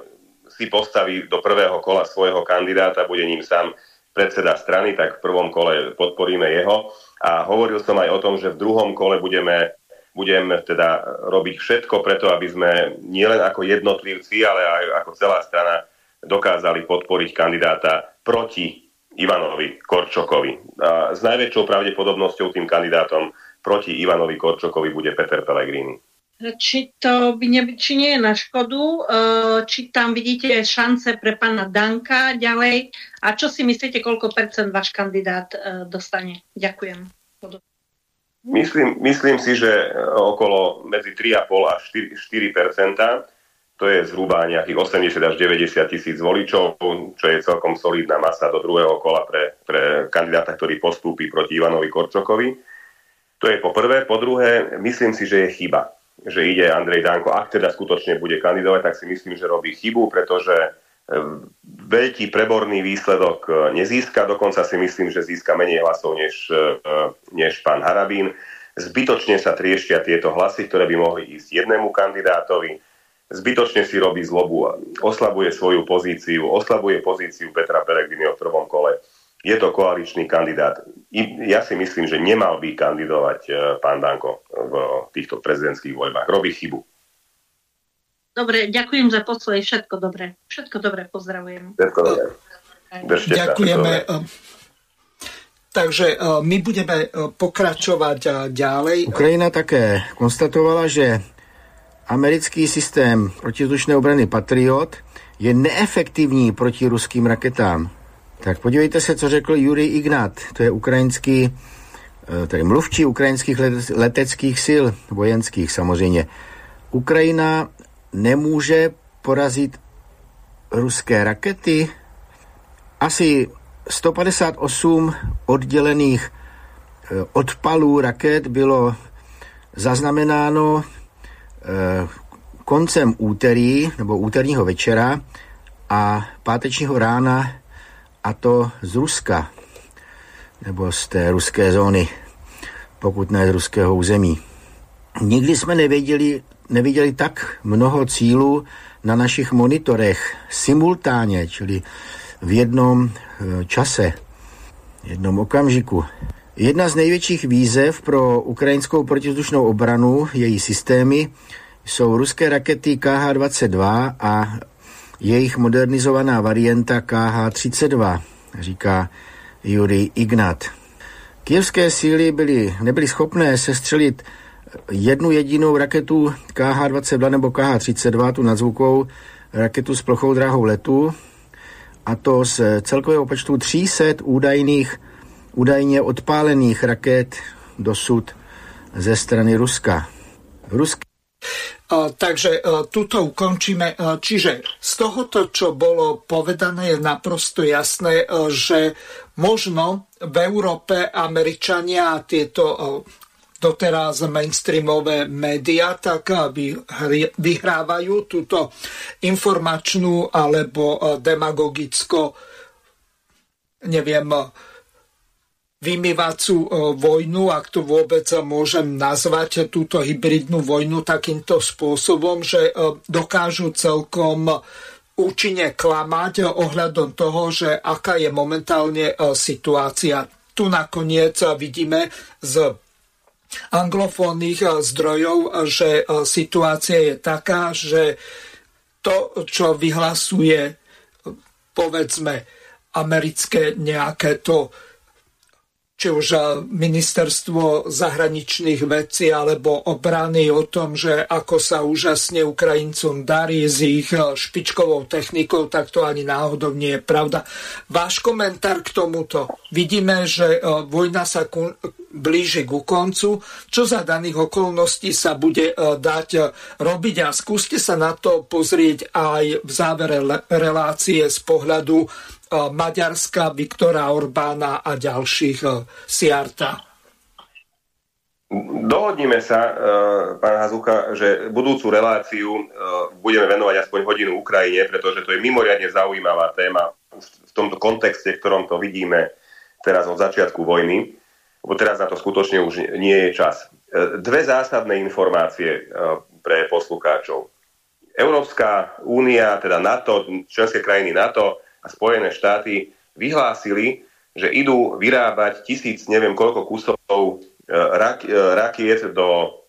si postaví do prvého kola svojho kandidáta, bude ním sám predseda strany, tak v prvom kole podporíme jeho. A hovoril som aj o tom, že v druhom kole budeme, budeme teda robiť všetko preto, aby sme nielen ako jednotlivci, ale aj ako celá strana dokázali podporiť kandidáta proti Ivanovi Korčokovi. A s najväčšou pravdepodobnosťou tým kandidátom proti Ivanovi Korčokovi bude Peter Pellegrini či to by ne, či nie je na škodu, e, či tam vidíte šance pre pána Danka ďalej a čo si myslíte, koľko percent váš kandidát e, dostane? Ďakujem. Myslím, myslím si, že okolo medzi 3,5 a 4, 4% to je zhruba nejakých 80 až 90 tisíc voličov, čo je celkom solidná masa do druhého kola pre, pre kandidáta, ktorý postúpi proti Ivanovi Korčokovi. To je po prvé. Po druhé, myslím si, že je chyba, že ide Andrej Danko. Ak teda skutočne bude kandidovať, tak si myslím, že robí chybu, pretože e, veľký preborný výsledok e, nezíska, dokonca si myslím, že získa menej hlasov než, než pán Harabín. Zbytočne sa trieštia tieto hlasy, ktoré by mohli ísť jednému kandidátovi zbytočne si robí zlobu, oslabuje svoju pozíciu, oslabuje pozíciu Petra Peregriniho v prvom kole. Je to koaličný kandidát. Ja si myslím, že nemal by kandidovať e, pán Danko v týchto prezidentských voľbách. Robí chybu. Dobre, ďakujem za poslej. Všetko dobre. Všetko dobre, pozdravujem. Všetko dobre. Držte Ďakujeme. Sa, Takže e, my budeme e, pokračovať ďalej. Ukrajina také konstatovala, že americký systém protizdušné obrany Patriot je neefektivní proti ruským raketám. Tak podívejte se, co řekl Jurij Ignat, to je ukrajinský, eh, tedy mluvčí ukrajinských leteckých sil, vojenských samozřejmě. Ukrajina nemůže porazit ruské rakety. Asi 158 oddělených eh, odpalů raket bylo zaznamenáno Eh, koncem úterý nebo úterního večera a pátečního rána a to z Ruska nebo z té ruské zóny, pokud ne z ruského území. Nikdy jsme nevěděli, neviděli tak mnoho cílů na našich monitorech simultánně, čili v jednom eh, čase, v jednom okamžiku. Jedna z největších výzev pro ukrajinskou protizdušnou obranu, její systémy, jsou ruské rakety KH-22 a jejich modernizovaná varianta KH-32, říká Juri Ignat. Kijevské síly byly, nebyly schopné sestřelit jednu jedinou raketu KH-22 nebo KH-32, tu nadzvukou raketu s plochou dráhou letu, a to z celkového počtu 300 údajných údajně odpálených raket dosud ze strany Ruska. Ruské Takže tuto ukončíme. Čiže z tohoto, čo bolo povedané, je naprosto jasné, že možno v Európe Američania a tieto doteraz mainstreamové médiá tak vyhrávajú túto informačnú alebo demagogicko neviem, vymývacú e, vojnu, ak to vôbec môžem nazvať túto hybridnú vojnu takýmto spôsobom, že e, dokážu celkom účinne klamať ohľadom toho, že aká je momentálne e, situácia. Tu nakoniec vidíme z anglofónnych zdrojov, že situácia je taká, že to, čo vyhlasuje povedzme americké nejaké to či už eh, ministerstvo zahraničných vecí alebo obrany o tom, že ako sa úžasne Ukrajincom darí s ich eh, špičkovou technikou, tak to ani náhodou nie je pravda. Váš komentár k tomuto. Vidíme, že eh, vojna sa ku, blíži ku koncu. Čo za daných okolností sa bude dať robiť a skúste sa na to pozrieť aj v závere relácie z pohľadu Maďarska, Viktora Orbána a ďalších Siarta? Dohodnime sa, e, pán Hazucha, že budúcu reláciu e, budeme venovať aspoň hodinu Ukrajine, pretože to je mimoriadne zaujímavá téma v tomto kontexte, v ktorom to vidíme teraz od začiatku vojny, lebo teraz na to skutočne už nie je čas. E, dve zásadné informácie pre poslucháčov. Európska únia, teda NATO, členské krajiny NATO, a Spojené štáty vyhlásili, že idú vyrábať tisíc, neviem koľko kusov e, rak, e, rakiet do,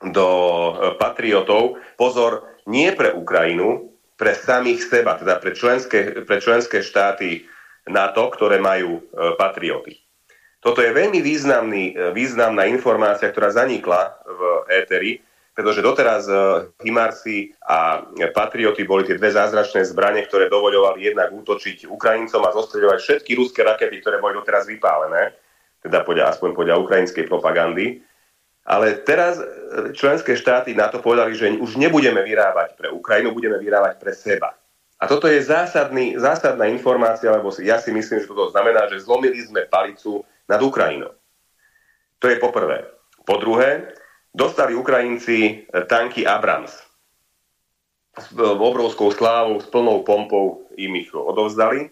do e, patriotov. Pozor, nie pre Ukrajinu, pre samých seba, teda pre členské, pre členské štáty NATO, ktoré majú patrioty. Toto je veľmi významný, významná informácia, ktorá zanikla v éteri, pretože doteraz uh, Himarsi a Patrioty boli tie dve zázračné zbranie, ktoré dovoľovali jednak útočiť Ukrajincom a zostreľovať všetky ruské rakety, ktoré boli doteraz vypálené, teda podľa, aspoň podľa ukrajinskej propagandy. Ale teraz e, členské štáty na to povedali, že už nebudeme vyrábať pre Ukrajinu, budeme vyrábať pre seba. A toto je zásadný, zásadná informácia, lebo ja si myslím, že toto znamená, že zlomili sme palicu nad Ukrajinou. To je poprvé. Po druhé, dostali Ukrajinci tanky Abrams. S obrovskou slávou, s plnou pompou im ich odovzdali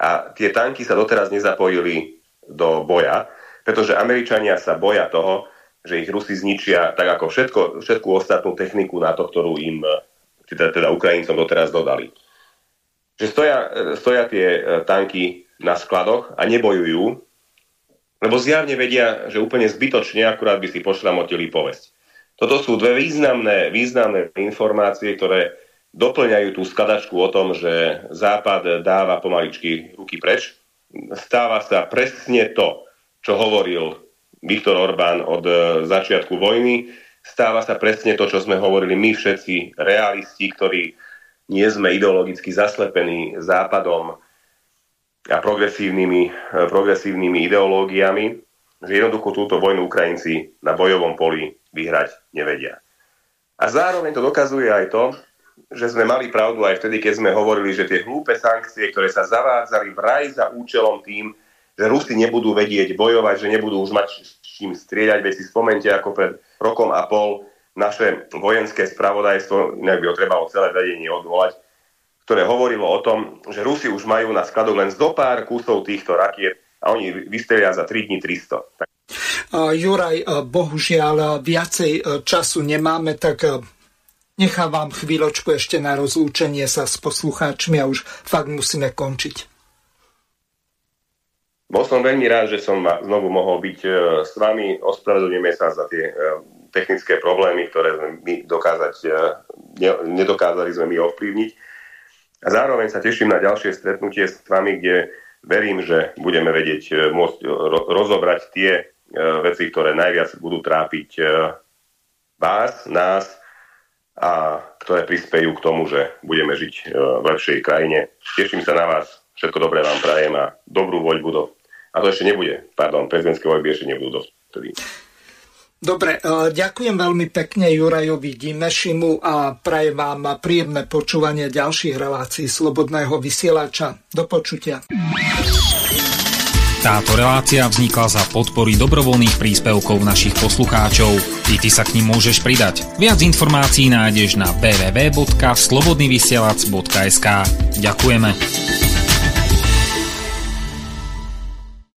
a tie tanky sa doteraz nezapojili do boja, pretože Američania sa boja toho, že ich Rusi zničia tak ako všetko, všetku ostatnú techniku na to, ktorú im teda, teda Ukrajincom doteraz dodali. Že stoja, stoja tie e, tanky na skladoch a nebojujú, lebo zjavne vedia, že úplne zbytočne akurát by si pošramotili povesť. Toto sú dve významné, významné informácie, ktoré doplňajú tú skladačku o tom, že Západ dáva pomaličky ruky preč. Stáva sa presne to, čo hovoril Viktor Orbán od e, začiatku vojny. Stáva sa presne to, čo sme hovorili my všetci realisti, ktorí nie sme ideologicky zaslepení západom a progresívnymi, e, progresívnymi ideológiami, že jednoducho túto vojnu Ukrajinci na bojovom poli vyhrať nevedia. A zároveň to dokazuje aj to, že sme mali pravdu aj vtedy, keď sme hovorili, že tie hlúpe sankcie, ktoré sa zavádzali vraj za účelom tým, že Rusi nebudú vedieť bojovať, že nebudú už mať s čím strieľať. Veď si spomente, ako pred rokom a pol naše vojenské spravodajstvo, inak by ho trebalo celé vedenie odvolať, ktoré hovorilo o tom, že Rusi už majú na skladoch len zo pár kusov týchto rakiet a oni vystrelia za 3 dní 300. Tak... Juraj, bohužiaľ viacej času nemáme, tak nechávam chvíľočku ešte na rozlúčenie sa s poslucháčmi a už fakt musíme končiť. Bol som veľmi rád, že som znovu mohol byť e, s vami. Ospravedlňujeme sa za tie e, technické problémy, ktoré sme my dokázať, e, nedokázali sme my ovplyvniť. A zároveň sa teším na ďalšie stretnutie s vami, kde verím, že budeme vedieť môcť rozobrať tie veci, ktoré najviac budú trápiť vás, nás a ktoré prispejú k tomu, že budeme žiť v lepšej krajine. Teším sa na vás. Všetko dobré vám prajem a dobrú voľbu do a to ešte nebude, pardon, prezidentské voľby ešte nebudú dovtedy. Dobre, e, ďakujem veľmi pekne Jurajovi Dimešimu a prajem vám príjemné počúvanie ďalších relácií Slobodného vysielača. Do počutia. Táto relácia vznikla za podpory dobrovoľných príspevkov našich poslucháčov. Ty, ty sa k ním môžeš pridať. Viac informácií nájdeš na www.slobodnyvysielac.sk Ďakujeme.